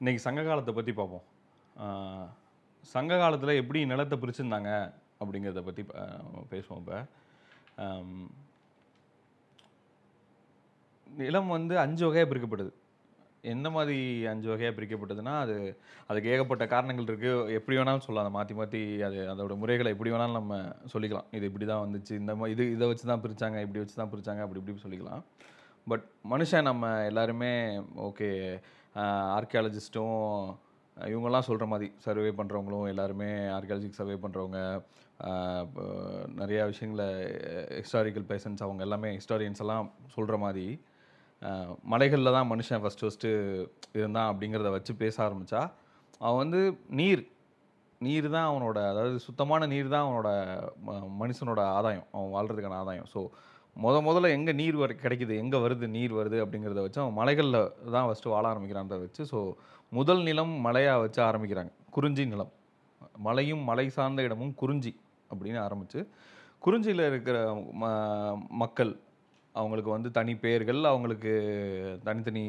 இன்றைக்கி சங்க காலத்தை பற்றி பார்ப்போம். சங்க காலத்தில் எப்படி நிலத்தை பிரிச்சுருந்தாங்க அப்படிங்கிறத பற்றி பேசுவோம் இப்போ. நிலம் வந்து அஞ்சு வகையாக பிரிக்கப்படுது என்ன மாதிரி அஞ்சு வகையாக பிரிக்கப்பட்டதுன்னா அது அதுக்கு ஏகப்பட்ட காரணங்கள் இருக்குது எப்படி வேணாலும் சொல்லலாம். அதை மாற்றி மாற்றி அது அதோடய முறைகளை எப்படி வேணாலும் நம்ம சொல்லிக்கலாம். இது இப்படி தான் வந்துச்சு. இந்த மாதிரி இது இதை வச்சு தான் பிரித்தாங்க இப்படி வச்சு தான் பிரித்தாங்க அப்படி இப்படி சொல்லிக்கலாம். பட் மனுஷன் நம்ம எல்லாருமே ஓகே ஆர்கியாலஜிஸ்ட்டும் இவங்கெல்லாம் சொல்கிற மாதிரி சர்வே பண்ணுறவங்களும் எல்லாருமே ஆர்கியாலஜிக் சர்வே பண்ணுறவங்க நிறையா விஷயங்களை ஹிஸ்டாரிக்கல் பேசன்ஸ் அவங்க எல்லாமே ஹிஸ்டாரியன்ஸ் எல்லாம் சொல்கிற மாதிரி மலைகளில் தான் மனுஷன் ஃபஸ்ட்டு ஃபஸ்ட்டு இருந்தான் அப்படிங்கிறத வச்சு பேச ஆரம்பித்தா அவன் வந்து நீர் நீர் தான் அவனோட அதாவது சுத்தமான நீர் தான் அவனோட ம- மனுஷனோட ஆதாயம் அவன் வாழ்கிறதுக்கான ஆதாயம். ஸோ முத முதல்ல எங்கே நீர் வர கிடைக்குது? எங்கே வருது? நீர் வருது? அப்படிங்கிறத வச்சு அவன் மலைகளில் தான் ஃபஸ்ட்டு வாழ ஆரம்பிக்கிறான்றத வச்சு ஸோ முதல் நிலம் மலையாக வச்சு ஆரம்பிக்கிறாங்க. குறிஞ்சி நிலம். மலையும் மலை சார்ந்த இடமும் குறிஞ்சி அப்படின்னு ஆரம்பித்து குறிஞ்சியில் இருக்கிற ம மக்கள் அவங்களுக்கு வந்து தனி பெயர்கள் அவங்களுக்கு தனித்தனி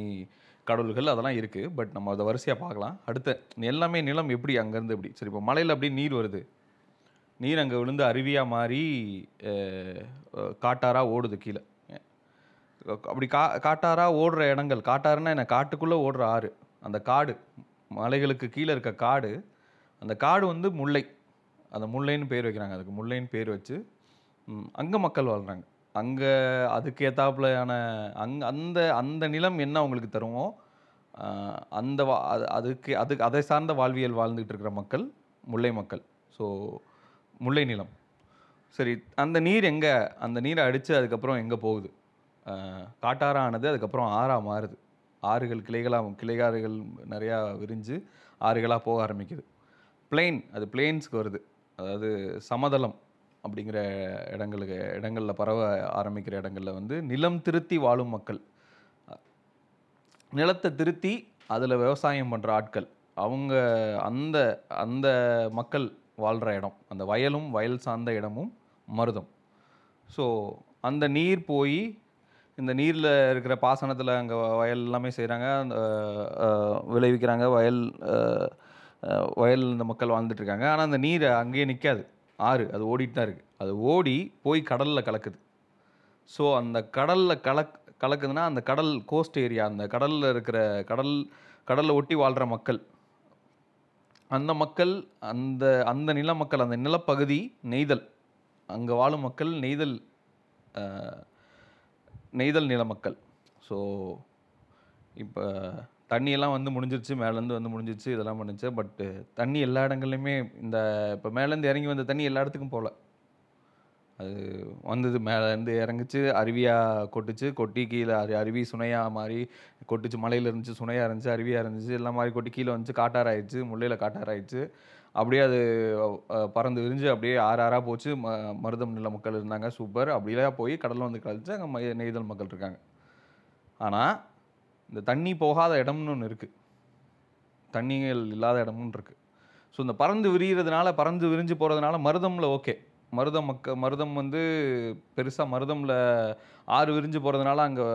கடவுள்கள் அதெல்லாம் இருக்குது பட் நம்ம அதை வரிசையாக பார்க்கலாம். அடுத்த எல்லாமே நிலம் எப்படி அங்கேருந்து எப்படி? சரி இப்போ மலையில் அப்படி நீர் வருது. நீர் அங்கே விழுந்து அருவியாக மாறி காட்டாராக ஓடுது கீழே. அப்படி கா காட்டாராக ஓடுற இடங்கள் காட்டாறுன்னா என்ன? காட்டுக்குள்ளே ஓடுற ஆறு. அந்த காடு மலைகளுக்கு கீழே இருக்க காடு அந்த காடு வந்து முல்லை. அந்த முல்லைன்னு பேர் வைக்கிறாங்க. அதுக்கு முல்லைன்னு பேர் வச்சு அங்கே மக்கள் வாழ்கிறாங்க அங்கே அதுக்கு ஏத்தாப்புலையான அங் அந்த அந்த நிலம் என்ன அவங்களுக்கு தருமோ அந்த வா அதுக்கு அதுக்கு அதை சார்ந்த வாழ்வியல் வாழ்ந்துகிட்டு இருக்கிற மக்கள் முல்லை மக்கள். ஸோ முல்லை நிலம் சரி அந்த நீர் எங்கே? அந்த நீரை அடித்து அதுக்கப்புறம் எங்கே போகுது? ஆஹ், ஆனது அதுக்கப்புறம் ஆறாக மாறுது. ஆறுகள் கிளைகளாக கிளைகாறுகள் நிறையா விரிஞ்சு ஆறுகளாக போக ஆரம்பிக்குது. பிளெயின் அது பிளெயின்ஸ்க்கு வருது. அதாவது சமதளம் அப்படிங்கிற இடங்களுக்கு இடங்களில் பரவ ஆரம்பிக்கிற இடங்களில் வந்து நிலம் திருத்தி வாழும் மக்கள். நிலத்தை திருத்தி அதில் விவசாயம் பண்ணுற ஆட்கள். அவங்க அந்த அந்த மக்கள் வாழ்கிற இடம். அந்த வயலும் வயல் சார்ந்த இடமும் மருதம். ஸோ அந்த நீர் போய் இந்த நீரில் இருக்கிற பாசனத்தில் அங்கே வயல் எல்லாமே செய்கிறாங்க அந்த விளைவிக்கிறாங்க. வயல் வயல் இந்த மக்கள் வாழ்ந்துட்டு இருக்காங்க. ஆனால் அந்த நீர் அங்கேயே நிற்காது ஆறு அது ஓடிட்டு தான் இருக்குது அது ஓடி போய் கடலில் கலக்குது. ஸோ அந்த கடலில் கலக் கலக்குதுன்னா அந்த கடல் கோஸ்ட் ஏரியா அந்த கடலில் இருக்கிற கடல் கடலில் ஒட்டி வாழ்கிற மக்கள் அந்த மக்கள் அந்த அந்த நில மக்கள் அந்த நிலப்பகுதி நெய்தல். அங்கே வாழும் மக்கள் நெய்தல் நெய்தல் நில மக்கள். ஸோ இப்போ தண்ணியெல்லாம் வந்து முடிஞ்சிருச்சு மேலேருந்து வந்து முடிஞ்சிருச்சு இதெல்லாம் பண்ணிச்சு. பட்டு தண்ணி எல்லா இடங்கள்லையுமே இந்த இப்போ மேலேருந்து இறங்கி வந்த தண்ணி எல்லா இடத்துக்கும் போகல அது வந்தது மேலேருந்து இறங்குச்சு அருவியாக கொட்டுச்சு கொட்டி கீழே அரு அருவி சுனையாக மாறி கொட்டுச்சு மலையில் இருந்துச்சு சுனையாக இருந்துச்சு அருவியாக இருந்துச்சு எல்லாம் மாதிரி கொட்டி கீழே வந்துச்சு காட்டாராயிடுச்சு முள்ளையில் காட்டாராயிடுச்சு. அப்படியே அது பறந்து விரிஞ்சு அப்படியே ஆறு ஆறாக போச்சு ம மருதம் நில மக்கள் இருந்தாங்க சூப்பர். அப்படிலாம் போய் கடலில் வந்து கழிச்சு அங்கே ம நெய்தல் மக்கள் இருக்காங்க. ஆனால் இந்த தண்ணி போகாத இடம்னு ஒன்று இருக்குது தண்ணிகள் இல்லாத இடம்னு இருக்குது ஸோ இந்த பறந்து விரிகிறதுனால பறந்து விரிஞ்சு போகிறதுனால மருதமில் ஓகே மருதம் மக்க மருதம் வந்து பெருசாக மருதமில் ஆறு விரிஞ்சு போகிறதுனால அங்கே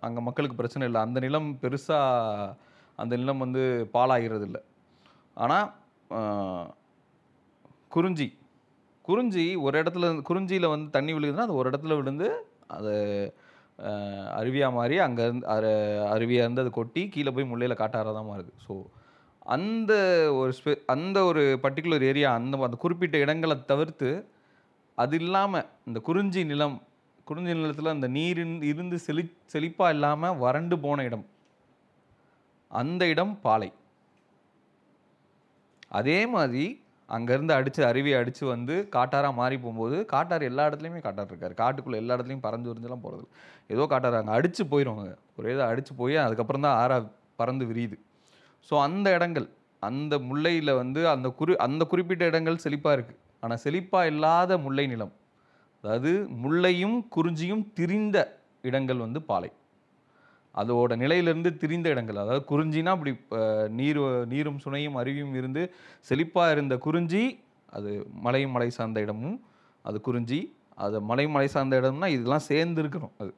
அங்கே மக்களுக்கு பிரச்சனை இல்லை. அந்த நிலம் பெருசாக அந்த நிலம் வந்து பாலாகிறது இல்லை ஆனால் குறிஞ்சி குறிஞ்சி ஒரு இடத்துல குறிஞ்சியில் வந்து தண்ணி விழுகுதுன்னா அது ஒரு இடத்துல விழுந்து அது அருவியாக மாறி அங்கே இருந்து அரு- அருவியாக இருந்து அது கொட்டி கீழே போய் முள்ளையில் காட்டாரா மாறுது ஸோ அந்த ஒரு ஸ்பெ அந்த ஒரு பர்டிகுலர் ஏரியா அந்த அந்த குறிப்பிட்ட இடங்களை தவிர்த்து அது இல்லாமல் இந்த குறிஞ்சி நிலம் குறிஞ்சி நிலத்தில் அந்த நீர் இருந்து- செழி செழிப்பாக இல்லாமல் வறண்டு போன இடம். அந்த இடம் பாலை. அதே மாதிரி அங்கேருந்து அடித்து அருவியை அடித்து வந்து காட்டாராக மாறி போகும்போது காட்டார் எல்லா இடத்துலையுமே காட்டார் இருக்கார் காட்டுக்குள்ளே எல்லா இடத்துலையும் பறந்து விரிஞ்செல்லாம் போகிறது ஏதோ காட்டார் அங்கே அடித்து போயிடுவாங்க ஒரே இதை அடித்து போய் அதுக்கப்புறம் தான் ஆறா பறந்து விரியுது. ஸோ அந்த இடங்கள் அந்த முல்லையில் வந்து அந்த குறி அந்த குறிப்பிட்ட இடங்கள் செழிப்பாக இருக்குது ஆனால் செழிப்பாக இல்லாத முல்லை நிலம் அதாவது முல்லையும் குறிஞ்சியும் திரிந்த இடங்கள் வந்து பாலை. அதோட நிலையிலிருந்து திரிந்த இடங்கள் அதாவது குறிஞ்சினா அப்படி நீர் நீரும் சுனையும் அருவியும் இருந்து செழிப்பாக இருந்த குறிஞ்சி அது மலையும் மலை சார்ந்த இடமும் அது குறிஞ்சி அது மலை மலை சார்ந்த இடம்னா இதெல்லாம் சேர்ந்து இருக்கணும் அது.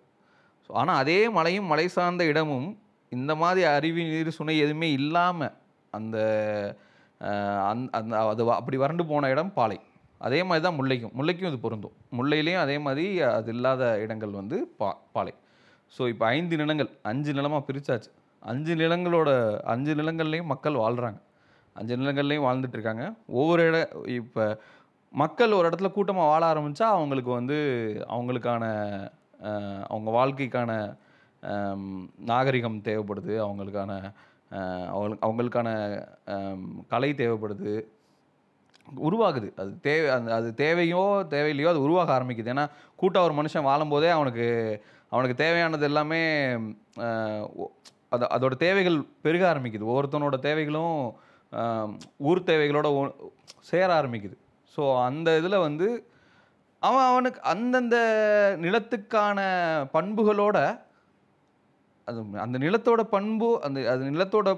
ஸோ ஆனால் அதே மலையும் மலை சார்ந்த இடமும் இந்த மாதிரி அருவி நீர் சுனை எதுவுமே இல்லாமல் அந்த அந்த அந்த அது அப்படி வறண்டு போன இடம் பாலை. அதே மாதிரி தான் முல்லைக்கும். முல்லைக்கும் இது பொருந்தும். முல்லையிலையும் அதே மாதிரி அது இல்லாத இடங்கள் வந்து பா பாலை. ஸோ இப்போ ஐந்து நிலங்கள் அஞ்சு நிலமாக பிரித்தாச்சு அஞ்சு நிலங்களோட அஞ்சு நிலங்கள்லையும் மக்கள் வாழ்கிறாங்க அஞ்சு நிலங்கள்லையும் வாழ்ந்துட்டுருக்காங்க ஒவ்வொரு இட இப்போ மக்கள் ஒரு இடத்துல கூட்டமாக வாழ ஆரம்பித்தா அவங்களுக்கு வந்து அவங்களுக்கான அவங்க வாழ்க்கைக்கான நாகரிகம் தேவைப்படுது அவங்களுக்கான அவங்களுக்கு அவங்களுக்கான கலை தேவைப்படுது. உருவாகுது. அது தேவை அந்த அது தேவையோ தேவையில்லையோ அது உருவாக ஆரம்பிக்குது. ஏன்னா கூட்டம் ஒரு மனுஷன் வாழும்போதே அவனுக்கு அவனுக்கு தேவையானது எல்லாமே அது அதோட தேவைகள் பெருக ஆரம்பிக்குது. ஒவ்வொருத்தனோட தேவைகளும் ஊர் தேவைகளோட ஒ- சேர ஆரம்பிக்குது. ஸோ அந்த இதில் வந்து அவன் அவனுக்கு அந்தந்த நிலத்துக்கான பண்புகளோட அது அந்த நிலத்தோட பண்பு அந்த அது நிலத்தோட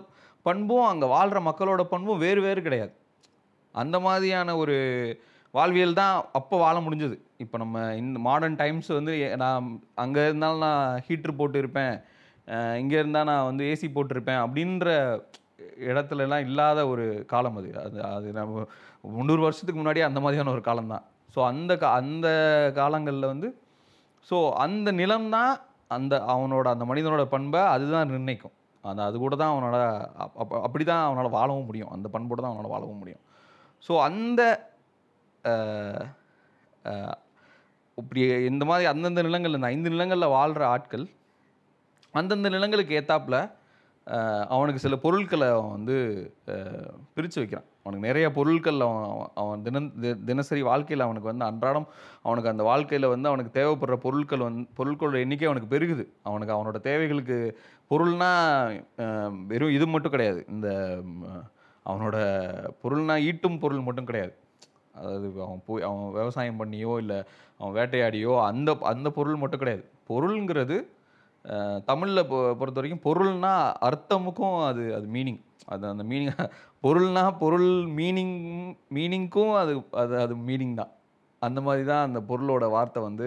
பண்பும் அங்கே வாழ்கிற மக்களோட பண்பும் வேறு வேறு கிடையாது. அந்த மாதிரியான ஒரு வாழ்வியல் தான் அப்போ வாழ முடிஞ்சது. இப்போ நம்ம இந்த மாடர்ன் டைம்ஸ் வந்து நான் அங்கே இருந்தாலும் நான் ஹீட்ரு போட்டு இருப்பேன் இங்கே இருந்தால் நான் வந்து ஏசி போட்டிருப்பேன் அப்படின்ற இடத்துலலாம் இல்லாத ஒரு காலம் அது. அது அது நம்ம முந்நூறு வருஷத்துக்கு முன்னாடி அந்த மாதிரியான ஒரு காலம் தான் ஸோ அந்த கா அந்த காலங்களில் வந்து ஸோ அந்த நிலம்தான் அந்த அவனோட அந்த மனிதனோட பண்பை அதுதான் நிர்ணயிக்கும். அந்த அது கூட தான் அவனோட அப்- அப்ப- அப்படி தான் அவனால் வாழவும் முடியும். அந்த பண்போடு தான் அவனால் வாழவும் முடியும். ஸோ அந்த இப்படி இந்த மாதிரி அந்தந்த நிலங்கள் இந்த ஐந்து நிலங்களில் வாழ்கிற ஆட்கள் அந்தந்த நிலங்களுக்கு ஏத்தாப்பில் அவனுக்கு சில பொருட்களை அவன் வந்து பிரித்து வைக்கிறான். அவனுக்கு நிறைய பொருட்கள் அவன் அவன் தினம் தினசரி வாழ்க்கையில் அவனுக்கு வந்து அன்றாடம் அவனுக்கு அந்த வாழ்க்கையில் வந்து அவனுக்கு தேவைப்படுற பொருட்கள் வந்து பொருட்களோட எண்ணிக்கை அவனுக்கு பெருகுது. அவனுக்கு அவனோட தேவைகளுக்கு பொருள்னா வெறும் இது மட்டும் கிடையாது. இந்த அவனோட பொருள்னா ஈட்டும் பொருள் மட்டும் கிடையாது. அதாவது அவன் போய் அவன் விவசாயம் பண்ணியோ இல்லை அவன் வேட்டையாடியோ அந்த அந்த பொருள் மட்டும் கிடையாது. பொருளுங்கிறது தமிழில் பொறுத்த வரைக்கும் பொருள்னா அர்த்தமுக்கும் அது அது மீனிங் அது அந்த மீனிங் பொருள்னா பொருள் மீனிங் மீனிங்க்கும் அது அது அது மீனிங் தான். அந்த மாதிரி தான் அந்த பொருளோட வார்த்தை வந்து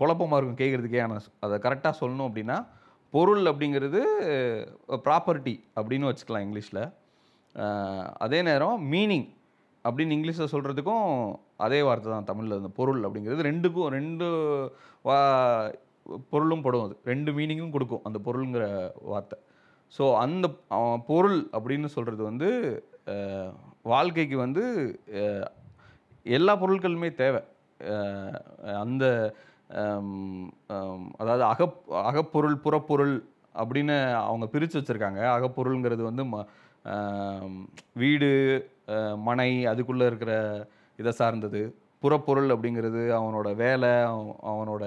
குழப்பமாக இருக்கும் கேட்குறதுக்கே ஆனால் அதை கரெக்டாக சொல்லணும் அப்படின்னா பொருள் அப்படிங்கிறது ப்ராப்பர்ட்டி அப்படின்னு வச்சுக்கலாம் இங்கிலீஷில். அதே நேரம் மீனிங் அப்படின்னு இங்கிலீஷில் சொல்கிறதுக்கும் அதே வார்த்தை தான் தமிழில். அந்த பொருள் அப்படிங்கிறது ரெண்டுக்கும் ரெண்டு வா பொருளும் படும் அது. ரெண்டு மீனிங்கும் கொடுக்கும் அந்த பொருளுங்கிற வார்த்தை. ஸோ அந்த பொருள் அப்படின்னு சொல்கிறது வந்து வாழ்க்கைக்கு வந்து எல்லா பொருட்களுமே தேவை. அந்த அதாவது அகப் அகப்பொருள் புறப்பொருள் அப்படின்னு அவங்க பிரித்து வச்சுருக்காங்க. அகப்பொருள்ங்கிறது வந்து ம வீடு மனை அதுக்குள்ளே இருக்கிற இதை சார்ந்தது. புறப்பொருள் அப்படிங்கிறது அவனோட வேலை அவனோட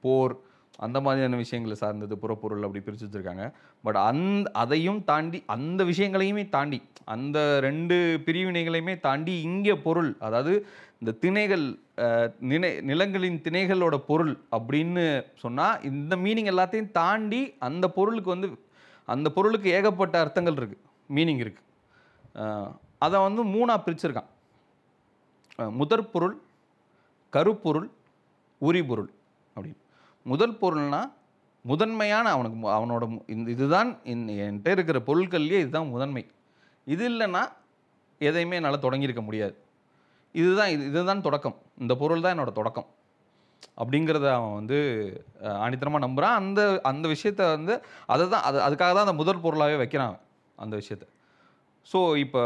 போர் அந்த மாதிரியான விஷயங்களை சார்ந்தது புறப்பொருள் அப்படி பிரித்து வச்சுருக்காங்க பட் அந் அதையும் தாண்டி அந்த விஷயங்களையுமே தாண்டி அந்த ரெண்டு பிரிவினைகளையுமே தாண்டி இங்கே பொருள் அதாவது இந்த திணைகள் நினை நிலங்களின் திணைகளோட பொருள் அப்படின்னு சொன்னால் இந்த மீனிங் எல்லாத்தையும் தாண்டி அந்த பொருளுக்கு வந்து அந்த பொருளுக்கு ஏகப்பட்ட அர்த்தங்கள் இருக்குது மீனிங் இருக்குது அதை வந்து மூணாக பிரிச்சிருக்கான். முதற் பொருள் கருப்பொருள் உரிபொருள் அப்படின்னு. முதல் பொருள்னால் முதன்மையான அவனுக்கு அவனோட இந்த இதுதான் இந்த என்கிட்ட இருக்கிற பொருட்கள்லேயே இதுதான் முதன்மை. இது இல்லைன்னா எதையுமே என்னால் தொடங்கியிருக்க முடியாது. இதுதான் இது இதுதான் தொடக்கம். இந்த பொருள் தான் என்னோட தொடக்கம். அப்படிங்கிறத அவன் வந்து ஆணித்தனமாக நம்புகிறான் அந்த அந்த விஷயத்த வந்து அதை தான் அது அதுக்காக தான் அந்த முதல் பொருளாகவே வைக்கிறான் அந்த விஷயத்த. ஸோ இப்போ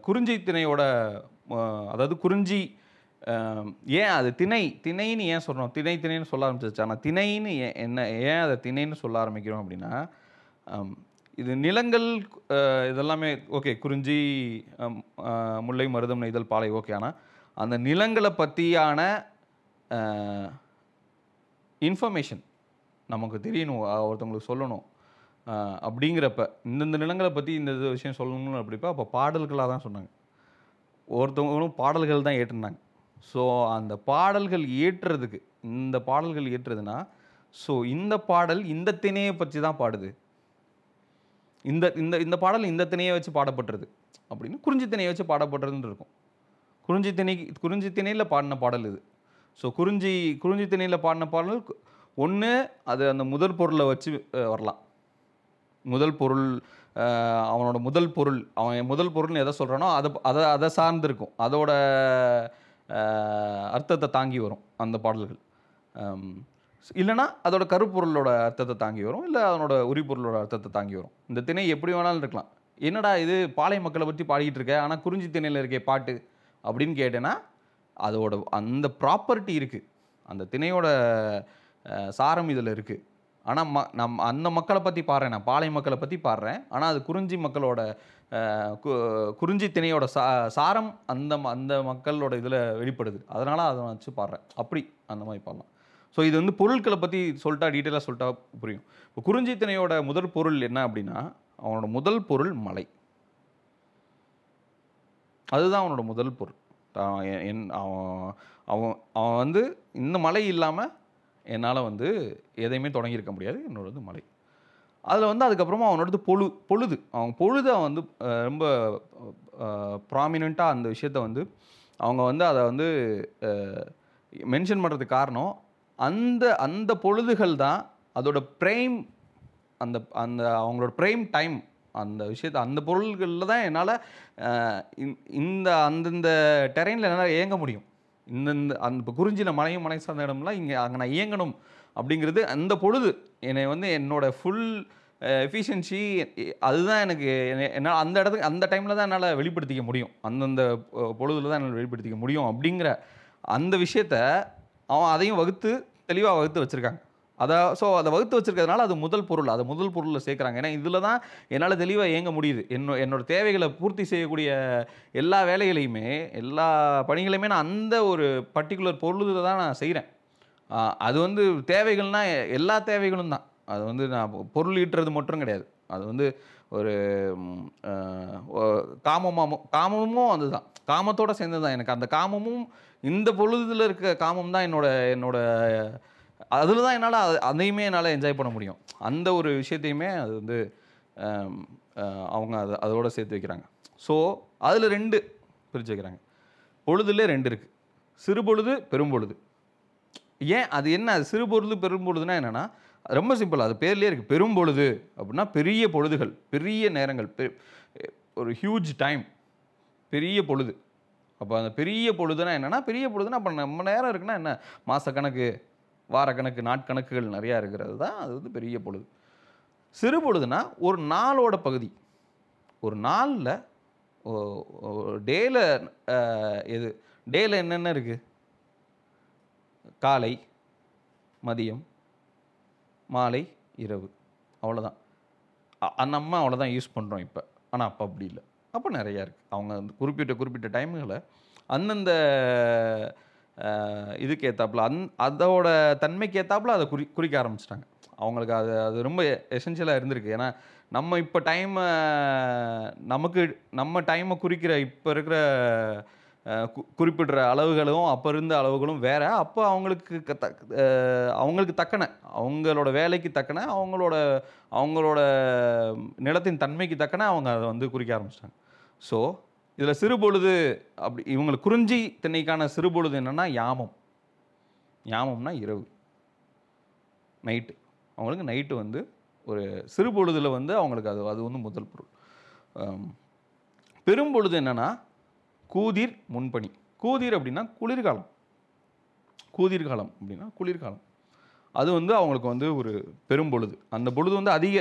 குறிஞ்சி திணையோட அதாவது குறிஞ்சி ஏன் அது திணை திணைன்னு ஏன் சொல்கிறோம் திணை திணைன்னு சொல்ல ஆரம்பிச்சிச்சு ஆனால் திணைன்னு ஏன் என்ன ஏன் அதை திணைன்னு சொல்ல ஆரம்பிக்கிறோம் அப்படின்னா இது நிலங்கள் இதெல்லாமே ஓகே குறிஞ்சி முல்லை மருதம் நெய்தல் பாலை ஓகே. ஆனால் அந்த நிலங்களை பற்றியான இன்ஃபர்மேஷன் நமக்கு தெரியணும். ஒருத்தவங்களுக்கு சொல்லணும். அப்படிங்கிறப்ப இந்தந்த நிலங்களை பற்றி இந்த இது விஷயம் சொல்லணும்னு அப்படிப்போ அப்போ பாடல்களாக தான் சொன்னாங்க. ஒருத்தவங்களும் பாடல்கள் தான் ஏற்றுனாங்க ஸோ அந்த பாடல்கள் ஏற்றுறதுக்கு இந்த பாடல்கள் ஏற்றுறதுன்னா ஸோ இந்த பாடல் இந்த திணையை பற்றி தான் பாடுது. இந்த இந்த இந்த பாடல் இந்த திணையை வச்சு பாடப்பட்டுருது அப்படின்னு குறிஞ்சி திணையை வச்சு பாடப்பட்டுறதுன்னு இருக்கும். குறிஞ்சி திணை குறிஞ்சி திணையில் பாடின பாடல் இது. ஸோ குறிஞ்சி குறிஞ்சி திணையில் பாடின பாடல் ஒன்று அது அந்த முதல் பொருளை வச்சு வரலாம். முதல் பொருள் அவனோட முதல் பொருள் அவன் முதல் பொருள்னு எதை சொல்கிறானோ அதை அதை அதை சார்ந்து இருக்கும் அதோட அர்த்தத்தை தாங்கி வரும் அந்த பாடல்கள். இல்லைனா இல்லைன்னா அதோட கருப்பொருளோட அர்த்தத்தை தாங்கி வரும் இல்லை அதனோட உரிப்பொருளோட அர்த்தத்தை தாங்கி வரும். இந்த திணை எப்படி வேணாலும் இருக்கலாம். என்னடா இது பாலை மக்களை பற்றி பாடிக்கிட்டு இருக்க ஆனால் குறிஞ்சி திணையில் இருக்கே பாட்டு அப்படின்னு கேட்டேன்னா அதோட அந்த ப்ராப்பர்ட்டி இருக்குது அந்த திணையோட சாரம் இதில் இருக்குது ஆனால் ம நம் அந்த மக்களை பற்றி பாடுறேன் நான் பாலை மக்களை பற்றி பாடுறேன். ஆனால் அது குறிஞ்சி மக்களோட கு- குறிஞ்சி திணையோட சா சாரம் அந்த ம- அந்த மக்களோட இதில் வெளிப்படுது. அதனால் அதை நான் வச்சு பாடுறேன். அப்படி அந்த மாதிரி பாடலாம். ஸோ இது வந்து பொருட்களை பற்றி சொல்லிட்டா டீட்டெயிலாக சொல்லிட்டா புரியும். இப்போ குறிஞ்சி திணையோட முதல் பொருள் என்ன அப்படின்னா அவனோட முதல் பொருள் மலை. அதுதான் அவனோட முதல் பொருள். என் அவன் அவன் அவன் வந்து இந்த மலை இல்லாமல் என்னால் வந்து எதையுமே தொடங்கியிருக்க முடியாது. என்னோடது மலை. அதில் வந்து அதுக்கப்புறமா அவனோடது பொழு பொழுது. அவன் பொழுதை வந்து ரொம்ப ப்ராமினெண்ட்டாக அந்த விஷயத்த வந்து அவங்க வந்து அதை வந்து மென்ஷன் பண்ணுறதுக்கு காரணம் அந்த அந்த பொழுதுகள் தான் அதோட ப்ரைம் அந்த அந்த அவங்களோட ப்ரைம் டைம் அந்த விஷயத்த அந்த பொருள்களில் தான் என்னால் இந்த அந்தந்த டெரெயினில் என்னால் இயங்க முடியும். இந்தந்த அந்த இப்போ குறிஞ்சியில் மனையும் மனை சார்ந்த இடம்லாம் இங்கே அங்கே நான் இயங்கணும் அப்படிங்கிறது அந்த பொழுது என்னை வந்து என்னோட ஃபுல் எஃபிஷியன்சி அதுதான் எனக்கு என்னை- என்னால் அந்த இடத்துக்கு அந்த டைமில் தான் என்னால் வெளிப்படுத்திக்க முடியும். அந்தந்த பொ- பொழுதுல தான் என்னால் வெளிப்படுத்திக்க முடியும் அப்படிங்கிற அந்த விஷயத்த அவன் அதையும் வகுத்து தெளிவாக வகுத்து வச்சுருக்காங்க. அதை ஸோ அதை வகுத்து வச்சிருக்கிறதுனால அது முதல் பொருள். அதை முதல் பொருளில் சேர்க்குறாங்க. ஏன்னா இதில் தான் என்னால் தெளிவாக இயங்க முடியுது. என்னோ என்னோட தேவைகளை பூர்த்தி செய்யக்கூடிய எல்லா வேலைகளையுமே எல்லா பணிகளையுமே நான் அந்த ஒரு பர்டிகுலர் பொருளில் தான் நான் செய்கிறேன் அது வந்து தேவைகள்னா எ- எல்லா தேவைகளும் தான். அது வந்து நான் பொருள் ஈட்டுறது மட்டும் கிடையாது. அது வந்து ஒரு காமமாக காமமும் அதுதான் காமத்தோடு சேர்ந்தது தான் எனக்கு. அந்த காமமும் இந்த பொழுதுல இருக்க காமம் தான் என்னோட என்னோட அதில் தான் என்னால் அதையுமே என்னால் என்ஜாய் பண்ண முடியும். அந்த ஒரு விஷயத்தையுமே அது வந்து அவங்க அதை அதோட சேர்த்து வைக்கிறாங்க. ஸோ அதில் ரெண்டு பிரித்து வைக்கிறாங்க. பொழுதுல ரெண்டு இருக்குது சிறு பொழுது பெரும்பொழுது ஏன் அது என்ன? அது சிறு பொழுது பெரும்பொழுதுனா என்னென்னா ரொம்ப சிம்பிள் அது பேர்லேயே இருக்குது பெரும்பொழுது அப்படின்னா பெரிய பொழுதுகள் பெரிய நேரங்கள் பெ- ஒரு ஹியூஜ் டைம் பெரிய பொழுது. அப்போ அந்த பெரிய பொழுதுனா என்னென்னா பெரிய பொழுதுனா அப்போ நம்ம நேரம் இருக்குன்னா என்ன? மாதக்கணக்கு வாரக்கணக்கு நாட்கணக்குகள் நிறையா இருக்கிறது தான் அது வந்து பெரிய பொழுது. சிறு பொழுதுனா ஒரு நாளோட பகுதி. ஒரு நாளில் டேல எது டேல என்னென்ன இருக்குது காலை மதியம் மாலை இரவு. அவ்வளோதான் நம்ம அவ்வளோதான் யூஸ் பண்ணுறோம் இப்போ. ஆனால் அப்போ அப்படி இல்லை. அப்போ நிறையா இருக்குது அவங்க குறிப்பிட்ட குறிப்பிட்ட டைமுகளை அந்தந்த இதுக்கு அந் அதோட தன்மைக்கு ஏற்றாப்புல அதை குறி குறிக்க ஆரம்பிச்சிட்டாங்க. அவங்களுக்கு அது அது ரொம்ப எசென்ஷியலாக இருந்திருக்கு. ஏன்னா நம்ம இப்போ டைமை நமக்கு நம்ம டைமை குறிக்கிற இப்போ இருக்கிற கு- குறிப்பிடுற அளவுகளும் அப்போ இருந்த அளவுகளும் வேறு. அப்போ அவங்களுக்கு க- த- அவங்களுக்கு தக்கன அவங்களோட வேலைக்கு தக்கன அவங்களோட அவங்களோட நிலத்தின் தன்மைக்கு தக்கன அவங்க அதை வந்து குறிக்க ஆரம்பிச்சிட்டாங்க. ஸோ இதில் சிறுபொழுது அப்படி இவங்களுக்கு குறிஞ்சி திணைக்கான சிறுபொழுது என்னென்னா யாமம். யாமம்னா இரவு. நைட்டு. அவங்களுக்கு நைட்டு வந்து ஒரு சிறுபொழுதில் வந்து அவங்களுக்கு அது அது வந்து முதல் பொருள். பெரும்பொழுது என்னன்னா கூதிர் முன்பனி கூதிர் அப்படின்னா குளிர்காலம். கூதிர்காலம் அப்படின்னா குளிர்காலம். அது வந்து அவங்களுக்கு வந்து ஒரு பெரும்பொழுது. அந்த பொழுது வந்து அதிக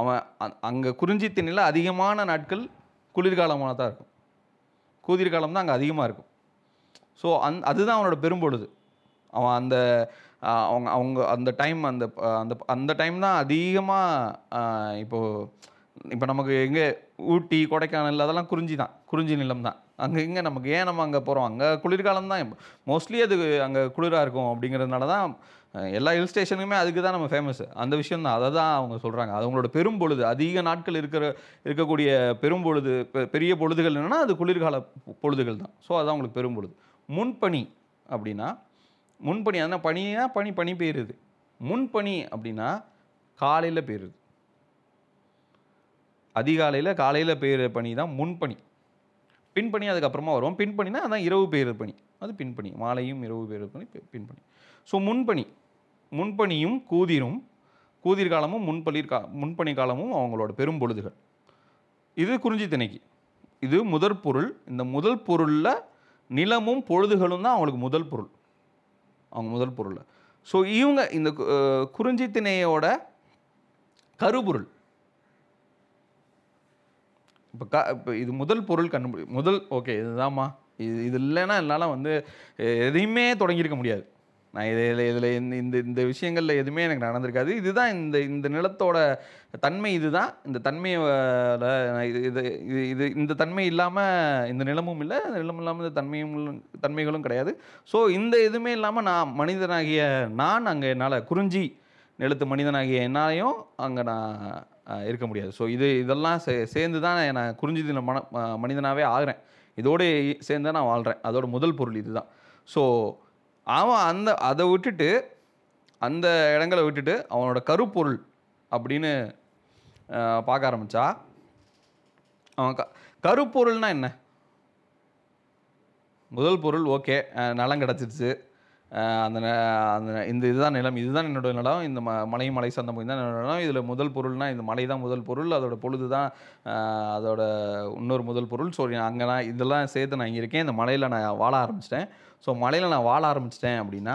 அவன் அங்கே குறிஞ்சி திணையில் அதிகமான நாட்கள் குளிர்காலமாக தான் இருக்கும். கூதிர்காலம் தான் அங்கே அதிகமாக இருக்கும். ஸோ அந் அதுதான் அவனோட பெரும்பொழுது. அவன் அந்த அவங்க அவங்க அந்த டைம் அந்த அந்த அந்த டைம் தான் அதிகமாக இப்போது இப்போ நமக்கு எங்கே ஊட்டி கொடைக்கானல் அதெல்லாம் குறிஞ்சி தான். குறிஞ்சி நிலம் தான். அங்கே இங்கே நமக்கு ஏன் நம்ம அங்கே போகிறோம் அங்கே குளிர்காலம் தான். மோஸ்ட்லி அது அங்கே குளிராக இருக்கும் அப்படிங்கிறதுனால தான் எல்லா ஹில் ஸ்டேஷனுமே அதுக்கு தான் நம்ம ஃபேமஸ் அந்த விஷயம் தான் அதை தான் அவங்க சொல்கிறாங்க அது அவங்களோட பெரும்பொழுது அதிக நாட்கள் இருக்கிற இருக்கக்கூடிய பெரும்பொழுது பெ- பெரிய பொழுதுகள் என்னென்னா அது குளிர்கால பொழுதுகள் தான். ஸோ அதான் அவங்களுக்கு பெரும்பொழுது முன்பனி அப்படின்னா முன்பணி அதனால் பனியாக பனி பனி பெயருது முன்பனி அப்படின்னா காலையில் பெய்யுறது. அதிகாலையில் காலையில் பெய்கிற பனி தான் முன்பனி பின்பணி அதுக்கப்புறமா வரும் பின்பணினா அதான் இரவு பெய்கிற பனி அது பின்பணி. மாலையும் இரவு பெய்கிற பனி பின்பணி. ஸோ முன்பனி முன்பனியும் கூதிரும் கூதிர் காலமும் முன்பளிர் கா முன்பணி காலமும் அவங்களோட பெரும் பொழுதுகள். இது குறிஞ்சி திணைக்கு. இது முதற் பொருள். இந்த முதல் பொருளில் நிலமும் பொழுதுகளும் தான் அவங்களுக்கு முதல் பொருள். அவங்க முதல் பொருளில். ஸோ இவங்க இந்த குறிஞ்சி திணையோட கருப்பொருள் இப்போ க இப்போ இது முதல் பொருள் கண்டுபிடி முதல் ஓகே இதுதாம்மா. இது இது இல்லைன்னா என்னால் வந்து எதையுமே தொடங்கியிருக்க முடியாது. நான் இதில் இதில் இந்த இந்த இந்த விஷயங்களில் எதுவுமே எனக்கு நடந்திருக்காது. இதுதான் இந்த இந்த நிலத்தோட தன்மை இதுதான். இந்த தன்மையோட நான் இது இது இது இது இந்த தன்மை இல்லாமல் இந்த நிலமும் இல்லை. இந்த நிலம் இல்லாமல் இந்த தன்மையும் தன்மைகளும் கிடையாது. ஸோ இந்த எதுவுமே இல்லாமல் நான் மனிதனாகிய நான் அங்கே என்னால் குறிஞ்சி நிலத்து மனிதனாகிய என்னாலையும் அங்கே நான் இருக்க முடியாது. ஸோ இது இதெல்லாம் சே சேர்ந்து தான் நான் குறிஞ்சி தின மன மனிதனாகவே ஆகிறேன். இதோடு சேர்ந்து தான் நான் வாழ்கிறேன் அதோட முதல் பொருள் இதுதான். ஸோ அவன் அந்த அதை விட்டுட்டு அந்த இடங்களை விட்டுட்டு அவனோட கருப்பொருள் அப்படின்னு பார்க்க ஆரம்பித்தா அவன் க கருப்பொருள்னால் என்ன? முதல் பொருள் ஓகே நலம் கிடச்சிருச்சு. அந்த ந- அந்த இந்த இதுதான் நிலம் இதுதான் என்னோட நிலம் இந்த ம மலை மலை சந்தம் தான் என்னோட நிலம் இதில் முதல் பொருள்னா இந்த மலை தான் முதல் பொருள் அதோட பொழுது தான் அதோட இன்னொரு முதல் பொருள். ஸோ அங்கே நான் இதெல்லாம் சேர்த்து நான் இங்கே இருக்கேன் இந்த மலையில் நான் வாழ ஆரம்பிச்சிட்டேன். ஸோ மலையில் நான் வாழ ஆரம்பிச்சிட்டேன் அப்படின்னா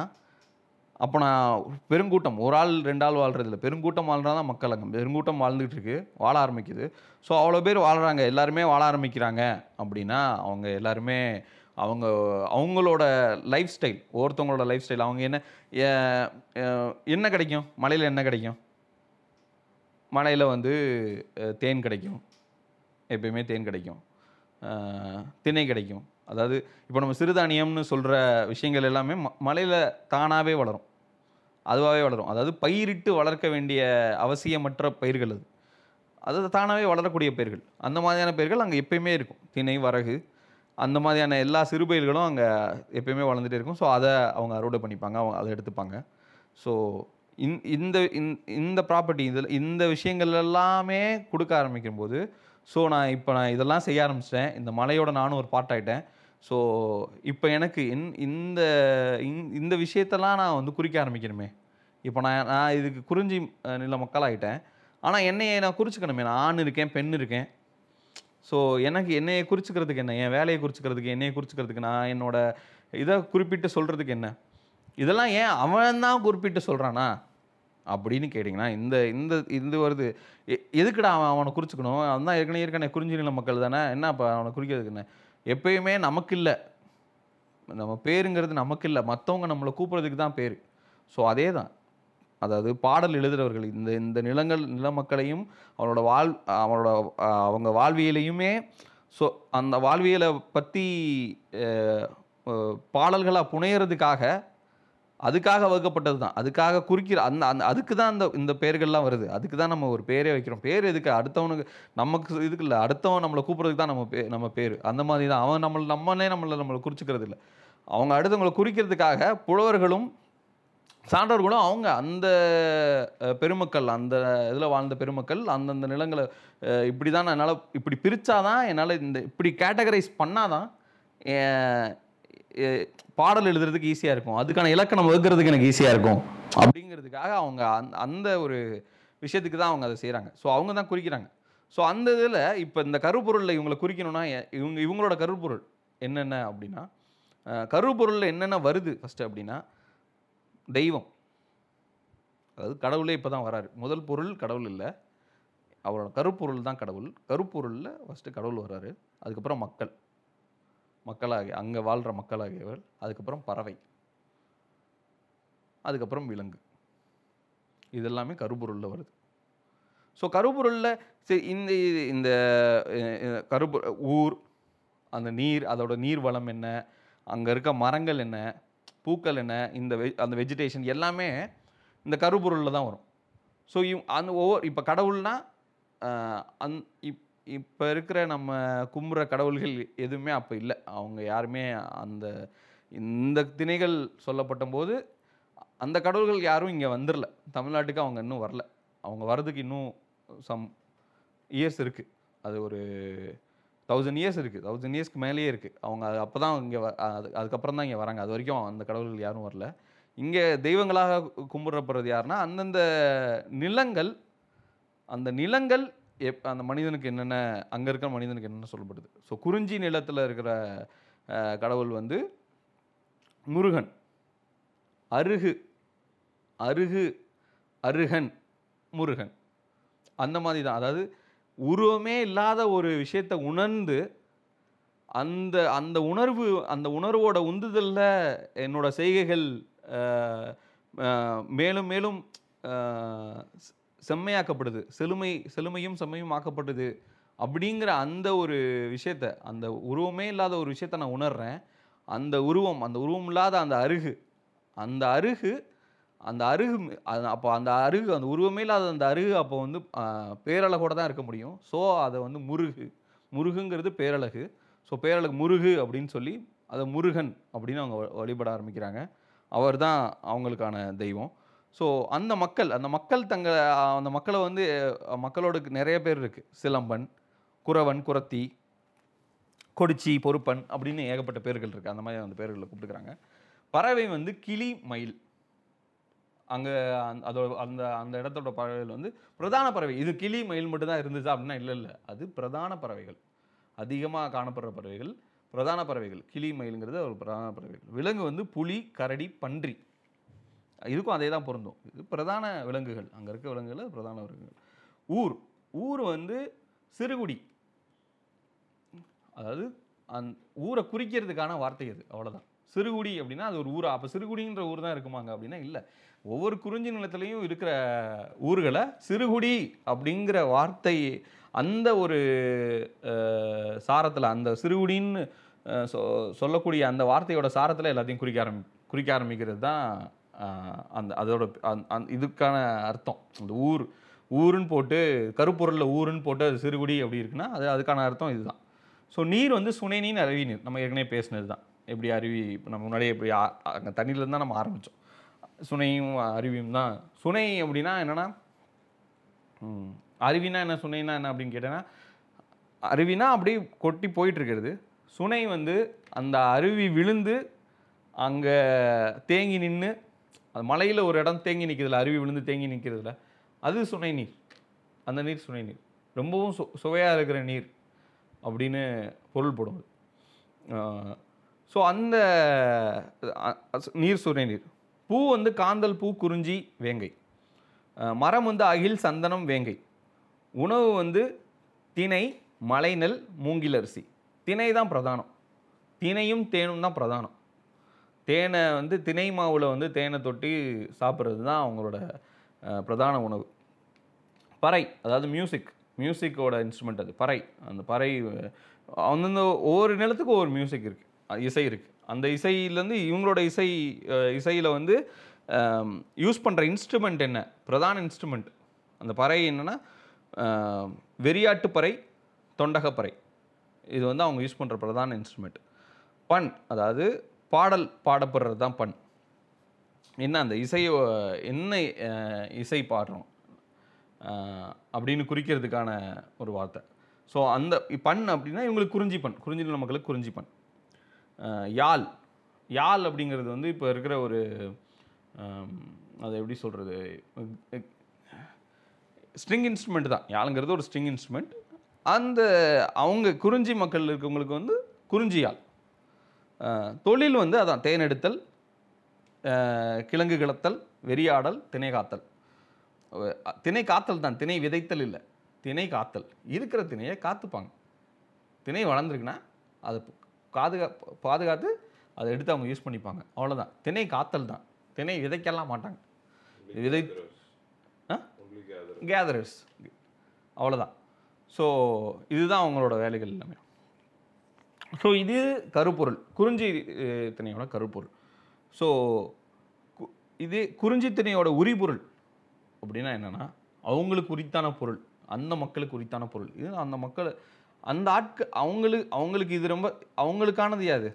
அப்போ நான் பெருங்கூட்டம் ஒரு ஆள் ரெண்டு ஆள் வாழ்றது இல்லை. பெருங்கூட்டம் வாழ்றா தான் மக்கள் அங்கே. பெருங்கூட்டம் வாழ்ந்துகிட்டு இருக்கு. வாழ ஆரம்பிக்குது. ஸோ அவ்வளோ பேர் வாழ்கிறாங்க எல்லாருமே வாழ ஆரம்பிக்கிறாங்க அப்படின்னா அவங்க எல்லாருமே அவங்க அவங்களோட லைஃப் ஸ்டைல் ஒவ்வொருத்தவங்களோட லைஃப் ஸ்டைல் அவங்க என்ன ஏ- என்ன கிடைக்கும்? மலையில் என்ன கிடைக்கும்? மலையில் வந்து தேன் கிடைக்கும். எப்பயுமே தேன் கிடைக்கும். திணை கிடைக்கும். அதாவது இப்போ நம்ம சிறுதானியம்னு சொல்கிற விஷயங்கள் எல்லாமே ம மலையில் தானாகவே வளரும். அதுவாகவே வளரும். அதாவது பயிரிட்டு வளர்க்க வேண்டிய அவசியமற்ற பயிர்கள் அது. அது தானாகவே வளரக்கூடிய பயிர்கள். அந்த மாதிரியான பயிர்கள் அங்கே எப்பயுமே இருக்கும். திணை வரகு அந்த மாதிரியான எல்லா சிறு பயிர்களும் அங்கே எப்பயுமே வளர்ந்துட்டே இருக்கும். ஸோ அதை அவங்க அறுவடை பண்ணிப்பாங்க. அவங்க அதை எடுத்துப்பாங்க. ஸோ இந் இந்த இந்த- இந்த ப்ராப்பர்ட்டி இதில் இந்த விஷயங்கள் எல்லாமே கொடுக்க ஆரம்பிக்கும்போது ஸோ நான் இப்போ நான் இதெல்லாம் செய்ய ஆரம்பிச்சிட்டேன். இந்த மலையோட நானும் ஒரு பார்ட் ஆகிட்டேன் ஸோ இப்போ எனக்கு இன் இந்த இந்த விஷயத்தெல்லாம் நான் வந்து குறிக்க ஆரம்பிக்கணுமே. இப்போ நான் நான் இதுக்கு குறிஞ்சி நில மக்களாகிட்டேன் ஆனால் என்னையை நான் குறிச்சுக்கணுமே. நான் ஆண் இருக்கேன் பெண் இருக்கேன். ஸோ எனக்கு என்னையை குறிச்சிக்கிறதுக்கு என்ன? என் வேலையை குறிச்சிக்கிறதுக்கு என்னையை குறிச்சிக்கிறதுக்கு நான் என்னோட இதை குறிப்பிட்டு சொல்கிறதுக்கு என்ன? இதெல்லாம் ஏன் அவன் தான் குறிப்பிட்டு சொல்கிறானா அப்படின்னு கேட்டிங்கன்னா இந்த இந்த இது வருது. எதுக்குடா அவன் அவனை குறிச்சுக்கணும்? அவன் தான் ஏற்கனவே ஏற்கனவே குறிஞ்சி நில மக்கள் தானே. என்ன அப்போ அவனை குறிக்கிறதுக்கு என்ன? எப்பயுமே நமக்கு இல்லை நம்ம பேருங்கிறது நமக்கு இல்லை மற்றவங்க நம்மளை கூப்பிட்றதுக்கு தான் பேர். ஸோ அதே தான் அதாவது பாடல் எழுதுகிறவர்கள் இந்த இந்த நிலங்கள் நில மக்களையும் அவனோட வாழ் அவனோட அவங்க வாழ்வியலையுமே ஸோ அந்த வாழ்வியலை பற்றி பாடல்களாக புனையிறதுக்காக அதுக்காக வகுக்கப்பட்டது தான். அதுக்காக குறிக்கிற அந்த அந்த அதுக்கு தான் அந்த இந்த பேர்கள்லாம் வருது. அதுக்கு தான் நம்ம ஒரு பேரே வைக்கிறோம். பேர் எதுக்கு? அடுத்தவனுக்கு நமக்கு இதுக்கு இல்லை. அடுத்தவன் நம்மளை கூப்பிட்றதுக்கு தான் நம்ம பே நம்ம பேர். அந்த மாதிரி தான். அவன் நம்மளை நம்மளே நம்மளை நம்மளை குறிச்சிக்கிறது இல்லை. அவங்க அடுத்தவங்களை குறிக்கிறதுக்காக புலவர்களும் சான்றோர்களும் அவங்க அந்த பெருமக்கள் அந்த இதில் வாழ்ந்த பெருமக்கள் அந்தந்த நிலங்களை இப்படி தான் என்னால் இப்படி பிரித்தாதான் என்னால் இந்த இப்படி கேட்டகரைஸ் பண்ணாதான் பாடல் எழுதுறதுக்கு ஈஸியாக இருக்கும். அதுக்கான இலக்கணம் வகுக்கிறதுக்கு எனக்கு ஈஸியாக இருக்கும். அப்படிங்கிறதுக்காக அவங்க அந்த அந்த ஒரு விஷயத்துக்கு தான் அவங்க அதை செய்கிறாங்க ஸோ அவங்க தான் குறிக்கிறாங்க. ஸோ அந்த இதில் இப்போ இந்த கருப்பொருளில் இவங்களை குறிக்கணும்னா இவங்க இவங்களோட கருப்பொருள் என்னென்ன அப்படின்னா கருப்பொருளில் என்னென்ன வருது ஃபஸ்ட்டு அப்படின்னா தெய்வம். அதாவது கடவுளே இப்போ தான் வராரு. முதல் பொருள் கடவுள் இல்லை. அவரோட கருப்பொருள் தான் கடவுள். கருப்பொருளில் ஃபஸ்ட்டு கடவுள் வர்றாரு அதுக்கப்புறம் மக்கள். மக்களாகிய அங்கே வாழ்கிற மக்களாகியவர் அதுக்கப்புறம் பறவை. அதுக்கப்புறம் விலங்கு. இதெல்லாமே கருப்பொருளில் வருது. ஸோ கருப்பொருளில் சரி இந்த இந்த அஹ், கருப்பு ஊர் அந்த நீர் அதோட நீர் வளம் என்ன அங்கே இருக்க மரங்கள் என்ன பூக்கள் என்ன இந்த வெ அந்த வெஜிடேஷன் எல்லாமே இந்த கருப்பொருளில் தான் வரும். ஸோ இவ் அந்த ஒவ்வொரு இப்போ கடவுள்னால் அந் இப் இப்போ இருக்கிற நம்ம கும்புற கடவுள்கள் எதுவுமே அப்போ இல்லை. அவங்க யாருமே அந்த இந்த திணைகள் சொல்லப்பட்ட போது அந்த கடவுள்கள் யாரும் இங்கே வந்துடல தமிழ்நாட்டுக்கு அவங்க இன்னும் வரல. அவங்க வர்றதுக்கு இன்னும் சம் இயர்ஸ் இருக்குது அது ஒரு தௌசண்ட் இயர்ஸ் இருக்குது தௌசண்ட் இயர்ஸ்க்கு மேலேயே இருக்குது அவங்க அது அப்போ தான் இங்கே அது அதுக்கப்புறம் தான் இங்கே வராங்க. அது வரைக்கும் அந்த கடவுள்கள் யாரும் வரல. இங்கே தெய்வங்களாக கும்பிடப்படுறது யாருன்னா அந்தந்த நிலங்கள் அந்த நிலங்கள் எப் அந்த மனிதனுக்கு என்னென்ன அங்கே இருக்கிற மனிதனுக்கு என்னென்ன சொல்லப்படுது? ஸோ குறிஞ்சி நிலத்தில் இருக்கிற கடவுள் வந்து முருகன். அருகு அருகு அருகன் முருகன். அந்த மாதிரி தான். அதாவது உருவமே இல்லாத ஒரு விஷயத்தை உணர்ந்து அந்த அந்த உணர்வு அந்த உணர்வோட உந்துதலில் என்னோட செய்கைகள் மேலும் மேலும் செம்மையாக்கப்படுது. செழுமை செழுமையும் செம்மையும் ஆக்கப்படுது அப்படிங்கிற அந்த ஒரு விஷயத்த அந்த உருவமே இல்லாத ஒரு விஷயத்த நான் உணர்றேன். அந்த உருவம் அந்த உருவம் இல்லாத அந்த அருகு அந்த அருகு அந்த அருகு அப்போ அந்த அருகு அந்த உருவமே இல்லாத அந்த அருகு அப்போ வந்து பேரழகோட தான் இருக்க முடியும். ஸோ அதை வந்து முருகு முருகுங்கிறது பேரழகு. ஸோ பேரழகு முருகு அப்படின்னு சொல்லி அதை முருகன் அப்படின்னு அவங்க வ- வழிபட ஆரம்பிக்கிறாங்க. அவர் தான் அவங்களுக்கான தெய்வம். ஸோ அந்த மக்கள் அந்த மக்கள் தங்களை அந்த மக்களை வந்து மக்களோட நிறைய பேர் இருக்குது சிலம்பன் குறவன் குரத்தி கொடிச்சி பொறுப்பன் அப்படின்னு ஏகப்பட்ட பேர்கள் இருக்குது அந்த மாதிரி அந்த பேர்களை கூப்பிட்டுக்கிறாங்க. பறவை வந்து கிளி மயில். அங்கே அதோட அந்த அந்த இடத்தோட பறவைகள் வந்து பிரதான பறவை. இது கிளி மயில் மட்டும்தான் இருந்துச்சா அப்படின்னா இல்லை இல்லை. அது பிரதான பறவைகள். அதிகமாக காணப்படுற பறவைகள் பிரதான பறவைகள். கிளி மயிலுங்கிறது ஒரு பிரதான பறவைகள். விலங்கு வந்து புலி கரடி பன்றி. இதுக்கும் அதே தான் பொருந்தும். இது பிரதான விலங்குகள். அங்கே இருக்க விலங்குகள் பிரதான விலங்குகள். ஊர். ஊர் வந்து சிறுகுடி. அதாவது அந் ஊரை குறிக்கிறதுக்கான வார்த்தை அது அவ்வளோதான் சிறுகுடி அப்படின்னா அது ஒரு ஊரா. அப்போ சிறுகுடின்ற ஊர் தான் இருக்குமாங்க அப்படின்னா இல்லை. ஒவ்வொரு குறிஞ்சி நிலத்துலையும் இருக்கிற ஊர்களை சிறுகுடி அப்படிங்கிற வார்த்தை அந்த ஒரு சாரத்தில் அந்த சிறுகுடின்னு சொ சொல்லக்கூடிய அந்த வார்த்தையோட சாரத்தில் எல்லாத்தையும் குறிக்க ஆரம்பி குறிக்க ஆரம்பிக்கிறது தான் அந்த அதோட அந் அந்த இதுக்கான அர்த்தம். அந்த ஊர் ஊருன்னு போட்டு கருப்பொருளில் ஊருன்னு போட்டு அது சிறுகுடி அப்படி இருக்குன்னா அது அதுக்கான அர்த்தம் இதுதான். ஸோ நீர் வந்து சுனை நீர் அருவி நீர். நம்ம ஏற்கனவே பேசினது தான் எப்படி அருவி இப்போ நம்ம முன்னாடியே எப்படி அங்கே தண்ணியிலேருந்து தான் நம்ம ஆரம்பித்தோம் சுனையும் அருவியும் தான். சுனை அப்படின்னா என்னென்னா அருவினா என்ன சுனைனா என்ன அப்படின்னு கேட்டேன்னா அருவினா அப்படியே கொட்டி போயிட்டுருக்கிறது சுனை வந்து அந்த அருவி விழுந்து அங்கே தேங்கி நின்று அது மலையில் ஒரு இடம் தேங்கி நிற்கிறதுல அருவி விழுந்து தேங்கி நிற்கிறதுல அது சுனை நீர். அந்த நீர் சுனை நீர். ரொம்பவும் சு சுவையாக இருக்கிற நீர் அப்படின்னு பொருள்படும் ஸோ அந்த நீர் சுனை நீர். பூ வந்து காந்தல் பூ குறிஞ்சி வேங்கை. மரம் வந்து அகில் சந்தனம் வேங்கை. உணவு வந்து திணை மலைநெல் மூங்கிலரிசி திணை தான் பிரதானம். திணையும் தேனும் தான் பிரதானம். தேனை வந்து திணை மாவில் வந்து தேனை தொட்டி சாப்பிட்றது தான் அவங்களோட பிரதான உணவு. பறை அதாவது மியூசிக் மியூசிக்கோட இன்ஸ்ட்ருமெண்ட் அது பறை. அந்த பறை அந்தந்த ஒவ்வொரு நிலத்துக்கும் ஒவ்வொரு மியூசிக் இருக்குது இசை இருக்குது அந்த இசையிலேருந்து இவங்களோட இசை இசையில் வந்து யூஸ் பண்ணுற இன்ஸ்ட்ருமெண்ட் என்ன? பிரதான இன்ஸ்ட்ருமெண்ட் அந்த பறை என்னென்னா வெறியாட்டு பறை தொண்டகப்பறை இது வந்து அவங்க யூஸ் பண்ணுற பிரதான இன்ஸ்ட்ருமெண்ட் பண் அதாவது பாடல் பாடப்படுறது தான் பண். என்ன அந்த இசையை என்ன இசை பாடுறோம் அப்படின்னு குறிக்கிறதுக்கான ஒரு வார்த்தை. ஸோ அந்த பண் அப்படின்னா இவங்களுக்கு குறிஞ்சி பண் குறிஞ்சி நில மக்களுக்கு குறிஞ்சி பண். யாழ் யாழ் அப்படிங்கிறது வந்து இப்போ இருக்கிற ஒரு அதை எப்படி சொல்கிறது ஸ்ட்ரிங் இன்ஸ்ட்ருமெண்ட் தான். யாழுங்கிறது ஒரு ஸ்ட்ரிங் இன்ஸ்ட்ருமெண்ட். அந்த அவங்க குறிஞ்சி மக்கள் இருக்கவங்களுக்கு வந்து குறிஞ்சி யாழ். தொழில் வந்து அதான் தேனெடுத்தல் கிழங்கு கிளத்தல் வெறியாடல் திணை காத்தல். திணை காத்தல் தான் திணை விதைத்தல் இல்லை. திணை காத்தல். இருக்கிற திணையை காத்துப்பாங்க. திணை வளர்ந்துருக்குன்னா அதை பாதுகா பாதுகாத்து அதை எடுத்து அவங்க யூஸ் பண்ணிப்பாங்க. அவ்வளோதான் திணை காத்தல் தான். திணை விதைக்கலாம் மாட்டாங்க. விதை கேதரர்ஸ் அவ்வளோதான் ஸோ இதுதான் அவங்களோட வேலைகள் எல்லாமே. ஸோ இது கருப்பொருள். குறிஞ்சி திணையோட கருப்பொருள். ஸோ இது குறிஞ்சி திணையோட உரிபொருள். அப்படின்னா என்னென்னா அவங்களுக்கு உரித்தான பொருள். அந்த மக்களுக்கு உரித்தான பொருள். இது அந்த மக்கள் அந்த ஆட்கு அவங்களுக்கு அவங்களுக்கு இது ரொம்ப அவங்களுக்கானது யாது?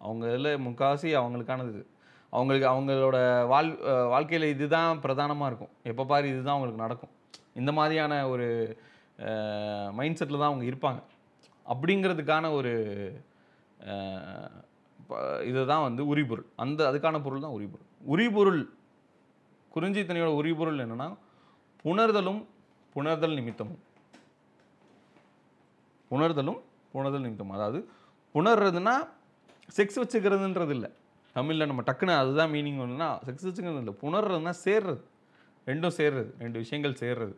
அவங்க இதில் முக்காவாசி அவங்களுக்கானது இது. அவங்களுக்கு அவங்களோட வாழ் வாழ்க்கையில் இதுதான் பிரதானமாக இருக்கும். எப்போ பாரு இதுதான் அவங்களுக்கு நடக்கும். இந்த மாதிரியான ஒரு மைண்ட் செட்டில் தான் அவங்க இருப்பாங்க. அப்படிங்கிறதுக்கான ஒரு ப- இதுதான் வந்து உரிபொருள். அந்த அதுக்கான பொருள் தான் உரிபொருள். உரிபொருள் குறிஞ்சித்தனையோட உரிபொருள் என்னன்னா புணர்தலும் புணர்தல் நிமித்தமும். புணர்தலும் புணர்தல் நிமித்தமும். அதாவது புணர்றதுன்னா செக்ஸ் வச்சுக்கிறதுன்றது இல்லை தமிழில் நம்ம டக்குன்னு அதுதான் மீனிங் ஒன்றுனா செக்ஸ் வச்சுக்கிறது இல்லை. புணர்றதுன்னா சேர்றது. ரெண்டும் சேர்றது. ரெண்டு விஷயங்கள் சேர்றது.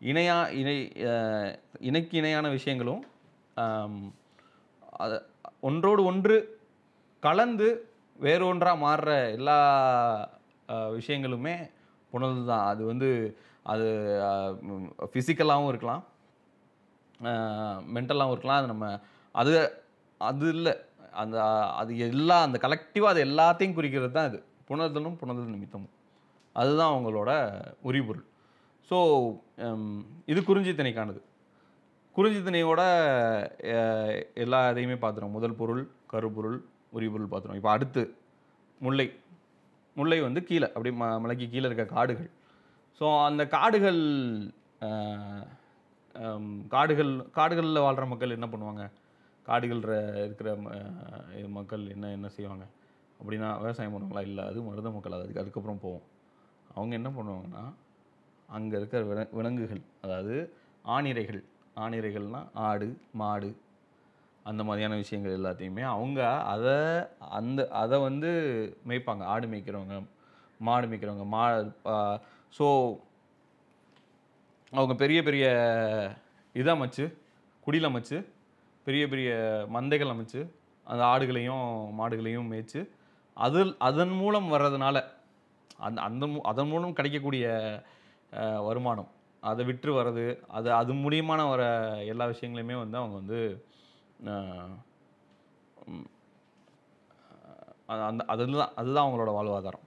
இணையா இணை இணைக்கு இணையான விஷயங்களும் அது ஒன்றோடு ஒன்று கலந்து வேறொன்றாக மாறுற எல்லா விஷயங்களுமே புணர்தல் தான் அது வந்து அது ஃபிசிக்கலாகவும் இருக்கலாம். மென்டலாகவும் இருக்கலாம். அது நம்ம அது அது இல்லை. அந்த அது எல்லா அந்த கலெக்டிவாக அது எல்லாத்தையும் குறிக்கிறது தான் இது. புணர்தலும் புணர்தல் நிமித்தமும். அதுதான் அவங்களோட உரிபொருள். ஸோ இது குறிஞ்சித்திணைக்கானது குறிஞ்சித்திணையோட அஹ், எல்லா இதையுமே பார்த்துரும் முதல் பொருள் கருப்பொருள் உரிபொருள் பார்த்துரும் இப்போ அடுத்து முல்லை. முல்லை வந்து கீழே அப்படி ம மலைக்கு கீழே இருக்க காடுகள். ஸோ அந்த காடுகள் காடுகள் காடுகளில் வாழ்கிற மக்கள் என்ன பண்ணுவாங்க? காடுகள் இருக்கிற மக்கள் என்ன என்ன செய்வாங்க? அப்படின்னா விவசாயம் பண்ணுவாங்களா? இல்லை அது மருத மக்கள். அதுக்கு அதுக்கப்புறம் போவோம். அவங்க என்ன பண்ணுவாங்கன்னா அங்கே இருக்கிற வில விலங்குகள் அதாவது ஆணிரைகள் ஆணிரைகள்னா ஆடு மாடு அந்த மாதிரியான விஷயங்கள் எல்லாத்தையுமே அவங்க அதை அந்த அதை வந்து மேய்ப்பாங்க. ஆடு மேய்க்கிறவங்க மாடு மேய்க்கிறவங்க மா ஸோ அவங்க பெரிய பெரிய இதை அமைச்சு குடியில் அமைச்சு பெரிய பெரிய மந்தைகள் அமைச்சு அந்த ஆடுகளையும் மாடுகளையும் மேய்ச்சி அதில் அதன் மூலம் வர்றதுனால அந்த அந்த அதன் மூலம் கிடைக்கக்கூடிய வருமானம். அதை விற்று வர்றது அது அது மூலியமான வர எல்லா விஷயங்களையுமே வந்து அவங்க வந்து அந்த அதுதான் அதுதான் அவங்களோட வாழ்வாதாரம்.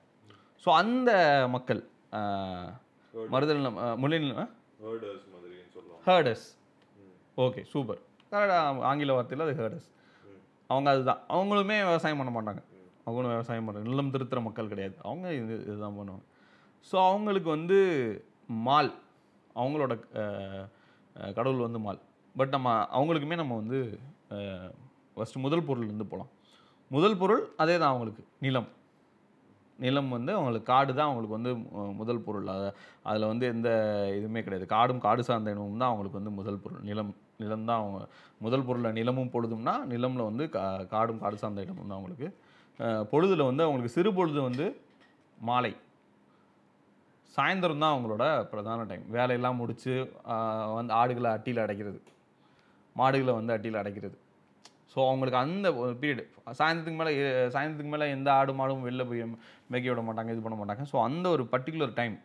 ஸோ அந்த மக்கள் மருதல் முல்லில் ஹேர்டர்ஸ் ஓகே சூப்பர் கரெக்டாக ஆங்கில வார்த்தையில் அது ஹேர்டஸ் அவங்க அதுதான். அவங்களுமே விவசாயம் பண்ண மாட்டாங்க. அவங்களும் விவசாயம் பண்ணுறாங்க நிலம் திருத்துற மக்கள் கிடையாது. அவங்க இது இதுதான் பண்ணுவாங்க. ஸோ அவங்களுக்கு வந்து மால் அவங்களோட கடவுள் வந்து மால். பட் நம்ம அவங்களுக்குமே நம்ம வந்து ஃபஸ்ட்டு முதல் பொருள்லேருந்து போகலாம் முதல் பொருள் அதே தான் அவங்களுக்கு நிலம். நிலம் வந்து அவங்களுக்கு காடு தான் அவங்களுக்கு வந்து முதல் பொருள். அதை அதில் வந்து எந்த இதுவுமே கிடையாது. காடும் காடு சார்ந்த இனமும் தான் அவங்களுக்கு வந்து முதல் பொருள். நிலம் நிலம் தான் அவங்க முதல் பொருளில் நிலமும் பொழுதும்னா நிலமில் வந்து கா காடும் காடு சார்ந்த இடமும் தான் அவங்களுக்கு. பொழுதில் வந்து அவங்களுக்கு சிறு பொழுது வந்து மாலை. சாயந்தரம் தான் அவங்களோட பிரதான டைம் வேலையெல்லாம் முடித்து வந்து ஆடுகளை அட்டியில் அடைக்கிறது. மாடுகளை வந்து அட்டியில் அடைக்கிறது. ஸோ அவங்களுக்கு அந்த ஒரு பீரியட் சாயந்தரத்துக்கு மேலே சாயந்தரத்துக்கு மேலே எந்த ஆடு மாடும் வெளில போய் மேய்க்க விட மாட்டாங்க இது பண்ண மாட்டாங்க. ஸோ அந்த ஒரு பர்டிகுலர் டைம்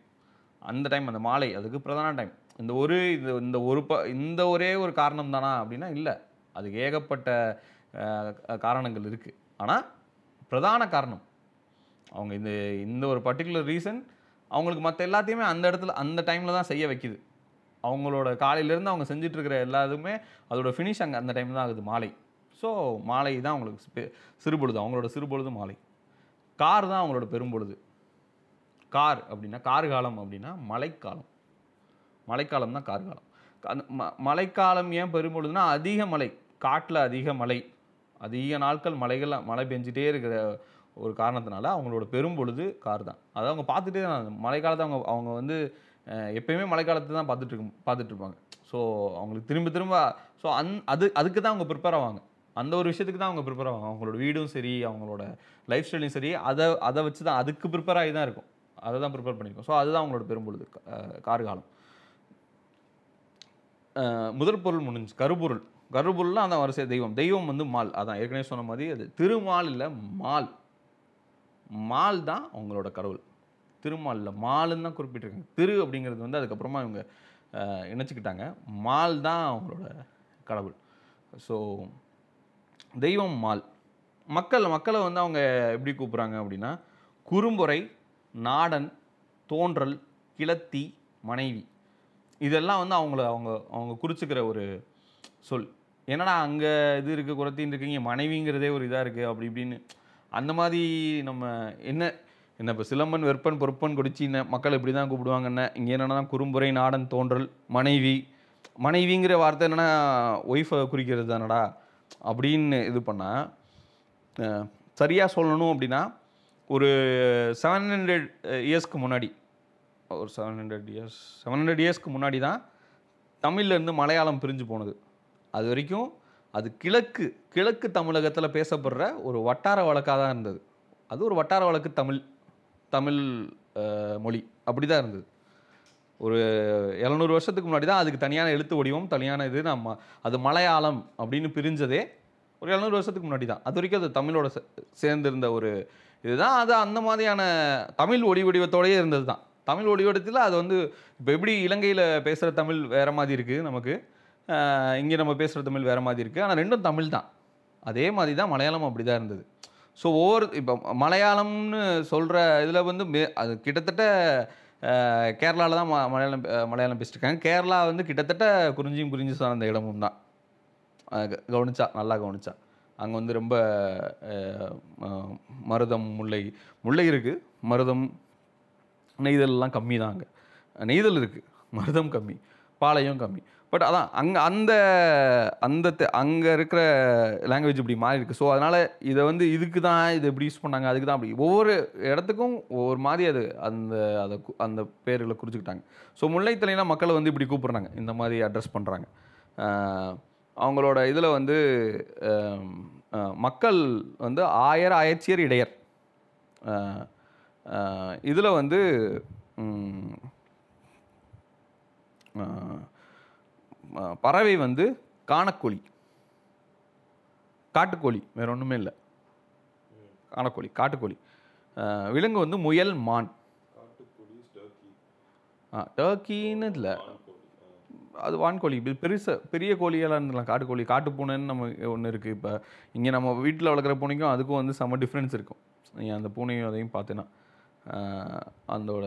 அந்த டைம் அந்த மாலை அதுக்கு பிரதான டைம் இந்த ஒரு இது இந்த ஒரு ப இந்த ஒரே ஒரு காரணம் தானா அப்படின்னா இல்லை. அதுக்கு ஏகப்பட்ட காரணங்கள் இருக்குது ஆனால் பிரதான காரணம். அவங்க இந்த இந்த ஒரு பர்டிகுலர் ரீசன் அவங்களுக்கு மற்ற எல்லாத்தையுமே அந்த இடத்துல அந்த டைமில் தான் செய்ய வைக்குது. அவங்களோட காலையிலேருந்து அவங்க செஞ்சிட்ருக்கிற எல்லாத்துமே அதோட ஃபினிஷ் அங்கே அந்த டைம் தான் ஆகுது மாலை. ஸோ மாலை தான் அவங்களுக்கு சிறுபொழுது. அவங்களோட சிறுபொழுது மாலை. கார் தான் அவங்களோட பெரும்பொழுது. கார் அப்படின்னா கார் காலம் அப்படின்னா மழைக்காலம். மழைக்காலம் தான் கார் காலம். அந்த ம- மழைக்காலம் ஏன் பெரும்பொழுதுனா அதிக மழை. காட்டில் அதிக மழை. அதிக நாட்கள் மழைகள் மழை பெஞ்சிட்டே இருக்கிற ஒரு காரணத்தினால அவங்களோட பெரும்பொழுது கார் தான். அதை அவங்க பார்த்துட்டே தான் மழைக்காலத்தை அவங்க அவங்க வந்து எப்பயுமே மழைக்காலத்தை தான் பார்த்துட்டு பார்த்துட்ருப்பாங்க ஸோ அவங்களுக்கு திரும்ப திரும்ப ஸோ அந் அது அதுக்கு தான் அவங்க ப்ரிப்பேர் ஆவாங்க. அந்த ஒரு விஷயத்துக்கு தான் அவங்க ப்ரிப்பேர் ஆவாங்க. அவங்களோட வீடும் சரி அவங்களோட லைஃப் ஸ்டைலும் சரி அதை அதை வச்சு தான் அதுக்கு ப்ரிப்பேர் ஆகி தான் இருக்கும். அதை தான் ப்ரிப்பேர் பண்ணியிருக்கோம். ஸோ அதுதான் அவங்களோட பெரும்பொழுது கார்காலம். கார் காலம் முதல் பொருள் முடிஞ்சு கருப்பொருள். கருப்பொருள்லாம் அதான் வரிசை தெய்வம். தெய்வம் வந்து மால். அதான் ஏற்கனவே சொன்ன மாதிரி அது திருமால் இல்லை மால். மால் தான் அவங்களோட கடவுள். திருமாலில் மாலுன்னு தான் குறிப்பிட்டிருக்காங்க. திரு அப்படிங்கிறது வந்து அதுக்கப்புறமா இவங்க இணைச்சிக்கிட்டாங்க. மால் தான் அவங்களோட கடவுள். ஸோ தெய்வம் மால். மக்கள் மக்களை வந்து அவங்க எப்படி கூப்பிட்றாங்க அப்படின்னா குறும்புரை நாடன் தோன்றல் கிளத்தி மனைவி. இதெல்லாம் வந்து அவங்கள அவங்க அவங்க குறிச்சிக்கிற ஒரு சொல். என்னடா அங்கே இது இருக்குது குறத்தின்னு இருக்கீங்க மனைவிங்கிறதே ஒரு இதாக இருக்குது அப்படி இப்படின்னு அந்த மாதிரி நம்ம என்ன என்ன இப்போ சிலம்பன் வெப்பன் பொறுப்பன் குடிச்சின்ன மக்கள் இப்படி தான் கூப்பிடுவாங்கன்னு இங்கே என்னென்னா குறும்புரை நாடன் தோன்றல் மனைவி. மனைவிங்கிற வார்த்தை என்னென்னா ஒய்ஃபை குறிக்கிறது தானடா அப்படின்னு இது பண்ணால் சரியாக சொல்லணும் அப்படின்னா ஒரு செவன் ஹண்ட்ரட் இயர்ஸ்க்கு முன்னாடி ஒரு seven hundred years seven hundred இயர்ஸ்க்கு முன்னாடி தான் தமிழ்லேருந்து மலையாளம் பிரிஞ்சு போனது. அது வரைக்கும் அது கிழக்கு கிழக்கு தமிழகத்தில் பேசப்படுற ஒரு வட்டார வழக்காக தான் இருந்தது. அது ஒரு வட்டார வழக்கு தமிழ் தமிழ் மொழி. அப்படி தான் இருந்தது. ஒரு எழுநூறு வருஷத்துக்கு முன்னாடி தான் அதுக்கு தனியான எழுத்து வடிவம் தனியான இது நம்ம அது மலையாளம் அப்படின்னு பிரிஞ்சதே ஒரு எழுநூறு வருஷத்துக்கு முன்னாடி தான். அது வரைக்கும் அது தமிழோட சே- சேர்ந்திருந்த ஒரு இதுதான். அது அந்த மாதிரியான தமிழ் ஒளி வடிவத்தோடயே இருந்தது தான் தமிழ் ஒளி வடிவத்தில் அது வந்து இப்போ எப்படி இலங்கையில் பேசுகிற தமிழ் வேறு மாதிரி இருக்குது நமக்கு. இங்கே நம்ம பேசுகிற தமிழ் வேறு மாதிரி இருக்குது ஆனால் ரெண்டும் தமிழ் தான். அதே மாதிரி தான் மலையாளம் அப்படி தான் இருந்தது. ஸோ ஒவ்வொரு இப்போ மலையாளம்னு சொல்கிற இதில் வந்து மே- அது கிட்டத்தட்ட கேரளாவில் தான் மலையாளம் மலையாளம் பேசிட்டுருக்காங்க. கேரளா வந்து கிட்டத்தட்ட குறிஞ்சியும் குறிஞ்சி சார்ந்த இடமும் தான். க- கவனிச்சா நல்லா கவனிச்சா. அங்கே வந்து ரொம்ப ம- மருதம் முல்லை முல்லை இருக்குது மருதம் நெய்தல்லாம் கம்மி தான் அங்கே. நெய்தல் இருக்குது மருதம் கம்மி. பாளையம் கம்மி. பட் அதான் அங்கே அந்த அந்த அங்கே இருக்கிற லாங்குவேஜ் இப்படி மாறி இருக்குது ஸோ அதனால் இதை வந்து இதுக்கு தான் இது எப்படி யூஸ் பண்ணாங்க அதுக்கு தான் அப்படி. ஒவ்வொரு இடத்துக்கும் ஒவ்வொரு மாதிரி அது அந்த அதை அந்த பேர்களை குறிச்சிக்கிட்டாங்க. ஸோ முல்லைத்தலைனா மக்களை வந்து இப்படி கூப்பிட்றாங்க. இந்த மாதிரி அட்ரஸ் பண்ணுறாங்க அவங்களோட இதில் வந்து மக்கள் வந்து ஆயர் ஆயச்சியர் இடையர். இதில் வந்து பறவை வந்து காணக்கோழி. காட்டுக்கோழி வேற ஒன்றுமே இல்லை. காணக்கோழி காட்டுக்கோழி. விலங்கு வந்து முயல் மான். டர்க்கின்னு இல்லை. அது வான்கோழி. இப்படி பெருசா பெரிய கோழியெல்லாம் இருந்தலாம் காட்டுக்கோழி. காட்டுப்பூனைன்னு நம்ம ஒன்று இருக்குது இப்போ இங்கே நம்ம வீட்டில் வளர்க்குற பூனைக்கும் அதுக்கும் வந்து செம்ம டிஃப்ரென்ஸ் இருக்கும். நீ அந்த பூனையும் அதையும் பார்த்தேன்னா. அதோட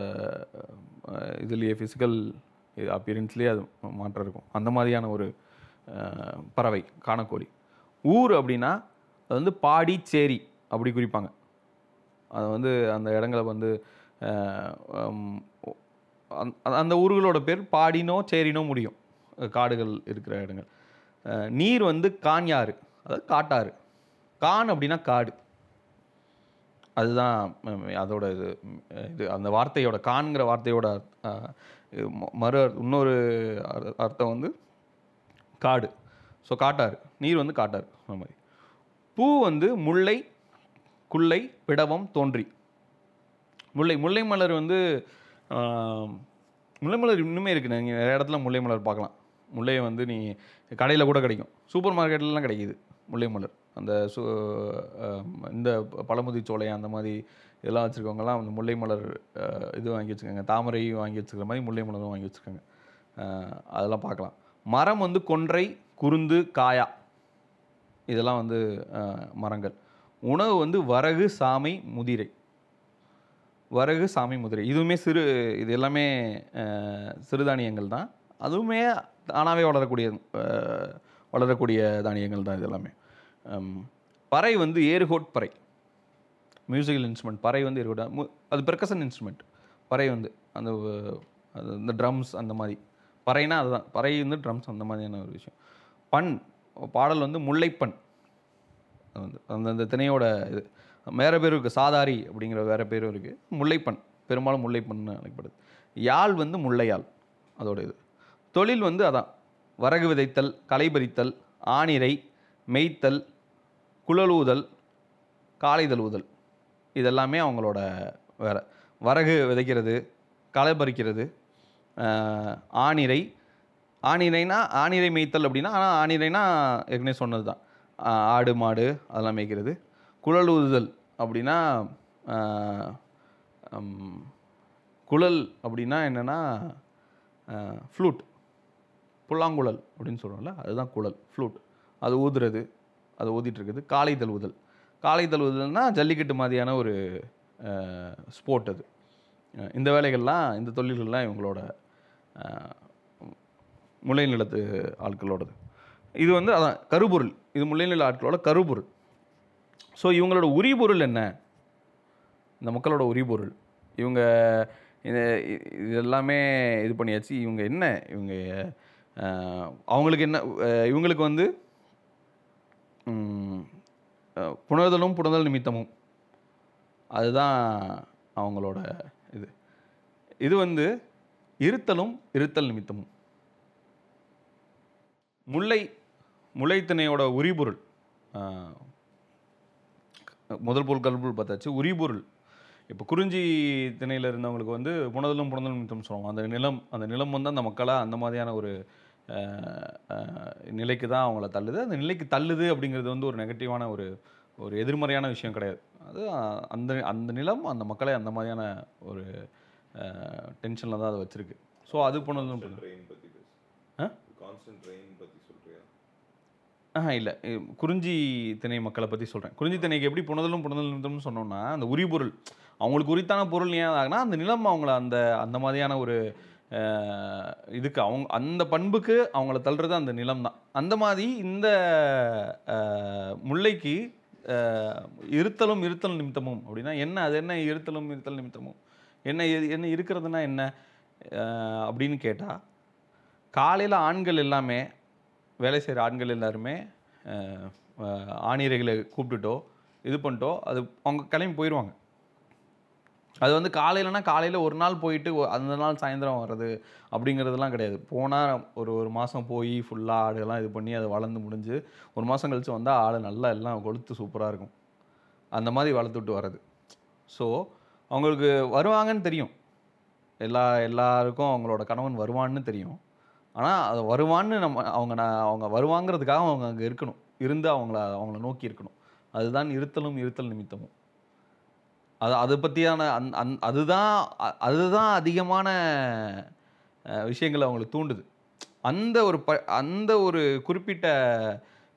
இதுலேயே ஃபிசிக்கல் அப்பியரன்ஸ்லேயே அது மாற்றம் இருக்கும். அந்த மாதிரியான ஒரு பறவை காணக்கோழி. ஊர் அப்படின்னா அது வந்து பாடி சேரி அப்படி குறிப்பாங்க. அது வந்து அந்த இடங்களை வந்து அந்த- ஊர்களோட பேர் பாடினோ சேரினோ முடியும். காடுகள் இருக்கிற இடங்கள். நீர் வந்து காஞ்சாறு அதாவது காட்டாறு. கான் அப்படின்னா காடு. அதுதான் அதோட இது இது அந்த வார்த்தையோட கான்கிற வார்த்தையோட மறு இன்னொரு அர்த்தம் வந்து காடு. ஸோ காட்டாறு. நீர் வந்து காட்டாறு. அந்த மாதிரி. பூ வந்து முல்லை குள்ளை பிடவம் தோன்றி. முல்லை முல்லை மலர் வந்து முல்லை மலர் இன்னுமே இருக்குது நீங்கள் நிறைய இடத்துல முல்லை மலர் பார்க்கலாம். முல்லையை வந்து நீ கடையில் கூட கிடைக்கும். சூப்பர் மார்க்கெட்லலாம் கிடைக்கிது முல்லை மலர். அந்த சு இந்த பழமுதி சோலை அந்த மாதிரி இதெல்லாம் வச்சுருக்கவங்கலாம் அந்த முல்லை மலர் இது வாங்கி வச்சுருக்காங்க. தாமரை வாங்கி வச்சுருக்கிற மாதிரி முல்லை மலரும் வாங்கி வச்சுருக்காங்க. அதெல்லாம் பார்க்கலாம். மரம் வந்து கொன்றை குருந்து காயா. இதெல்லாம் வந்து மரங்கள். உணவு வந்து வரகு சாமை முதிரை. வரகு சாமி முதிரை. இதுவுமே சிறு இது எல்லாமே சிறுதானியங்கள் தான். அதுவுமே தானாகவே வளரக்கூடிய வளரக்கூடிய தானியங்கள் தான் இது எல்லாமே. Um, பறை வந்து ஏர்கோட் பறை. மியூசிக்கல் இன்ஸ்ட்ருமெண்ட் பறை வந்து ஏர்கோட் மு- அது பெர்கஷன் இன்ஸ்ட்ருமெண்ட் பறை வந்து அந்த அது இந்த ட்ரம்ஸ் அந்த மாதிரி. பறைனா அதுதான். பறை வந்து ட்ரம்ஸ் அந்த மாதிரியான ஒரு விஷயம். பண் பாடல் வந்து முல்லைப்பண் அது வந்து அந்த அந்த திணையோட இது. வேறு பேரும் இருக்குது சாதாரி அப்படிங்கிற வேறு பேரும் இருக்குது முல்லைப்பண் பெரும்பாலும் முல்லைப்பண்னு அழைக்கப்படுது. யாழ் வந்து முல்லையாள் அதோட இது. தொழில் வந்து அதான். வரகு விதைத்தல் களைபறித்தல் ஆணிரை மெய்த்தல் குழலூதல் காளை தழுவுதல் இதெல்லாமே அவங்களோட வேறு வரகு விதைக்கிறது களை பறிக்கிறது ஆனிரை ஆனிரைனா ஆனிரை மேய்த்தல் அப்படின்னா ஆனால் ஆனிரைனா ஏற்கனவே சொன்னது தான் ஆடு மாடு அதெல்லாம் மேய்க்கிறது. குழல் ஊதுதல் அப்படின்னா குழல் அப்படின்னா என்னென்னா ஃப்ளூட். புல்லாங்குழல் அப்படின்னு சொல்கிறோம்ல அதுதான் குழல் ஃப்ளூட். அது ஊதுறது. அது ஊதிட்டு இருக்குது காளை தழுவுதல். காளை தழுவுதல்னால் ஜல்லிக்கட்டு மாதிரியான ஒரு ஸ்போர்ட் அது. இந்த வேலைகள்லாம் இந்த தொழில்கள்லாம் இவங்களோட முளைநிலத்து ஆட்களோடது. இது வந்து அதான் கருப்பொருள் இது முல்லை நில ஆட்களோட கருப்பொருள் ஸோ இவங்களோட உரிபொருள் என்ன? இந்த மக்களோட உரிபொருள். இவங்க இது இது எல்லாமே இது பண்ணியாச்சு. இவங்க என்ன? இவங்க அவங்களுக்கு என்ன இவங்களுக்கு வந்து புணர்தலும் புணர்தல் நிமித்தமும். அதுதான் அவங்களோட இது. இது வந்து இருத்தலும் இருத்தல் நிமித்தமும். முல்லை முல்லைத்திணையோட உரிபொருள் ஆஹ், முதல் பொருள் கல்பொருள் பார்த்தாச்சு. உரிபொருள். இப்போ குறிஞ்சி திணையில் இருந்தவங்களுக்கு வந்து புனதலும் புனதலும் நிமித்தம் சொல்லுவாங்க. அந்த நிலம் அந்த நிலம் வந்து அந்த மக்களாக அந்த மாதிரியான ஒரு நிலைக்கு தான் அவங்கள தள்ளுது. அந்த நிலைக்கு தள்ளுது அப்படிங்கிறது வந்து ஒரு நெகட்டிவான ஒரு ஒரு எதிர்மறையான விஷயம் கிடையாது. அது அந்த அந்த நிலம் அந்த மக்களை அந்த மாதிரியான ஒரு டென்ஷனில் தான் அதை வச்சிருக்கு. ஸோ அது பேசு. ஆ? இல்லை. குறிஞ்சி திணை மக்களை பற்றி சொல்கிறேன் குறிஞ்சி திணைக்கு எப்படி புனதலும் புனதலும் சொன்னோம்னா அந்த உரிபொருள் அவங்களுக்கு உரித்தான பொருள் ஏன் ஆகுனா அந்த நிலம் அவங்கள அந்த அந்த மாதிரியான ஒரு இதுக்கு அவங்க அந்த பண்புக்கு அவங்கள தள்ளுறது அந்த நிலம் தான் அந்த மாதிரி இந்த முல்லைக்கு இருத்தலும் இருத்தல் நிமித்தமும் அப்படின்னா என்ன அது என்ன இருத்தலும் இருத்தல் நிமித்தமும்? என்ன இது- என்ன இருக்கிறதுனா என்ன? அப்படின்னு கேட்டால் காலையில் ஆண்கள் எல்லாமே வேலை செய்கிற ஆண்கள் எல்லாருமே ஆணிரைகளை கூப்பிட்டுட்டோ இது பண்ணிட்டோ அது அவங்க கிளம்பி போயிடுவாங்க அது வந்து காலையிலனா காலையில் ஒரு நாள் போயிட்டு அந்த நாள் சாயந்தரம் வர்றது அப்படிங்கிறதுலாம் கிடையாது. போனால் ஒரு ஒரு மாதம் போய் ஃபுல்லாக ஆடுலாம் இது பண்ணி அது வளர்ந்து முடிஞ்சு ஒரு மாதம் கழித்து வந்தால் ஆடு நல்லா எல்லாம் கொளுத்து சூப்பராக இருக்கும். அந்த மாதிரி வளர்த்துட்டு வர்றது. ஸோ அவங்களுக்கு வருவாங்கன்னு தெரியும். எல்லா எல்லாருக்கும் அவங்களோட கணவன் வருவான்னு தெரியும். ஆனால் அது வருவான்னு நம்ம அவங்க நான் அவங்க வருவாங்கிறதுக்காக அவங்க அங்கே இருக்கணும். இருந்து அவங்கள அவங்கள நோக்கி இருக்கணும். அதுதான் இருத்தலும் இருத்தல் நிமித்தமும். அது அதை பற்றியான அந் அந் அதுதான் அதுதான் அதிகமான விஷயங்களை அவங்களுக்கு தூண்டுது. அந்த ஒரு ப அந்த ஒரு குறிப்பிட்ட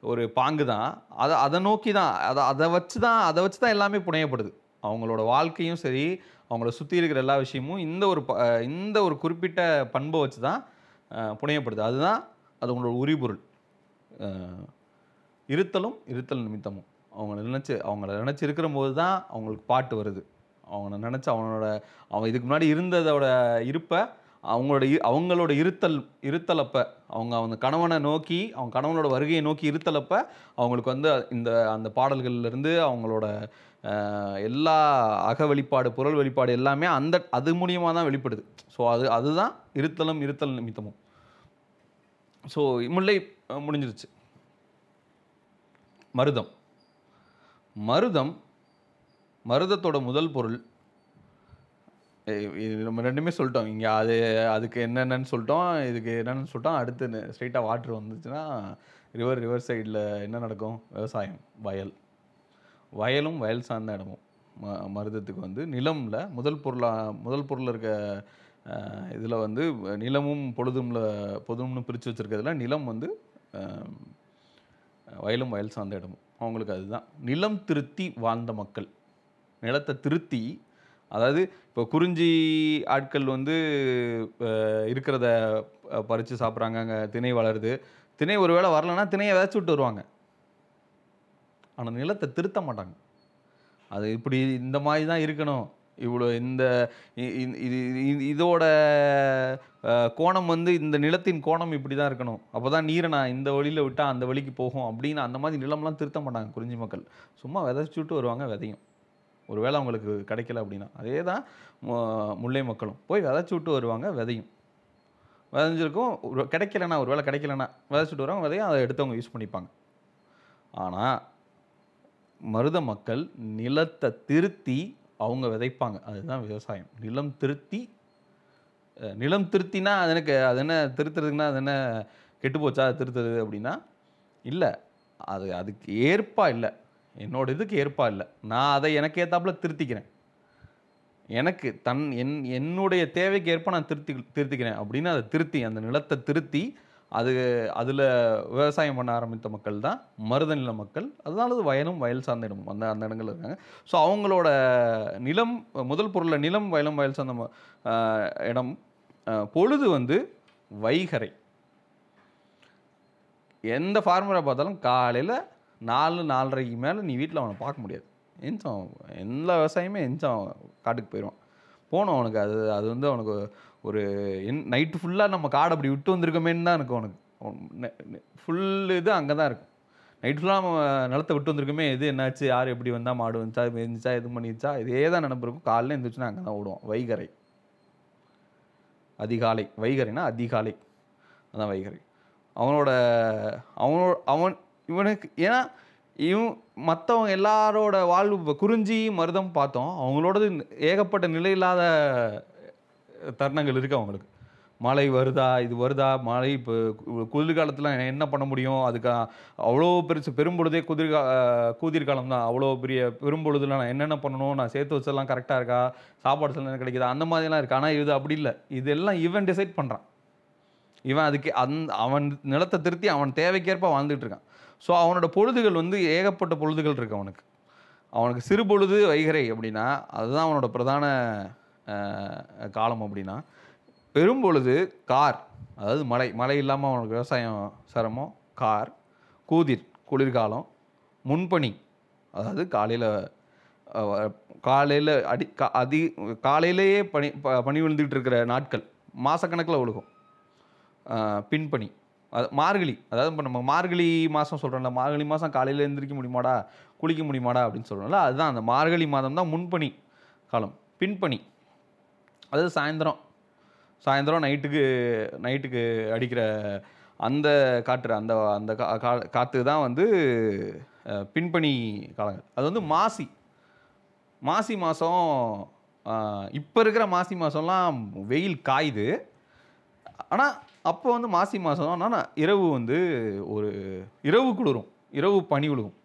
ஒரு பாங்கு தான். அதை அதை நோக்கி தான் அதை அதை வச்சு தான் அதை வச்சு தான் எல்லாமே புனையப்படுது. அவங்களோட வாழ்க்கையும் சரி அவங்கள சுற்றி இருக்கிற எல்லா விஷயமும் இந்த ஒரு ப- இந்த ஒரு குறிப்பிட்ட பண்பை வச்சு தான் புனையப்படுது. அதுதான் அது உங்களோட உரிபொருள். இருத்தலும் இருத்தல் நிமித்தமும். அவங்கள நினச்சி அவங்கள நினச்சி இருக்கிற போது தான் அவங்களுக்கு பாட்டு வருது. அவங்கள நினச்சி அவனோட அவன் இதுக்கு முன்னாடி இருந்ததோட இருப்பை அவங்களோட அவங்களோட இருத்தல் இருத்தலப்ப அவங்க அவங்க கணவனை நோக்கி அவங்க கணவனோட வருகையை நோக்கி இருத்தலப்ப அவங்களுக்கு வந்து இந்த அந்த பாடல்கள்லேருந்து அவங்களோட எல்லா அக வெளிப்பாடு புறல் வெளிப்பாடு எல்லாமே அந்த அது மூலியமாக தான் வெளிப்படுது. ஸோ அது அதுதான் இருத்தலும் இருத்தல் நிமித்தமும். ஸோ முல்லை முடிஞ்சிருச்சு. மருதம். மருதம் மருதத்தோட முதல் பொருள். இது நம்ம ரெண்டுமே சொல்லிட்டோம். இங்கே அது அதுக்கு என்னென்னு சொல்லிட்டோம். இதுக்கு என்னென்னு சொல்லிட்டோம். அடுத்து ஸ்ட்ரெயிட்டாக வாட்ரு வந்துச்சுன்னா ரிவர் ரிவர் சைடில் என்ன நடக்கும்? விவசாயம் வயல். வயலும் வயல் சார்ந்த இடமும். ம மருதத்துக்கு வந்து நிலமில் முதல் பொருளாக முதல் பொருளில் இருக்க இதில் வந்து நிலமும் பொழுதும்ல பொதும்னு பிரித்து வச்சுருக்கிறதுல நிலம் வந்து வயலும் வயல் சார்ந்த இடமும். அவங்களுக்கு அதுதான். நிலம் திருத்தி வாழ்ந்த மக்கள். நிலத்தை திருத்தி அதாவது இப்போ குறிஞ்சி ஆட்கள் வந்து இருக்கிறத பறித்து சாப்பிட்றாங்க அங்கே திணை வளருது. திணை ஒருவேளை வரலன்னா திணையை விதைச்சி விட்டு வருவாங்க. ஆனால் நிலத்தை திருத்த மாட்டாங்க. அது இப்படி இந்த மாதிரி தான் இருக்கணும். இவ்வளோ இந்த இது இதோட கோணம் வந்து இந்த நிலத்தின் கோணம் இப்படி தான் இருக்கணும். அப்போ தான் நீரை நான் இந்த வழியில் விட்டால் அந்த வழிக்கு போகும் அப்படின்னு அந்த மாதிரி நிலம்லாம் திருத்த மாட்டாங்க குறிஞ்சி மக்கள். சும்மா விதைச்சி விட்டு வருவாங்க விதையும். ஒருவேளை அவங்களுக்கு கிடைக்கல அப்படின்னா. அதே தான் முல்லை மக்களும். போய் விதைச்சி விட்டு வருவாங்க விதையும். விதைஞ்சிருக்கும் ஒரு கிடைக்கலனா ஒரு வேளை கிடைக்கலனா விதைச்சிட்டு வருவாங்க விதையும் அதை எடுத்தவங்க யூஸ் பண்ணிப்பாங்க. ஆனால் மருத மக்கள் நிலத்தை திருத்தி அவங்க விதைப்பாங்க. அதுதான் விவசாயம். நிலம் திருத்தி நிலம் திருத்தினா அது எனக்கு அது என்ன திருத்துறதுக்குன்னா அது என்ன கெட்டு போச்சா அது திருத்துறது அப்படின்னா இல்லை. அது அதுக்கு ஏற்பா இல்லை. என்னோட இதுக்கு ஏற்பா இல்லை. நான் அதை எனக்கு ஏற்றாப்புல திருத்திக்கிறேன். எனக்கு தன் என் என்னுடைய தேவைக்கு ஏற்ப நான் திருத்தி திருத்திக்கிறேன் அப்படின்னு அதை திருத்தி அந்த நிலத்தை திருத்தி அது அதில் விவசாயம் பண்ண ஆரம்பித்த மக்கள் தான் மருத நில மக்கள். அதனால அது வயலும் வயல் சார்ந்த இடமும் அந்த அந்த இடங்கள் இருக்காங்க. ஸோ அவங்களோட நிலம் முதல் பொருளில் நிலம் வயலும் வயல் சார்ந்த இடம் பொழுது வந்து வைகரை. எந்த ஃபார்மரை பார்த்தாலும் காலையில் நாலு நாலரைக்கு மேலே நீ வீட்டில் அவனை பார்க்க முடியாது. எஞ்சம் எல்லா விவசாயமே எஞ்சம் காட்டுக்கு போயிடுவான் போனோம் அவனுக்கு அது அது வந்து அவனுக்கு ஒரு என் நைட்டு ஃபுல்லாக நம்ம காடை அப்படி விட்டு வந்திருக்கோமேன்னு தான் இருக்கும் உனக்கு. ஃபுல் இது அங்கே தான் இருக்கும். நைட் ஃபுல்லாக நிலத்தை விட்டு வந்திருக்குமே எது என்னாச்சு யார் எப்படி வந்தால் மாடு வந்துச்சா இருந்துச்சா எது பண்ணிச்சா இதே தான் நினப்பிருக்கும் காலையில் எழுந்திரிச்சுன்னா அங்கே தான் ஓடுவோம். வைகரை. அதிகாலை. வைகரைனா அதிகாலை. அதான் வைகரை. அவனோட அவனோட அவன் இவனுக்கு ஏன்னா இவன் மற்றவங்க எல்லாரோட வாழ்வு குறிஞ்சி மருதம் பார்த்தோம். அவங்களோடது ஏகப்பட்ட நிலை இல்லாத தருணங்கள் இருக்குது அவங்களுக்கு. மழை வருதா இது வருதா மழை இப்போ குளிர்காலத்தில் என்ன பண்ண முடியும்? அதுக்கு அவ்வளோ பெருசு பெரும்பொழுதே குதிர்கா கூதிர்காலம் தான். அவ்வளோ பெரிய பெரும்பொழுதில் நான் என்னென்ன பண்ணணும்? நான் சேர்த்து வச்செல்லாம் கரெக்டாக இருக்கா? சாப்பாடு சில கிடைக்குதா? அந்த மாதிரிலாம் இருக்குது ஆனால் இது அப்படி இல்லை. இதெல்லாம் இவன் டிசைட் பண்ணுறான் இவன் அதுக்கு அந் அவன் நிலத்தை திருத்தி அவன் தேவைக்கேற்ப வாழ்ந்துட்டு இருக்கான். ஸோ அவனோட பொழுதுகள் வந்து ஏகப்பட்ட பொழுதுகள் இருக்கு அவனுக்கு. அவனுக்கு சிறு பொழுது வைகரை அப்படின்னா அதுதான் அவனோட பிரதான காலம் அப்படின்னா பெரும்பொழுது கார் அதாவது மழை மழை இல்லாமல் அவனுக்கு விவசாயம் சிரமம் கார் கூதிர் குளிர்காலம் முன்பனி அதாவது காலையில் காலையில் அடி கா அதி காலையிலேயே பனி ப- பனி விழுந்துகிட்டு இருக்கிற நாட்கள் மாதக்கணக்கில் ஒழுகும். பின்பணி அது மார்கழி அதாவது இப்போ நம்ம மார்கழி மாதம் சொல்கிறோம்ல மார்கழி மாதம் காலையில் எழுந்திரிக்க முடியுமாடா குளிக்க முடியுமாடா அப்படின்னு சொல்கிறோம்ல அதுதான் அந்த மார்கழி மாதம் தான் முன்பணி காலம் பின்பணி. அதாவது சாயந்தரம். சாயந்தரம் நைட்டுக்கு நைட்டுக்கு அடிக்கிற அந்த காற்று அந்த அந்த கா- கா- காற்று தான் வந்து பின்பணி காலங்கள். அது வந்து மாசி. மாசி மாதம் இப்போ இருக்கிற மாசி மாதம்லாம் வெயில் காயுது. ஆனால் அப்போ வந்து மாசி மாதம் ஆனால் இரவு வந்து ஒரு இரவு குளிரும். இரவு பனி விழுகும்.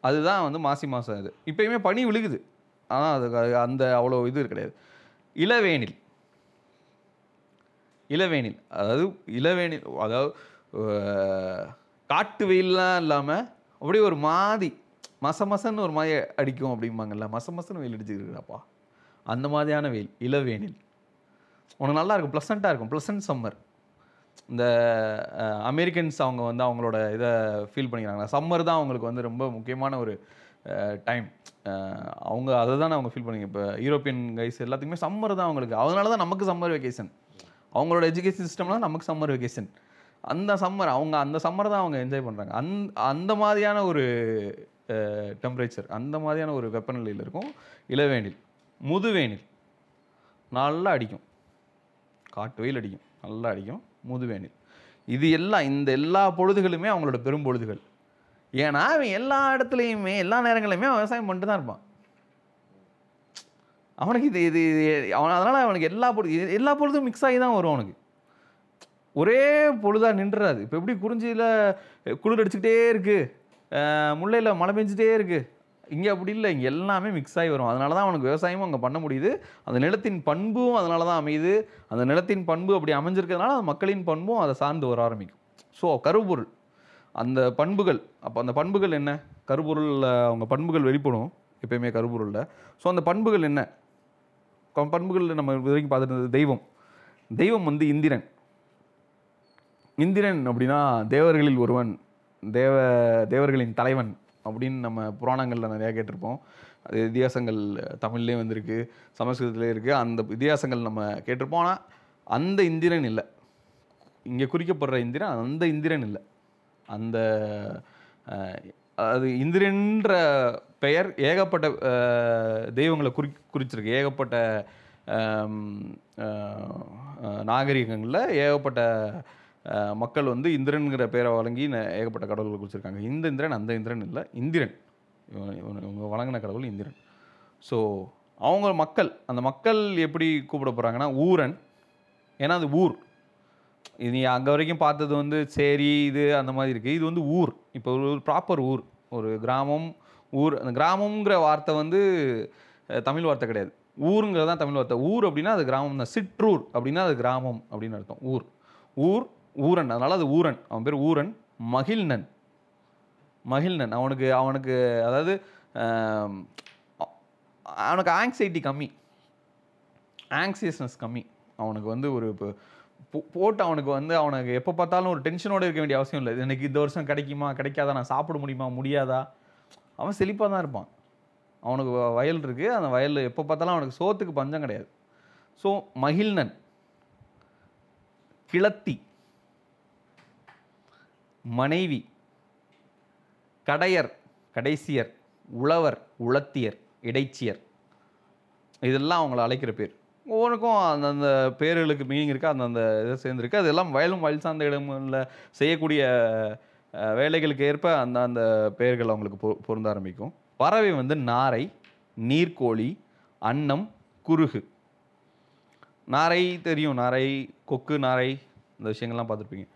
அதுதான் வந்து மாசி மாதம் இது இப்போயுமே பனி விழுகுது. ஆனால் அது அந்த அவ்வளோ இது கிடையாது. இளவேனில். இளவேனில். அதாவது இளவேனில் அதாவது காட்டு வெயிலெலாம் இல்லாமல் அப்படியே ஒரு மாதிரி மச மசன்னு ஒரு மாதிரி அடிக்கும் அப்படிம்பாங்கல்ல மச மசன்னு வெயில் அடிச்சுக்கிறாப்பா அந்த மாதிரியான வெயில் இளவேனில். உனக்கு நல்லா இருக்கும் ப்ளசண்ட்டாக இருக்கும் ப்ளசன்ட் சம்மர் இந்த அமெரிக்கன்ஸ் அவங்க வந்து அவங்களோட இதை ஃபீல் பண்ணிக்கிறாங்க. சம்மர் தான் அவங்களுக்கு வந்து ரொம்ப முக்கியமான ஒரு டைம் அவங்க அதை தானே அவங்க ஃபீல் பண்ணிங்க. இப்போ யூரோப்பியன் கைஸ் எல்லாத்துக்குமே சம்மர் தான் அவங்களுக்கு. அதனால தான் நமக்கு சம்மர் வெக்கேஷன் அவங்களோட எஜுகேஷன் சிஸ்டம்லாம் நமக்கு சம்மர் வெக்கேஷன் அந்த சம்மர் அவங்க அந்த சம்மர் தான் அவங்க என்ஜாய் பண்ணுறாங்க அந் அந்த மாதிரியான ஒரு டெம்பரேச்சர் அந்த மாதிரியான ஒரு வெப்பநிலையில் இருக்கும். இளவேனில் முதுவேனில் நல்லா அடிக்கும். காட்டு வெயில் அடிக்கும். நல்லா அடிக்கும். முதுவேனில். இது எல்லாம் இந்த எல்லா பொழுதுகளுமே அவங்களோட பெரும் பொழுதுகள். ஏன்னா அவன் எல்லா இடத்துலையுமே எல்லா நேரங்களையுமே விவசாயம் பண்ணிட்டு தான் இருப்பான். அவனுக்கு இது இது அவன் அதனால் அவனுக்கு எல்லா பொழுது எல்லா பொழுதும் மிக்ஸ் ஆகி தான் வரும் அவனுக்கு. ஒரே பொழுதாக நின்றுறாது இப்போ எப்படி குறிஞ்சியில் குளிர் அடிச்சுக்கிட்டே இருக்குது முல்லையில் மழை பெஞ்சிட்டே இருக்குது இங்கே அப்படி இல்லை. இங்கே எல்லாமே மிக்ஸ் ஆகி வரும். அதனால தான் அவனுக்கு விவசாயமும் அங்கே பண்ண முடியுது. அந்த நிலத்தின் பண்பும் அதனால தான் அமையுது. அந்த நிலத்தின் பண்பு அப்படி அமைஞ்சிருக்கிறதுனால அந்த மக்களின் பண்பும் அதை சார்ந்து வர ஆரம்பிக்கும். ஸோ கருப்பொருள். அந்த பண்புகள் அப்போ அந்த பண்புகள் என்ன? கருப்பொருளில் அவங்க பண்புகள் வெளிப்படும் எப்பயுமே கருப்பொருளில். ஸோ அந்த பண்புகள் என்ன? பண்புகளில் பண்புகள் நம்ம இது வரைக்கும் பார்த்துட்டு தெய்வம். தெய்வம் வந்து இந்திரன். இந்திரன் அப்படின்னா தேவர்களில் ஒருவன் தேவ தேவர்களின் தலைவன் அப்படின்னு நம்ம புராணங்களில் நிறையா கேட்டிருப்போம். அது இதிகாசங்கள் தமிழ்லேயும் வந்திருக்கு சமஸ்கிருதத்துலேயும் இருக்குது அந்த இதிகாசங்கள் நம்ம கேட்டிருப்போம். ஆனால் அந்த இந்திரன் இல்லை. இங்கே குறிக்கப்படுற இந்திரன் அந்த இந்திரன் இல்லை. அந்த அது இந்திரன்ற பெயர் ஏகப்பட்ட தெய்வங்களை குறி குறிச்சிருக்கு. ஏகப்பட்ட நாகரிகங்களில் ஏகப்பட்ட மக்கள் வந்து இந்திரனுங்கிற பெயரை வழங்கி ஏகப்பட்ட கடவுள்களை குறிச்சிருக்காங்க. இந்த இந்திரன் அந்த இந்திரன் இல்லை இந்திரன். இவன் இவன் இவங்க வழங்கின கடவுள் இந்திரன். ஸோ அவங்க மக்கள் அந்த மக்கள் எப்படி கூப்பிட போகிறாங்கன்னா ஊரன். ஏன்னா அது ஊர். இது நீ அங்கே வரைக்கும் பார்த்தது வந்து சேரி இது அந்த மாதிரி இருக்குது இது வந்து ஊர். இப்போ ஒரு ப்ராப்பர் ஊர். ஒரு கிராமம் ஊர். அந்த கிராமங்கிற வார்த்தை வந்து தமிழ் வார்த்தை கிடையாது. ஊருங்கிறது தான் தமிழ் வார்த்தை. ஊர் அப்படின்னா அது கிராமம் தான். சிற்றூர் அப்படின்னா அது கிராமம் அப்படின்னு அர்த்தம். ஊர். ஊர் ஊரன். அதனால் அது ஊரன். அவன் பேர் ஊரன். மகிழ்நன். மகிழ்நன். அவனுக்கு அவனுக்கு அதாவது அவனுக்கு ஆங்ஸைட்டி கம்மி. ஆங்ஸியஸ்னஸ் கம்மி. அவனுக்கு வந்து ஒரு இப்போ போட்டு அவனுக்கு வந்து அவனுக்கு எப்போ பார்த்தாலும் ஒரு டென்ஷனோடு இருக்க வேண்டிய அவசியம் இல்லை. எனக்கு இந்த வருஷம் கிடைக்குமா கிடைக்காதா நான் சாப்பிட முடியுமா முடியாதா? அவன் செழிப்பாக தான் இருப்பான். அவனுக்கு வ- வயல் இருக்குது அந்த வயலில் எப்போ பார்த்தாலும் அவனுக்கு சோத்துக்கு பஞ்சம் கிடையாது. ஸோ மகிழ்நன் கிளத்தி மனைவி கடையர் கடைசியர் உழவர் உளத்தியர் இடைச்சியர். இதெல்லாம் அவங்கள அழைக்கிற பேர். ஒவ்வொன்றுக்கும் அந்தந்த பேர்களுக்கு மீனிங் இருக்குது அந்தந்த இதை சேர்ந்துருக்கு. அதெல்லாம் வயலும் வயல் சார்ந்த இடங்களில் செய்யக்கூடிய வேலைகளுக்கு ஏற்ப அந்த அந்த பெயர்கள் அவங்களுக்கு பொ பொருந்த ஆரம்பிக்கும். பறவை வந்து நாரை நீர்க்கோழி அன்னம் குருகு நாரை தெரியும் நாரை கொக்கு நாரை இந்த விஷயங்கள்லாம் பார்த்துருப்பீங்க.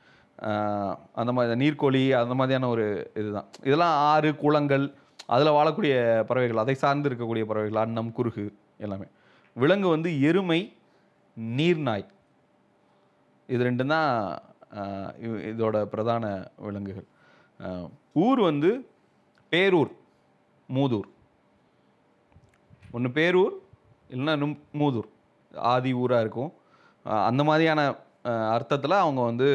அந்த மாதிரி நீர்க்கோழி அந்த மாதிரியான ஒரு இதுதான். இதெல்லாம் ஆறு குளங்கள் அதில் வாழக்கூடிய பறவைகள் அதை சார்ந்து இருக்கக்கூடிய பறவைகள் அன்னம் குருகு எல்லாமே. விலங்கு வந்து எருமை நீர்நாய். இது ரெண்டு தான் இதோட பிரதான விலங்குகள். ஊர் வந்து பேரூர் மூதூர். ஒன்று பேரூர் இல்லைன்னா இன்னும் மூதூர். ஆதி ஊராக இருக்கும். அந்த மாதிரியான அர்த்தத்தில் அவங்க வந்து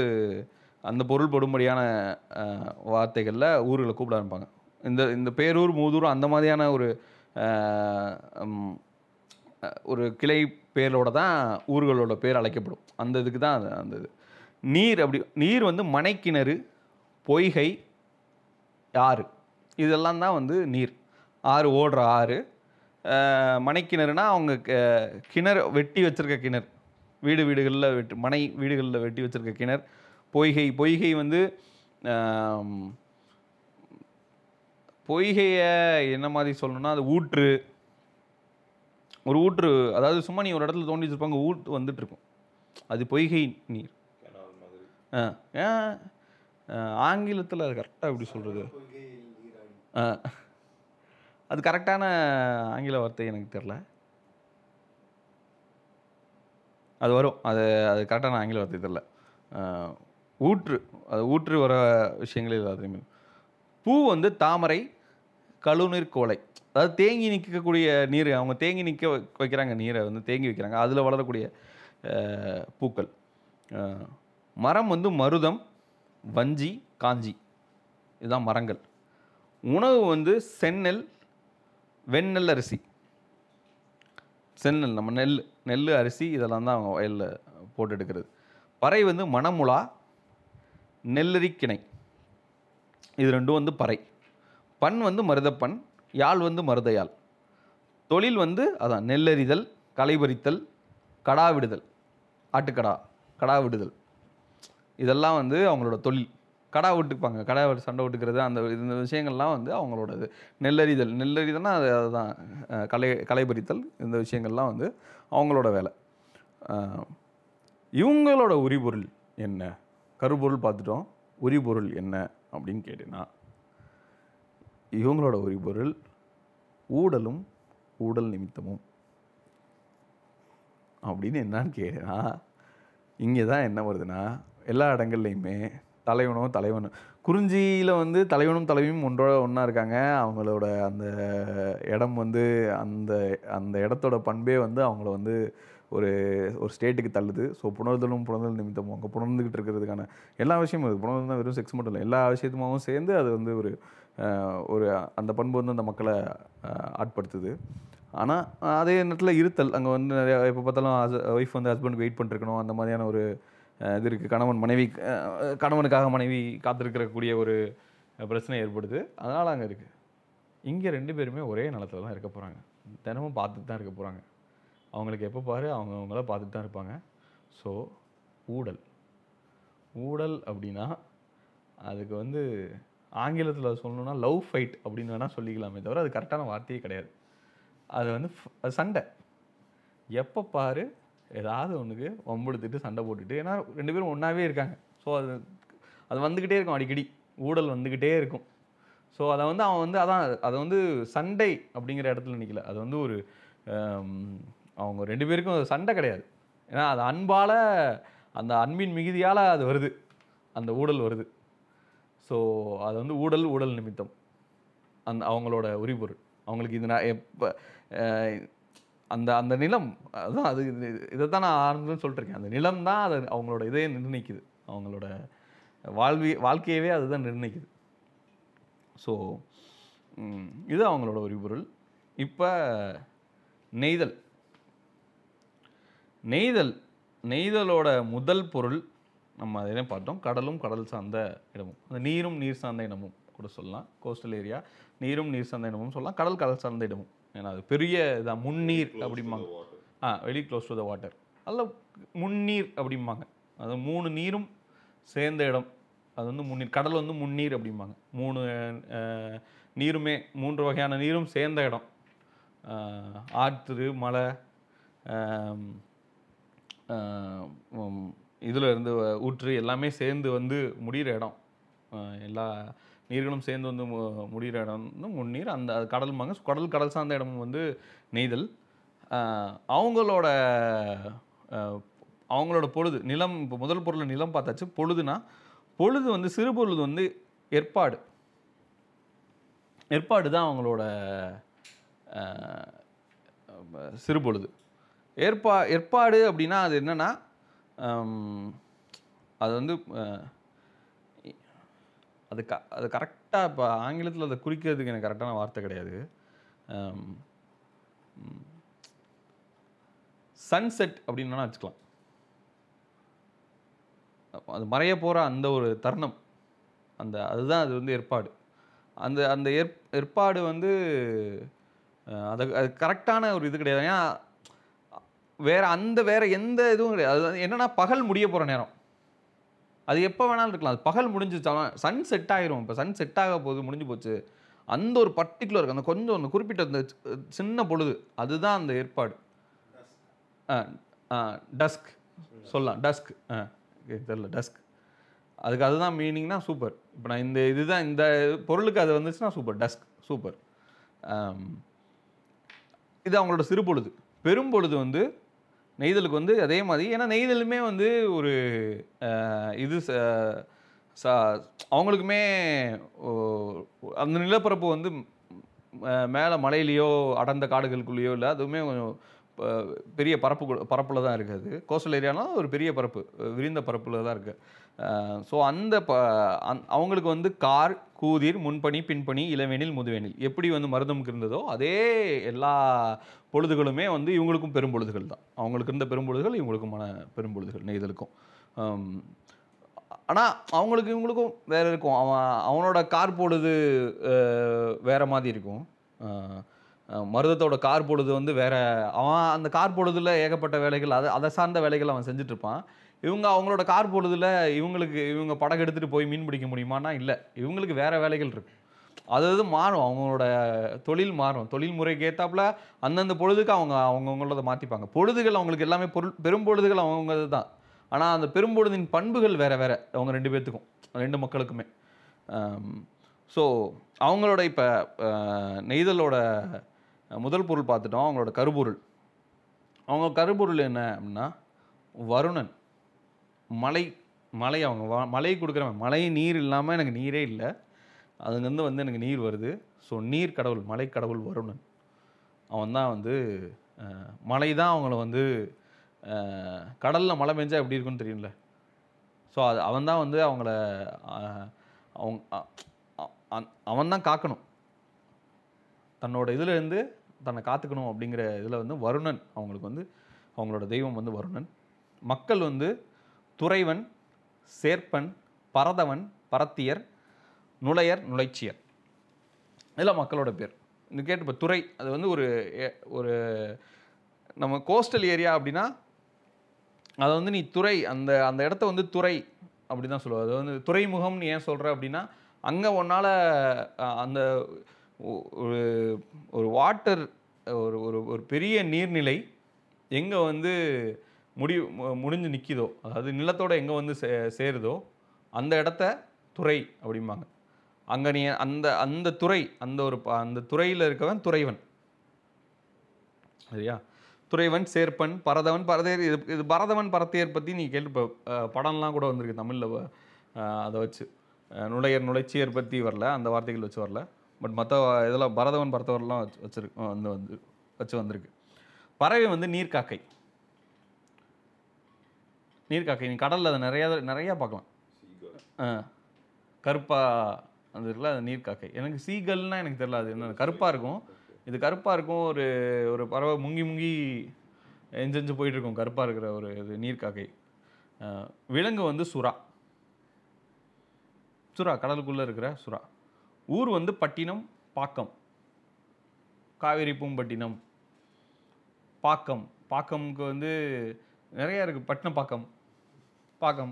அந்த பொருள் படும்படியான வார்த்தைகளில் ஊர்களை கூப்பிட ஆரம்பிப்பாங்க. இந்த இந்த பேரூர் மூதூர் அந்த மாதிரியான ஒரு ஒரு கிளை பேரோட தான் ஊர்களோட பேர் அழைக்கப்படும். அந்த இதுக்கு தான் அது அந்த இது. நீர் அப்படி நீர் வந்து மனைக்கிணறு பொய்கை ஆறு. இதெல்லாம் தான் வந்து நீர். ஆறு ஓடுற ஆறு. மனைக்கிணறுனா அவங்க க- கிணறு வெட்டி வச்சிருக்க கிணறு. வீடு வீடுகளில் வெட்டி மனை வீடுகளில் வெட்டி வச்சுருக்க கிணறு. பொய்கை பொய்கை வந்து பொய்கையை என்ன மாதிரி சொல்லணும்னா அது ஊற்று. ஒரு ஊற்று அதாவது சும்மா நீ ஒரு இடத்துல தோண்டி வச்சிருப்பாங்க ஊற்று வந்துட்டு இருக்கும் அது பொய்கை நீர். ஆ ஏன்? ஆங்கிலத்தில் அது கரெக்டாக எப்படி சொல்கிறது அது கரெக்டான ஆங்கில வார்த்தை எனக்கு தெரில அது வரும். அது அது கரெக்டான ஆங்கில வார்த்தை தெரில ஊற்று. அது ஊற்று வர விஷயங்களே எல்லாத்தையுமே பூ வந்து தாமரை கழுநீர் கோலை. அதாவது தேங்கி நிற்கக்கூடிய நீர் அவங்க தேங்கி நிற்க வைக்கிறாங்க நீரை வந்து தேங்கி வைக்கிறாங்க. அதில் வளரக்கூடிய பூக்கள். மரம் வந்து மருதம் வஞ்சி காஞ்சி. இதுதான் மரங்கள். உணவு வந்து செந்நெல் வெண்ணெல் அரிசி. செந்நெல் நம்ம நெல் நெல் அரிசி இதெல்லாம் தான் அவங்க வயலில் போட்டு எடுக்கிறது. பறை வந்து மணமுலா நெல்லரிக்கிணை. இது ரெண்டும் வந்து பறை. பண் வந்து மருதப்பண் யாழ் வந்து மருதையாள் தொழில் வந்து அதான் நெல்லறிதல் களைபறித்தல் கடா விடுதல் ஆட்டுக்கடா கடா விடுதல் இதெல்லாம் வந்து அவங்களோட தொழில். கடா விட்டுப்பாங்க. கடா சண்டை விட்டுக்கிறது அந்த இந்த விஷயங்கள்லாம் வந்து அவங்களோட இது நெல்லறிதல் நெல்லறிதல்னால் அது அதுதான். கலை கலைபறித்தல் இந்த விஷயங்கள்லாம் வந்து அவங்களோட வேலை. இவங்களோட உரிபொருள் என்ன? கருப்பொருள் பார்த்துட்டோம். உரிபொருள் என்ன? அப்படின்னு கேட்டீங்கன்னா இவங்களோட உரிபொருள் ஊடலும் ஊடல் நிமித்தமும். அப்படின்னு என்னான்னு கேட்டேன்னா இங்கே தான் என்ன வருதுன்னா எல்லா இடங்கள்லையுமே தலைவனும் தலைவனும் குறிஞ்சியில் வந்து தலைவனும் தலைவியும் ஒன்றோட ஒன்றா இருக்காங்க. அவங்களோட அந்த இடம் வந்து அந்த அந்த இடத்தோட பண்பே வந்து அவங்கள வந்து ஒரு ஒரு ஸ்டேட்டுக்கு தள்ளுது. ஸோ புணர்தலும் புணர்தல் நிமித்தமும் அங்கே புணர்ந்துக்கிட்டு இருக்கிறதுக்கான எல்லா விஷயமும் இருக்குது புணர்தல் வெறும் செக்ஸ் மட்டும் இல்லை. எல்லா விஷயத்துமாவும் சேர்ந்து அது வந்து ஒரு ஒரு அந்த பண்பு வந்து அந்த மக்களை ஆட்படுத்துது. ஆனால் அதே நேரத்தில் இருத்தல். அங்கே வந்து நிறையா எப்போ பார்த்தாலும் ஹஸ் ஒய்ஃப் வந்து ஹஸ்பண்ட் வெயிட் பண்ணிருக்கணும். அந்த மாதிரியான ஒரு இது இருக்குது கணவன் மனைவி கணவனுக்காக மனைவி காத்திருக்கக்கூடிய ஒரு பிரச்சனை ஏற்படுது. அதனால் அங்கே இருக்குது இங்கே ரெண்டு பேருமே ஒரே நிலத்தில் தான் இருக்க போகிறாங்க தினமும் பார்த்துட்டு தான் இருக்க போகிறாங்க அவங்களுக்கு எப்போ பாரு அவங்க அவங்கள பார்த்துட்டு தான் இருப்பாங்க. ஸோ ஊடல். ஊடல் அப்படின்னா அதுக்கு வந்து ஆங்கிலத்தில் சொல்லணும்னா லவ் ஃபைட் அப்படின்னு வேணால் சொல்லிக்கலாமே தவிர அது கரெக்டான வார்த்தையே கிடையாது. அது வந்து அது சண்டை. எப்போ பாரு ஏதாவது ஒன்றுக்கு வம்பெடுத்துட்டு சண்டை போட்டுட்டு ஏன்னா ரெண்டு பேரும் ஒன்றாவே இருக்காங்க. ஸோ அது அது வந்துக்கிட்டே இருக்கும் அடிக்கடி. ஊடல் வந்துக்கிட்டே இருக்கும். ஸோ அதை வந்து அவன் வந்து அதான் அதை வந்து சண்டை அப்படிங்கிற இடத்துல நிற்கல அது வந்து ஒரு அவங்க ரெண்டு பேருக்கும் அது சண்டை கிடையாது. ஏன்னா அது அன்பால் அந்த அன்பின் மிகுதியால் அது வருது. அந்த ஊடல் வருது. ஸோ அது வந்து ஊடல் ஊடல் நிமித்தம். அந்த அவங்களோட உரிபொருள். அவங்களுக்கு இது நான் எப்போ அந்த அந்த நிலம் அதுதான் அது இதை தான் நான் ஆரம்பத்தில் சொல்லிட்டுருக்கேன். அந்த நிலம் தான் அது அவங்களோட இதே நிர்ணயிக்குது. அவங்களோட வாழ்வி வாழ்க்கையவே அதுதான் நிர்ணயிக்குது. ஸோ இது அவங்களோட உரிபொருள். இப்போ நெய்தல். நெய்தல் நெய்தலோட முதல் பொருள் நம்ம அதே பார்த்தோம் கடலும் கடல் சார்ந்த இடமும். அந்த நீரும் நீர் சார்ந்த இடமும் கூட சொல்லலாம். கோஸ்டல் ஏரியா நீரும் நீர் சார்ந்த இடமும் சொல்லலாம். கடல் கடல் சார்ந்த இடமும். ஏன்னா அது பெரிய இதான் முன்னீர் அப்படிம்பாங்க. ஆ very close to the water அதில் முன்னீர் அப்படிம்பாங்க. அது மூணு நீரும் சேர்ந்த இடம். அது வந்து முன்னீர் கடல் வந்து முன்னீர் அப்படிம்பாங்க. மூணு நீருமே மூன்று வகையான நீரும் சேர்ந்த இடம். ஆற்று மலை இதில் இருந்து வ- ஊற்று எல்லாமே சேர்ந்து வந்து முடிகிற இடம். எல்லா நீர்களும் சேர்ந்து வந்து மு- முடிகிற இடம் முன்னீர் அந்த கடல் மாங்க கடல் கடல் சார்ந்த இடம் வந்து நெய்தல் அவங்களோட அவங்களோட பொழுது நிலம் இப்போ முதல் பொருள் நிலம் பார்த்தாச்சு. பொழுதுனா பொழுது வந்து சிறு பொழுது வந்து ஏற்பாடு. ஏற்பாடு தான் அவங்களோட சிறு பொழுது. ஏற்பா ஏற்பாடு அப்படின்னா அது என்னென்னா அது வந்து அது க அது கரெக்டாக இப்போ ஆங்கிலத்தில் அதை குறிக்கிறதுக்கு எனக்கு கரெக்டான வார்த்தை கிடையாது. சன்செட் அப்படின்னா வச்சுக்கலாம். அது மறைய போகிற அந்த ஒரு தருணம். அந்த அதுதான் அது வந்து ஏற்பாடு. அந்த அந்த ஏற் ஏற்பாடு வந்து அது அது கரெக்டான ஒரு இது கிடையாது. ஏன்னா வேறு அந்த வேறு எந்த இதுவும் கிடையாது. அது என்னென்னா பகல் முடிய போகிற நேரம். அது எப்போ வேணாலும் இருக்கலாம். அது பகல் முடிஞ்சிச்சாலும் சன் செட் ஆகிரும் இப்போ சன் செட் ஆக போகுது முடிஞ்சு போச்சு. அந்த ஒரு பர்டிகுலர் அந்த கொஞ்சம் அந்த குறிப்பிட்ட அந்த சின்ன பொழுது. அதுதான் அந்த ஏற்பாடு. டஸ்க் சொல்லலாம். டஸ்க் ஆ தெரில டஸ்க் அதுக்கு அதுதான் மீனிங்னா சூப்பர் இப்போ நான் இந்த இதுதான் இந்த பொருளுக்கு அது வந்துச்சுன்னா சூப்பர் டஸ்க் சூப்பர் இது அவங்களோட சிறு பொழுது. பெரும் பொழுது வந்து நெய்தலுக்கு வந்து அதே மாதிரி ஏன்னா நெய்தலுமே வந்து ஒரு இது ச- ச- அவங்களுக்குமே அந்த நிலப்பரப்பு வந்து மேலே மலையிலையோ அடர்ந்த காடுகளுக்குள்ளேயோ இல்லை அதுவுமே கொஞ்சம் பெரிய பரப்பு பரப்பில் தான் இருக்குது அது. கோஸ்டல் ஏரியானா ஒரு பெரிய பரப்பு விரிந்த பரப்பில் தான் இருக்குது ஸோ அந்த ப அந்- அவங்களுக்கு வந்து கார் கூதிர் முன்பணி பின்பணி இளவேனில் முதுவேனில் எப்படி வந்து மருதமுக்கு இருந்ததோ அதே எல்லா பொழுதுகளுமே வந்து இவங்களுக்கும் பெரும்பொழுதுகள் தான். அவங்களுக்கு இருந்த பெரும்பொழுதுகள் இவங்களுக்குமான பெரும்பொழுதுகள் நெய்தலுக்கும். ஆனால் அவங்களுக்கு இவங்களுக்கும் வேறு இருக்கும். அவன் அவனோட கார் பொழுது வேறு மாதிரி இருக்கும். மருதத்தோட கார் பொழுது வந்து வேற அவன் அந்த கார் பொழுதுல ஏகப்பட்ட வேலைகள் அதை அதை சார்ந்த வேலைகள் அவன் செஞ்சுட்டு இருப்பான் இவங்க அவங்களோட கார் பொழுதுல இவங்களுக்கு இவங்க படகு எடுத்துட்டு போய் மீன் பிடிக்க முடியுமானா இல்லை. இவங்களுக்கு வேற வேலைகள் இருக்கு. அது மாறும். அவங்களோட தொழில் மாறும். தொழில் முறைக்கு ஏற்றாப்புல அந்தந்த பொழுதுக்கு அவங்க அவங்கவுங்களதை மாற்றிப்பாங்க பொழுதுகள் அவங்களுக்கு எல்லாமே பொருள் பெரும் பொழுதுகள் அவங்கது தான். ஆனால் அந்த பெரும்பொழுதின் பண்புகள் வேறு வேறு. அவங்க ரெண்டு பேர்த்துக்கும் ரெண்டு மக்களுக்குமே. ஸோ அவங்களோட இப்போ நெய்தலோட முதல் பொருள் பார்த்துட்டோம் அவங்களோட கருப்பொருள். அவங்க கருப்பொருள் என்ன அப்படின்னா வருணன். மலை மலை அவங்க வா- மலை கொடுக்குறவன். மலை நீர் இல்லாமல் எனக்கு நீரே இல்லை. அதுலேருந்து வந்து எனக்கு நீர் வருது. ஸோ நீர் கடவுள் மலை கடவுள் வருணன். அவன் தான் வந்து மலை தான் அவங்கள வந்து கடலில் மழை பெஞ்சால் எப்படி இருக்குன்னு தெரியும்ல. ஸோ அது அவன் தான் வந்து அவங்கள அவங்க அவன் தான் காக்கணும். தன்னோட இதுலேருந்து தன்னை காத்துக்கணும் அப்படிங்கிற இதில் வந்து வருணன் அவங்களுக்கு வந்து அவங்களோட தெய்வம் வந்து வருணன். மக்கள் வந்து துறைவன் சேர்ப்பன் பரதவன் பரத்தியர் நுழையர் நுழைச்சியர். இதெல்லாம் மக்களோட பேர். இந்த கேட்டு இப்போ துறை அது வந்து ஒரு ஒரு நம்ம கோஸ்டல் ஏரியா அப்படின்னா அதை வந்து நீ துறை அந்த அந்த இடத்த வந்து துறை அப்படி தான் சொல்லுவோம் அது வந்து துறைமுகம்னு ஏன் சொல்கிற அப்படின்னா அங்கே உன்னால் அந்த ஒரு ஒரு வாட்டர் ஒரு ஒரு ஒரு பெரிய நீர்நிலை எங்கே வந்து முடி மு- முடிஞ்சு நிற்கிதோ அதாவது நிலத்தோடு எங்கே வந்து சே சேருதோ அந்த இடத்த துறை அப்படிம்பாங்க. அங்கே நீ அந்த அந்த துறை அந்த ஒரு ப- அந்த துறையில் இருக்கவன் துறைவன். சரியா? துறைவன் சேர்ப்பன் பரதவன் பரதேர் இது இது பரதவன் பரத்தையர் பற்றி நீ கேட்டு படம்லாம் கூட வந்திருக்கு தமிழில் அதை வச்சு. நுழையர் நுழைச்சியர் பற்றி வரல அந்த வார்த்தைகள் வச்சு வரல. பட் மற்ற இதெல்லாம் பரதவன் பரத்தவர்லாம் வச்சு வச்சிருக்கு வந்து வந்து வச்சு வந்திருக்கு. பறவை வந்து நீர்க்காக்கை நீர்க்காக்கை நீ கடலில் அதை நிறையா நிறையா பார்க்கலாம். கருப்பாக ஆ. கருப்பா அது இருக்குல்ல அது நீர்க்காக்கை எனக்கு சீகல்னால் எனக்கு தெரியல அது என்ன கருப்பாக இருக்கும். இது கருப்பாக இருக்கும் ஒரு ஒரு பறவை முங்கி முங்கி எஞ்செஞ்சு போயிட்டுருக்கும் கருப்பாக இருக்கிற ஒரு இது நீர்க்காக்கை விலங்கு வந்து சுறா. சுறா கடலுக்குள்ளே இருக்கிற சுறா. ஊர் வந்து பட்டினம் பாக்கம். காவேரி பூம்பட்டினம் பாக்கம். பாக்கம்க்கு வந்து நிறைய இருக்குது பட்டினம் பாக்கம். அப்போ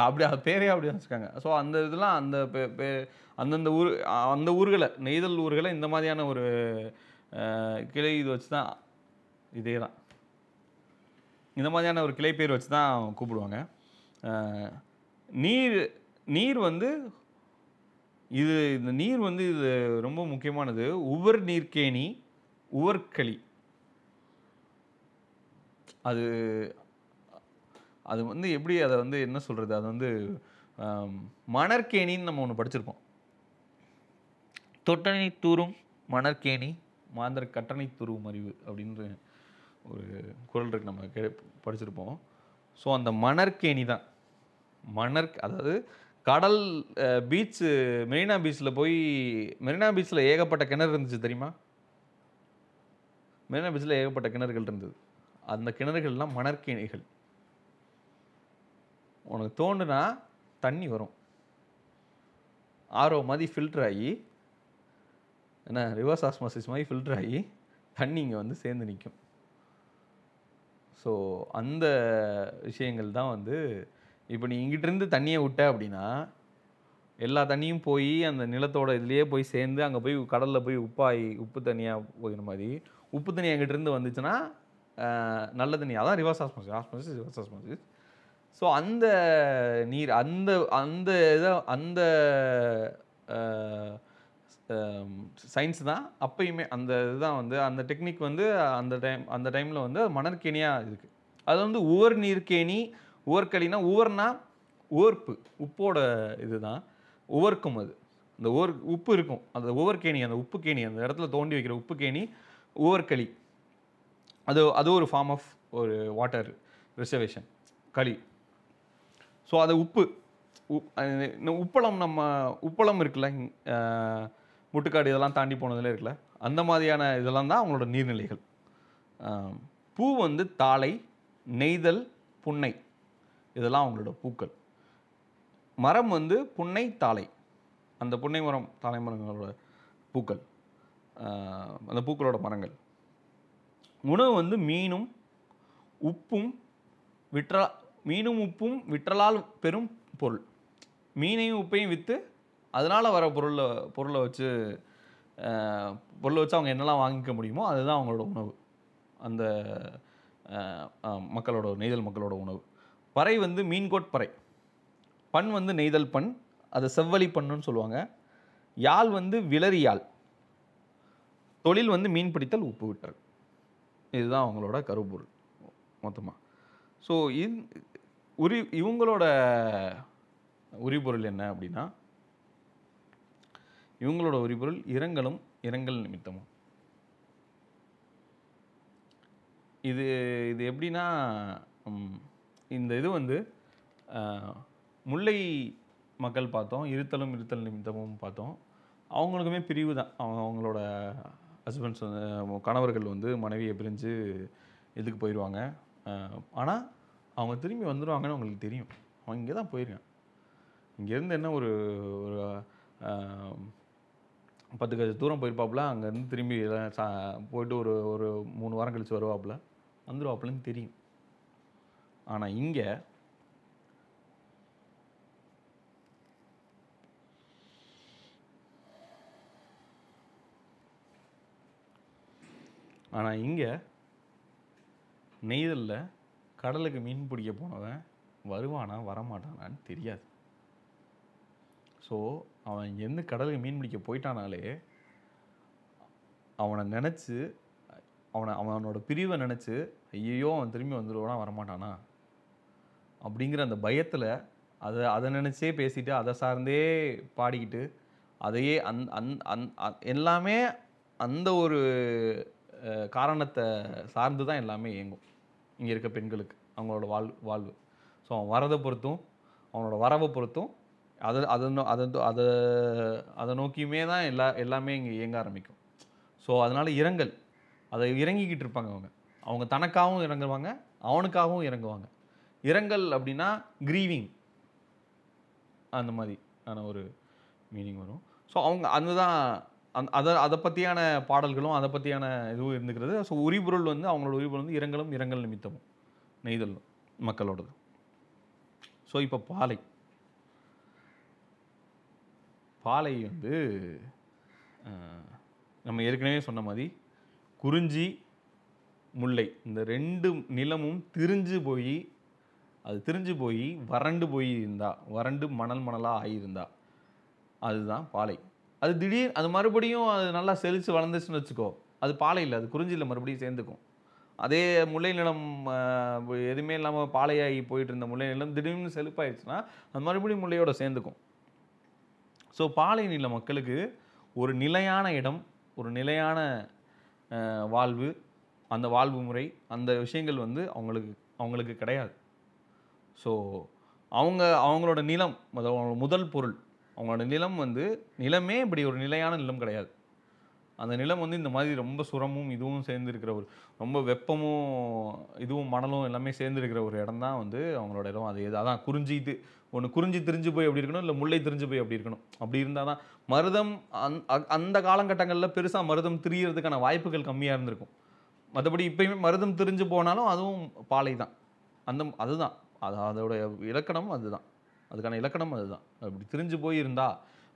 அப்படி அது பேரே அப்படி வச்சுருக்காங்க. ஸோ அந்த இதெல்லாம் அந்த பே- அந்தந்த ஊர் அந்த ஊர்களை நெய்தல் ஊர்களை இந்த மாதிரியான ஒரு கிளை இது வச்சு தான் இதே தான் இந்த மாதிரியான ஒரு கிளை பேர் வச்சு தான் கூப்பிடுவாங்க நீர் நீர் வந்து இது இந்த நீர் வந்து இது ரொம்ப முக்கியமானது. உவர் நீர்க்கேணி உவர்களி அது அது வந்து எப்படி அதை வந்து என்ன சொல்கிறது அது வந்து மணற்கேணின்னு நம்ம ஒன்று படிச்சிருப்போம். தொட்டனை தூரும் மணற்கேணி. மாந்தர் கட்டணை துருவும் அறிவு அப்படின்ற ஒரு குரல் இருக்கு நம்ம கே படிச்சிருப்போம். ஸோ அந்த மணற்கேணி தான். மணற் அதாவது கடல் பீச்சு மெரினா பீச்சில் போய் மெரினா பீச்சில் ஏகப்பட்ட கிணறு இருந்துச்சு தெரியுமா? மெரினா பீச்சில் ஏகப்பட்ட கிணறுகள் இருந்தது. அந்த கிணறுகள்லாம் மணற்கேணிகள். உனக்கு தோணுனா தண்ணி வரும். ஆரோ மாதிரி ஃபில்டர் ஆகி என்ன ரிவர்ஸ் ஆஸ்மாசிஸ் மாதிரி ஃபில்டர் ஆகி தண்ணி இங்கே வந்து சேர்ந்து நிற்கும் ஸோ அந்த விஷயங்கள் தான் வந்து இப்போ நீ இங்கிட்டிருந்து தண்ணியை விட்ட அப்படின்னா எல்லா தண்ணியும் போய் அந்த நிலத்தோட இதுலேயே போய் சேர்ந்து அங்கே போய் கடலில் போய் உப்பாகி உப்பு தண்ணியாக போகிற மாதிரி உப்பு தண்ணி எங்கிட்டிருந்து வந்துச்சுன்னா நல்ல தண்ணி. அதான் reverse osmosis osmosis reverse osmosis so அந்த நீர் அந்த அந்த இதை அந்த சயின்ஸ் தான் அப்பயுமே அந்த இதுதான் வந்து அந்த டெக்னிக் வந்து அந்த டைம் அந்த டைமில் வந்து மணற்கேணியாக இருக்குது அது வந்து உவர் நீர்க்கேணி உவர்களினா உவர்னா உவர்ப்பு உப்போட இதுதான். உவர்க்கும் அது. அந்த ஓர் உப்பு இருக்கும். அந்த உவர்கேணி அந்த உப்பு கேணி அந்த இடத்துல தோண்டி வைக்கிற உப்பு கேணி உவர்களி. அது அது ஒரு ஃபார்ம் ஆஃப் ஒரு வாட்டர் ரிசர்வேஷன் களி. ஸோ அது உப்பு. உப் அது உப்பளம் நம்ம உப்பளம் இருக்குல்ல முட்டுக்காடு இதெல்லாம் தாண்டி போனதுல இருக்குல்ல அந்த மாதிரியான இதெல்லாம் தான் அவங்களோட நீர்நிலைகள். பூ வந்து தாளை நெய்தல் புன்னை. இதெல்லாம் அவங்களோட பூக்கள். மரம் வந்து புன்னை தாளை அந்த புன்னை மரம் தாளை மரங்களோட பூக்கள். அந்த பூக்களோட மரங்கள். உணவு வந்து மீனும் உப்பும் விற்றா மீனும் உப்பும் விற்றலால் பெரும் பொருள். மீனையும் உப்பையும் விற்று அதனால் வர பொருளை பொருளை வச்சு பொருளை வச்சு அவங்க என்னெல்லாம் வாங்கிக்க முடியுமோ அதுதான் அவங்களோட உணவு. அந்த மக்களோட நெய்தல் மக்களோட உணவு. பறை வந்து மீன்கோட் பறை. பண் வந்து நெய்தல் பண் அதை செவ்வழி பண்ணுன்னு சொல்லுவாங்க. யாழ் வந்து விளறி யாழ். தொழில் வந்து மீன் பிடித்தல் உப்பு விட்டல். இதுதான் அவங்களோட கருப்பொருள் மொத்தமாக ஸோ இந் உரி இவங்களோட உரிபொருள் என்ன அப்படின்னா இவங்களோட உரிபொருள் இரங்கலும் இரங்கல் நிமித்தமும். இது இது எப்படின்னா இந்த இது வந்து முல்லை மக்கள் பார்த்தோம் இருத்தலும் இருத்தல் நிமித்தமும் பார்த்தோம். அவங்களுக்குமே பிரிவு தான். அவங்க அவங்களோட ஹஸ்பண்ட்ஸ் வந்து கணவர்கள் வந்து மனைவியை பிரிஞ்சு இதுக்கு போயிடுவாங்க ஆனால் அவங்க திரும்பி வந்துடுவாங்கன்னு அவங்களுக்கு தெரியும். அவங்க இங்கே தான் போயிருக்கான். இங்கேருந்து என்ன ஒரு ஒரு பத்து கஜ தூரம் போயிருப்பாப்புல அங்கேருந்து திரும்பி எல்லாம் சா போயிட்டு ஒரு ஒரு மூணு வாரம் கழித்து வருவாப்புல வந்துடுவாப்புலன்னு தெரியும். ஆனால் இங்கே ஆனால் இங்கே நெய்தலில் கடலுக்கு மீன் பிடிக்க போனவன் வருவானா வரமாட்டானான்னு தெரியாது. ஸோ அவன் எந்த கடலுக்கு மீன் பிடிக்க போயிட்டானாலே அவனை நினச்சி அவனை அவனோட பிரிவை நினச்சி ஐயோ அவன் திரும்பி வந்துடுவானா வரமாட்டானா? அப்படிங்கிற அந்த பயத்தில் அதை அதை நினச்சே பேசிட்டு அதை சார்ந்தே பாடிக்கிட்டு அதையே அந் அந் அந் அ- எல்லாமே அந்த ஒரு காரணத்தை சார்ந்து தான் எல்லாமே இயங்கும். இங்கே இருக்க பெண்களுக்கு அவங்களோட வாழ் வாழ்வு. ஸோ அவன் வரதை பொறுத்தும் அவனோட வரவை பொறுத்தும் அதை அதை நோ- அதை அதை அதை நோக்கியுமே தான் எல்லா எல்லாமே இங்கே இயங்க ஆரம்பிக்கும். ஸோ அதனால் இரங்கல். அதை இறங்கிக்கிட்டு இருப்பாங்க அவங்க. அவங்க தனக்காகவும் இறங்குவாங்க அவனுக்காகவும் இறங்குவாங்க. இரங்கல் அப்படின்னா க்ரீவிங் அந்த மாதிரியான ஒரு மீனிங் வரும். ஸோ அவங்க அதுதான் அந் அதை அதை பற்றியான பாடல்களும் அதை பற்றியான இதுவும் இருந்துக்கிறது. ஸோ உரிபொருள் வந்து அவங்களோட உரிபொருள் வந்து இரங்கலும் இரங்கல் நிமித்தமும் நெய்தல் மக்களோடது. ஸோ இப்போ பாலை. பாலை வந்து நம்ம ஏற்கனவே சொன்ன மாதிரி குறிஞ்சி முல்லை இந்த ரெண்டு நிலமும் திரிஞ்சு போய் அது திரிஞ்சு போய் வறண்டு போய் இருந்தா வறண்டு மணல் மணலாக ஆகியிருந்தா அதுதான் பாலை. அது திடீர் அது மறுபடியும் அது நல்லா செழித்து வளர்ந்துச்சுன்னு வச்சுக்கோ அது பாலை இல்லை அது குறிஞ்சியில் மறுபடியும் சேர்ந்துக்கும். அதே முல்லை நிலம் எதுவுமே இல்லாமல் பாலையாகி போயிட்டு இருந்த முல்லை நிலம் திடீர்னு செழிப்பாயிடுச்சுன்னா அது மறுபடியும் முல்லையோட சேர்ந்துக்கும். ஸோ பாலை நில மக்களுக்கு ஒரு நிலையான இடம் ஒரு நிலையான வாழ்வு அந்த வாழ்வு முறை அந்த விஷயங்கள் வந்து அவங்களுக்கு அவங்களுக்கு கிடையாது. ஸோ அவங்க அவங்களோட நிலம் அதாவது முதல் பொருள் அவங்களோட நிலம் வந்து நிலமே இப்படி ஒரு நிலையான நிலம் கிடையாது. அந்த நிலம் வந்து இந்த மாதிரி ரொம்ப சுரமும் இதுவும் சேர்ந்து இருக்கிற ஒரு ரொம்ப வெப்பமும் இதுவும் மணலும் எல்லாமே சேர்ந்து இருக்கிற ஒரு இடம் தான் வந்து அவங்களோட இடம். அது அதான் குறிஞ்சி இது. ஒன்று குறிஞ்சி திரிஞ்சு போய் அப்படி இருக்கணும் இல்லை முல்லை திரிஞ்சு போய் அப்படி இருக்கணும். அப்படி இருந்தால் தான் மருதம் அந் அ- அந்த காலகட்டங்களில் பெருசாக மருதம் திரியறதுக்கான வாய்ப்புகள் கம்மியாக இருந்திருக்கும். மற்றபடி இப்பயுமே மருதம் திரிஞ்சு போனாலும் அதுவும் பாலை தான். அந்த அதுதான். அது அதோடைய இலக்கணம் அதுதான். அதுக்கான இலக்கணம் அதுதான். அப்படி திரிஞ்சு போயிருந்தா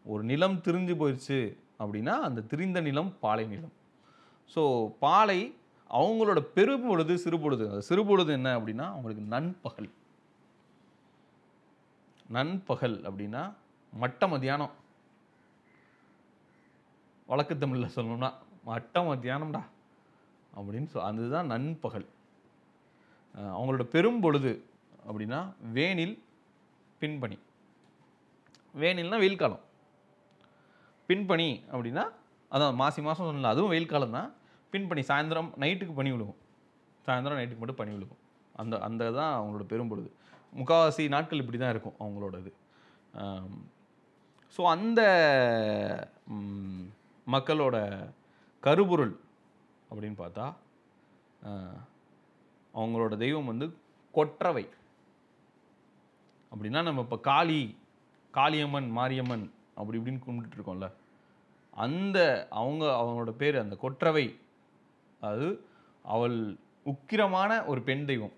ஒரு நிலம் திரிஞ்சு போயிடுச்சு அப்படின்னா அந்த திரிந்த நிலம் பாலை நிலம். ஸோ பாலை அவங்களோட பெரும்பொழுது சிறுபொழுது. அது சிறுபொழுது என்ன அப்படின்னா அவங்களுக்கு நண்பகல். நண்பகல் அப்படின்னா மட்ட மத்தியானம். வழக்கு தமிழில் சொல்லணும்னா மட்ட மத்தியானம்டா அப்படின்னு சொல் அதுதான் நண்பகல். அவங்களோட அவங்களோட பெரும்பொழுது அப்படின்னா வேனில் பின்பணி வேனில்னா வெயில் காலம். பின்பணி அப்படின்னா அதான் மாசி மாதம் சொன்னல அதுவும் வெயில் காலம் தான் பின்பணி சாயந்தரம் நைட்டுக்கு பனி விழுகும். சாயந்தரம் நைட்டுக்கு மட்டும் பனி விழுகும். அந்த அந்த தான் அவங்களோட பெரும்பொழுது முக்கால்வாசி நாட்கள் இப்படி தான் இருக்கும் அவங்களோட இது ஸோ அந்த மக்களோட கருபொருள் அப்படின்னு பார்த்தா அவங்களோட தெய்வம் வந்து கொற்றவை. அப்படின்னா நம்ம இப்போ காளி காளியம்மன் மாரியம்மன் அப்படி இப்படின்னு கும்பிட்டுருக்கோம்ல அந்த அவங்க அவங்களோட பேர் அந்த கொற்றவை. அது அவள் உக்கிரமான ஒரு பெண் தெய்வம்.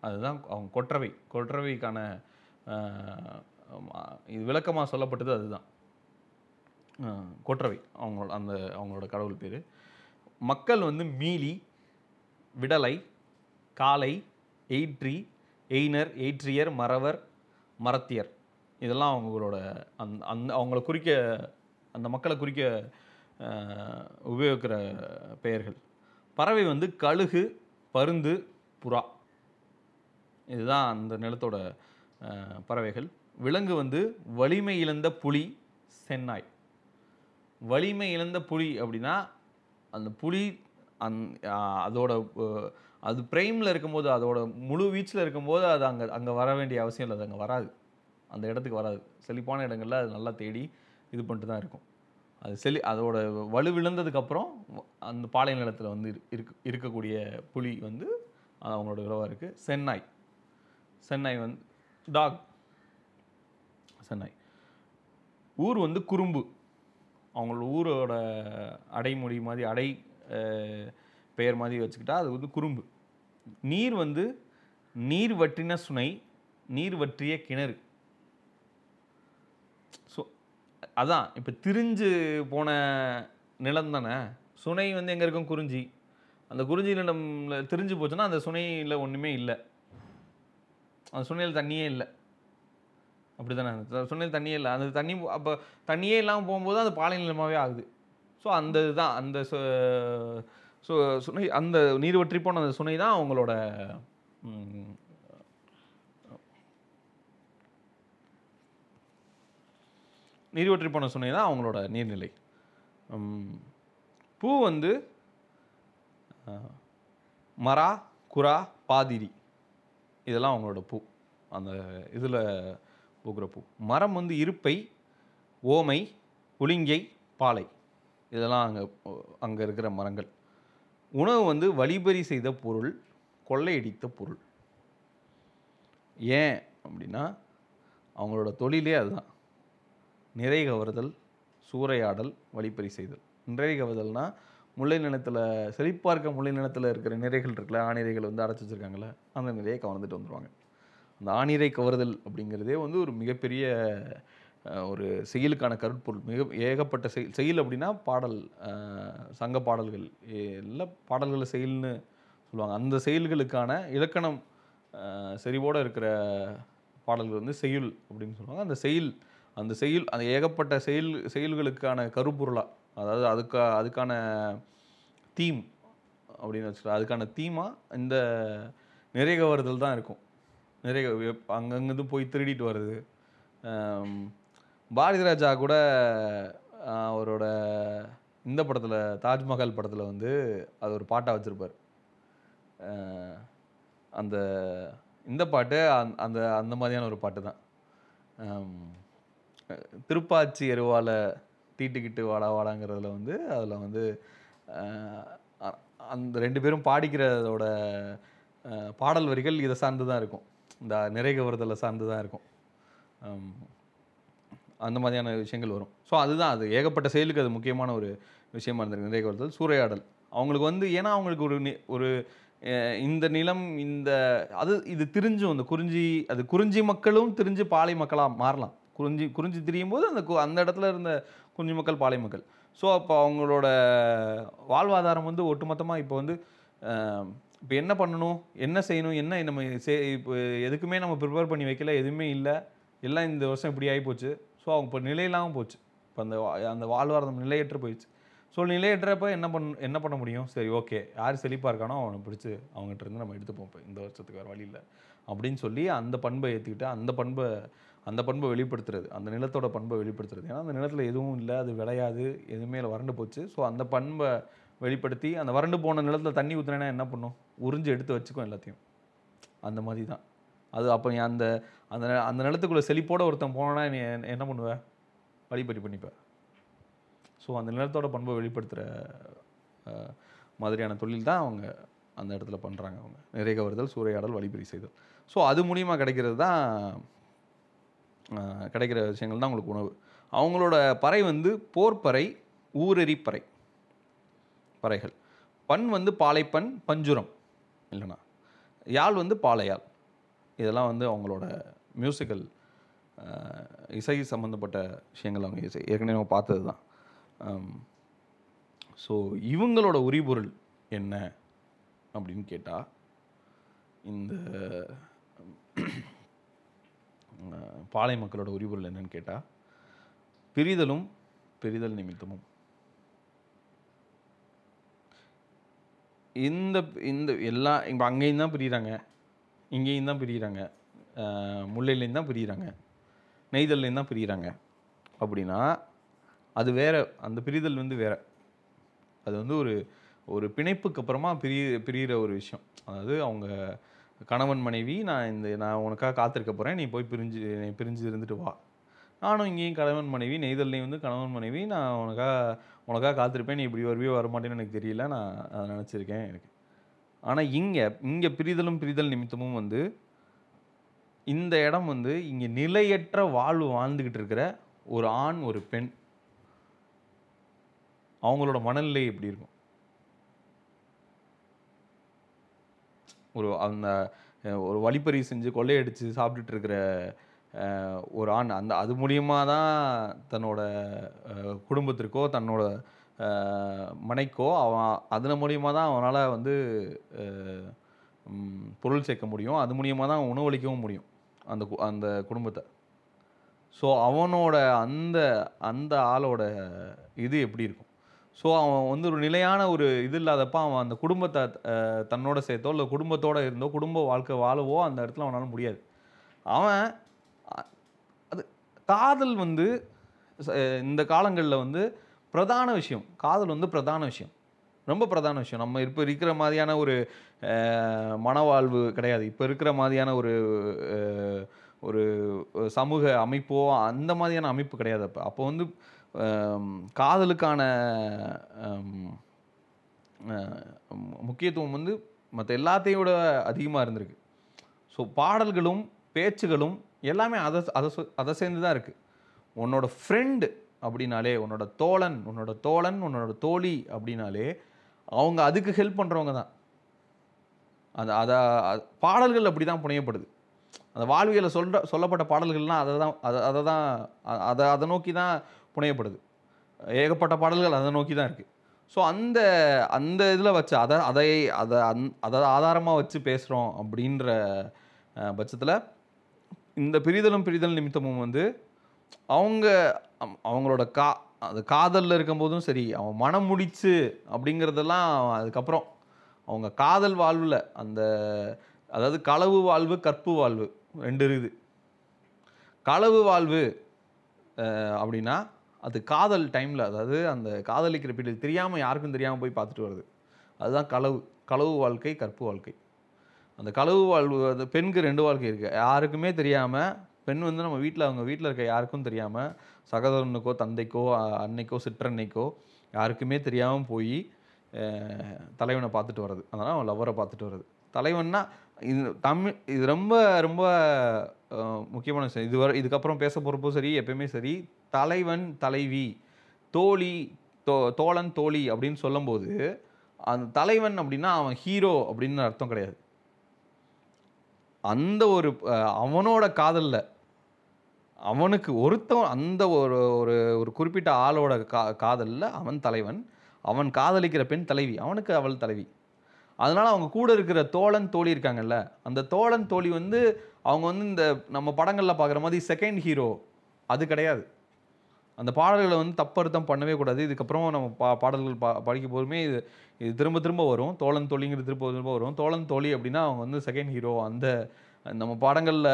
அதுதான் அவங்க கொற்றவை. கொற்றவைக்கான இது விளக்கமாக சொல்லப்பட்டது அதுதான். கொற்றவை. அவங்களோட அந்த அவங்களோட கடவுள் பேர். மக்கள் வந்து மீலி விடலை காலை எயிட்ரி எய்னர் எயிற்றியர் மறவர் மரத்தியர். இதெல்லாம் அவங்களோட அந் அந்த அவங்கள குறிக்க அந்த மக்களை குறிக்க உபயோகிக்கிற பெயர்கள். பறவை வந்து கழுகு பருந்து புறா. இதுதான் அந்த நிலத்தோட பறவைகள். விலங்கு வந்து வலிமை இழந்த புலி சென்னாய். வலிமை இழந்த புலி அப்படின்னா அந்த புலி அந் அதோட அது பிரைமில் இருக்கும்போது அதோட முழு வீச்சில் இருக்கும்போது அது அங்கே அங்கே வர வேண்டிய அவசியம் இல்லை. அது அங்கே வராது. அந்த இடத்துக்கு வராது. செழிப்பான இடங்களில் அது நல்லா தேடி இது பண்ணிட்டு தான் இருக்கும். அது செழி அதோட வலு விழுந்ததுக்கப்புறம் அந்த பாலை நிலத்தில் வந்து இரு- இருக்கு இருக்கக்கூடிய புலி வந்து அது அவங்களோட உறவாக இருக்குது சென்னாய். சென்னாய் வந்து டாக். சென்னாய். ஊர் வந்து குறும்பு. அவங்களோட ஊரோட அடைமொழி மாதிரி அடை பெயர் மாதிரி வச்சுக்கிட்டா அது வந்து குறும்பு. நீர் வந்து நீர் வற்றின சுனை நீர் வற்றிய கிணறு. ஸோ அதான் இப்போ திரிஞ்சு போன நிலம் தானே? சுனை வந்து எங்கே இருக்கும்? குறிஞ்சி. அந்த குறிஞ்சி நிலம்ல திரிஞ்சு போச்சுன்னா அந்த சுனையில் ஒன்றுமே இல்லை. அந்த சுனையில் தண்ணியே இல்லை. அப்படி தானே சுனையில் தண்ணியே இல்லை. அந்த தண்ணி அப்போ தண்ணியே இல்லாமல் போகும்போது அது பாலை நிலமாகவே ஆகுது. ஸோ அந்த இதுதான். அந்த ஸோ சுனை அந்த நீர் வற்றி போன அந்த சுனை தான் அவங்களோட நீர் வற்றி போன சுனை தான் அவங்களோட நீர்நிலை. பூ வந்து மரா குரா பாதிரி. இதெல்லாம் அவங்களோட பூ. அந்த இதில் பூக்கிற பூ. மரம் வந்து இருப்பை ஓமை புளிங்கை பாலை. இதெல்லாம் அங்கே அங்கே இருக்கிற மரங்கள். உணவு வந்து வழிபறி செய்த பொருள் கொள்ளையடித்த பொருள். ஏன் அப்படின்னா அவங்களோட தொழிலே அதுதான். நிறை கவர்தல் சூறையாடல் வழிப்பறி செய்தல். நிறை கவர்தல்னால் முல்லை நிலத்தில் செழிப்பார்க்க முல்லை நிலத்தில் இருக்கிற நிறைகள் இருக்குல்ல ஆணிரைகள் வந்து அடைச்சி வச்சுருக்காங்களே அந்த நிறையை கவர்ந்துட்டு வந்துருவாங்க. அந்த ஆணிரை கவர்தல் அப்படிங்கிறதே வந்து ஒரு மிகப்பெரிய ஒரு செயலுக்கான கருப்பொருள் மிக ஏகப்பட்ட செயல் செயல் அப்படின்னா பாடல் சங்க பாடல்கள் எல்லா பாடல்களை செயல்னு சொல்லுவாங்க. அந்த செயல்களுக்கான இலக்கணம் செறிவோடு இருக்கிற பாடல்கள் வந்து செய்யுள் அப்படின்னு சொல்லுவாங்க. அந்த செயல் அந்த செயல் அந்த ஏகப்பட்ட செயல் செயல்களுக்கான கருப்பொருளாக அதாவது அதுக்கா அதுக்கான தீம் அப்படின்னு வச்சுக்கலாம். அதுக்கான தீமாக இந்த நிறைய கவர்தல் தான் இருக்கும். நிறைய அங்கங்கேருந்து போய் திருடிட்டு வர்றது பாரதி ராஜா கூட அவரோட இந்த படத்தில் தாஜ்மஹால் படத்தில் வந்து அது ஒரு பாட்டாக வச்சுருப்பார். அந்த இந்த பாட்டு அந்த- அந்த அந்த மாதிரியான ஒரு பாட்டு தான். திருப்பாச்சி எருவால தீட்டுக்கிட்டு வாடா வாடாங்கிறதுல வந்து அதில் வந்து அந்த ரெண்டு பேரும் பாடிக்கிறதோட பாடல் வரிகள் இதை சார்ந்து தான் இருக்கும். இந்த நிறைகவர்தலை சார்ந்து தான் இருக்கும் அந்த மாதிரியான விஷயங்கள் வரும். ஸோ அதுதான் அது. ஏகப்பட்ட செயலுக்கு அது முக்கியமான ஒரு விஷயமா இருந்திருக்கு. நிறைகவர்தல் சூறையாடல். அவங்களுக்கு வந்து ஏன்னா அவங்களுக்கு ஒரு நி- ஒரு இந்த நிலம் இந்த அது இது திரிஞ்சும். அந்த குறிஞ்சி அது குறிஞ்சி மக்களும் திரிஞ்சு பாலை மக்களாக மாறலாம். குறிஞ்சி குறிஞ்சி திரியும் போது அந்த கு- அந்த இடத்துல இருந்த குறிஞ்சி மக்கள் பாலை மக்கள். ஸோ அப்போ அவங்களோட வாழ்வாதாரம் வந்து ஒட்டுமொத்தமாக இப்போ வந்து இப்போ என்ன பண்ணணும்? என்ன செய்யணும்? என்ன நம்ம சே இப்போ எதுக்குமே நம்ம ப்ரிப்பேர் பண்ணி வைக்கல. எதுவுமே இல்லை. எல்லாம் இந்த வருஷம் இப்படி ஆகி போச்சு ஸோ அவங்க இப்போ நிலையில்லாமல் போச்சு. இப்போ அந்த வா- அந்த வாழ்வாதாரம் நிலையற்று போயிடுச்சு. ஸோ நிலையற்றப்ப என்ன பண்ண என்ன பண்ண முடியும்? சரி ஓகே யார் செழிப்பாக இருக்கானோ அவனை பிடிச்சி அவங்ககிட்ட இருந்து நம்ம எடுத்துப்போம் இப்போ இந்த வருஷத்துக்கு வேறு வழி இல்லை. அப்படின்னு சொல்லி அந்த பண்பை ஏற்றுக்கிட்டு அந்த பண்பை அந்த பண்பை வெளிப்படுத்துறது அந்த நிலத்தோட பண்பை வெளிப்படுத்துறது. ஏன்னா அந்த நிலத்தில் எதுவும் இல்லை அது விளையாது எதுவுமே இல்லை வறண்டு போச்சு. ஸோ அந்த பண்பை வெளிப்படுத்தி அந்த வறண்டு போன நிலத்தில் தண்ணி ஊற்றுனேன்னா என்ன பண்ணும்? உறிஞ்சு எடுத்து வச்சுக்கும் எல்லாத்தையும். அந்த மாதிரி தான். அது அப்போ நீ அந்த அந்த அந்த நிலத்துக்குள்ளே செழிப்போட ஒருத்தன் போனோன்னா நீ என்ன- பண்ணுவேன் பண்ணுவ? வழிபறி பண்ணிப்ப. ஸோ அந்த நிலத்தோட பண்பை வெளிப்படுத்துகிற மாதிரியான தொழில் தான் அவங்க அந்த இடத்துல பண்ணுறாங்க அவங்க. நிறைய கவர்தல் சூறையாடல் வழிபறி செய்தல். ஸோ அது மூலியமாக கிடைக்கிறது தான் கிடைக்கிற விஷயங்கள் தான் உங்களுக்கு உணவு. அவங்களோட பறை வந்து போர்ப்பறை ஊரெறி பறை. பறைகள். பண் வந்து பாலைப்பண் பஞ்சுரம். இல்லைனா யாழ் வந்து பாலையாழ் இதெல்லாம் வந்து அவங்களோட மியூசிக்கல் இசை சம்மந்தப்பட்ட விஷயங்கள் அவங்க இசை ஏற்கனவே நம்ம பார்த்தது தான். ஸோ இவங்களோட உரிபொருள் என்ன அப்படின்னு கேட்டால் இந்த பாளைய பாலை மக்களோட உரிபொருள் என்னன்னு கேட்டால் பிரிதலும் பிரிதல் நிமித்தமும். இந்த இந்த எல்லா இப்போ அங்கேயும் தான் பிரிகிறாங்க இங்கேயும் தான் பிரிகிறாங்க முல்லையிலேயும் தான் பிரிகிறாங்க நெய்தல்லையும் தான் பிரிகிறாங்க அப்படின்னா அது வேற அந்த பிரிதல் வந்து வேறு. அது வந்து ஒரு ஒரு பிணைப்புக்கு அப்புறமா பிரிய பிரியிற ஒரு விஷயம். அதாவது அவங்க கணவன் மனைவி நான் இந்த நான் உனக்காக காத்திருக்க போகிறேன் நீ போய் பிரிஞ்சு நீ பிரிஞ்சு இருந்துட்டு வா. நானும் இங்கேயும் கணவன் மனைவி நெய்தல்லையும் வந்து கணவன் மனைவி நான் உனக்காக உனக்காக காத்திருப்பேன் நீ இப்படி வருவியோ வரமாட்டேன்னு எனக்கு தெரியல நான் அதை நினச்சிருக்கேன் எனக்கு. ஆனால் இங்கே இங்கே பிரிதலும் பிரிதல் நிமித்தமும் வந்து இந்த இடம் வந்து இங்கே நிலையற்ற வாழ்வு வாழ்ந்துக்கிட்டு இருக்கிற ஒரு ஆண் ஒரு பெண். அவங்களோட மனநிலை எப்படி இருக்கும்? ஒரு அந்த ஒரு வழிப்பறி செஞ்சு கொள்ளையடித்து சாப்பிட்டுட்டு இருக்கிற ஒரு ஆண் அந்த அது மூலியமாக தான் தன்னோட குடும்பத்திற்கோ தன்னோட மனைக்கோ அவன் அதன் மூலியமாக தான் அவனால் வந்து பொருள் சேர்க்க முடியும். அது மூலியமாக தான் உணவளிக்கவும் முடியும் அந்த கு- அந்த குடும்பத்தை. ஸோ அவனோட அந்த அந்த ஆளோட இது எப்படி இருக்கும்? ஸோ அவன் வந்து ஒரு நிலையான ஒரு இது இல்லாதப்ப அவன் அந்த குடும்பத்தை தன்னோட சேர்த்தோ இல்லை குடும்பத்தோடு இருந்தோ குடும்ப வாழ்க்கை வாழவோ அந்த இடத்துல அவனால முடியாது. அவன் அது காதல் வந்து இந்த காலங்களில் வந்து பிரதான விஷயம். காதல் வந்து பிரதான விஷயம். ரொம்ப பிரதான விஷயம். நம்ம இப்போ இருக்கிற மாதிரியான ஒரு மனவாழ்வு கிடையாது. இப்போ இருக்கிற மாதிரியான ஒரு ஒரு சமூக அமைப்போ அந்த மாதிரியான அமைப்பு கிடையாது அப்போ. அப்போ வந்து காதலுக்கான முக்கியத்துவம் வந்து மற்ற எல்லாத்தையும் விட அதிகமாக இருந்திருக்கு. ஸோ பாடல்களும் பேச்சுகளும் எல்லாமே அதை அதை அதை சேர்ந்து தான் இருக்குது உன்னோட ஃப்ரெண்டு அப்படின்னாலே உன்னோட தோழன் உன்னோட தோழன் உன்னோட தோழி அப்படின்னாலே அவங்க அதுக்கு ஹெல்ப் பண்ணுறவங்க தான். அந்த அதை பாடல்கள் அப்படி தான் புனையப்படுது. அந்த வாழ்வியலை சொல்ற சொல்லப்பட்ட பாடல்கள்லாம் அதை தான் அதை அதை தான் அதை அதை நோக்கி தான் புனையப்படுது. ஏகப்பட்ட பாடல்கள் அதை நோக்கி தான் இருக்குது ஸோ அந்த அந்த இதில் வச்சு அதை அதை அதை அந் அதை ஆதாரமாக வச்சு பேசுகிறோம் அப்படின்ற பட்சத்தில் இந்த பிரிதலும் பிரிதல் நிமித்தமும் வந்து அவங்க அவங்களோட கா அது காதலில் இருக்கும்போதும் சரி அவன் மனம் முடிச்சு அப்படிங்கிறதெல்லாம் அதுக்கப்புறம் அவங்க காதல் வாழ்வில் அந்த அதாவது களவு வாழ்வு கற்பு வாழ்வு ரெண்டு இருக்குது. களவு வாழ்வு அப்படின்னா அது காதல் டைமில் அதாவது அந்த காதலிக்கிற பீரியட் தெரியாமல் யாருக்கும் தெரியாமல் போய் பார்த்துட்டு வருது அதுதான் களவு களவு வாழ்க்கை கற்பு வாழ்க்கை. அந்த களவு வாழ்வு அந்த பெண்ணுக்கு ரெண்டு வாழ்க்கை இருக்குது யாருக்குமே தெரியாமல் பெண் வந்து நம்ம வீட்டில் அவங்க வீட்டில் இருக்க யாருக்கும் தெரியாமல் சகோதரனுக்கோ தந்தைக்கோ அன்னைக்கோ சிற்றன்னைக்கோ யாருக்குமே தெரியாமல் போய் தலைவனை பார்த்துட்டு வர்றது. அதனால் அவன் லவ்வரை பார்த்துட்டு வர்றது. தலைவன்னா இது தமிழ் இது ரொம்ப ரொம்ப முக்கியமான விஷயம். இதுவரை இதுக்கப்புறம் பேச போகிறப்போ சரி எப்பயுமே சரி தலைவன் தலைவி தோழி தோ தோழன் தோழி அப்படின்னு சொல்லும்போது அந்த தலைவன் அப்படின்னா அவன் ஹீரோ அப்படின்னு அர்த்தம் கிடையாது. அந்த ஒரு அவனோட காதலில் அவனுக்கு ஒருத்தன் அந்த ஒரு ஒரு ஒரு குறிப்பிட்ட ஆளோட கா காதலில் அவன் தலைவன் அவன் காதலிக்கிற பெண் தலைவி அவனுக்கு அவள் தலைவி. அதனால் அவங்க கூட இருக்கிற தோழன் தோழி இருக்காங்கல்ல அந்த தோழன் தோழி வந்து அவங்க வந்து இந்த நம்ம படங்களில் பார்க்குற மாதிரி செகண்ட் ஹீரோ அது கிடையாது. அந்த பாடல்களை வந்து தப்பறுத்தம் பண்ணவே கூடாது. இதுக்கப்புறம் நம்ம பா பாடல்கள் பா படிக்க போதுமே இது இது திரும்ப திரும்ப வரும். தோழன் தோழிங்கிறது திரும்ப திரும்ப வரும். தோழன் தோழி அப்படின்னா அவங்க வந்து செகண்ட் ஹீரோ அந்த நம்ம பாடங்களில்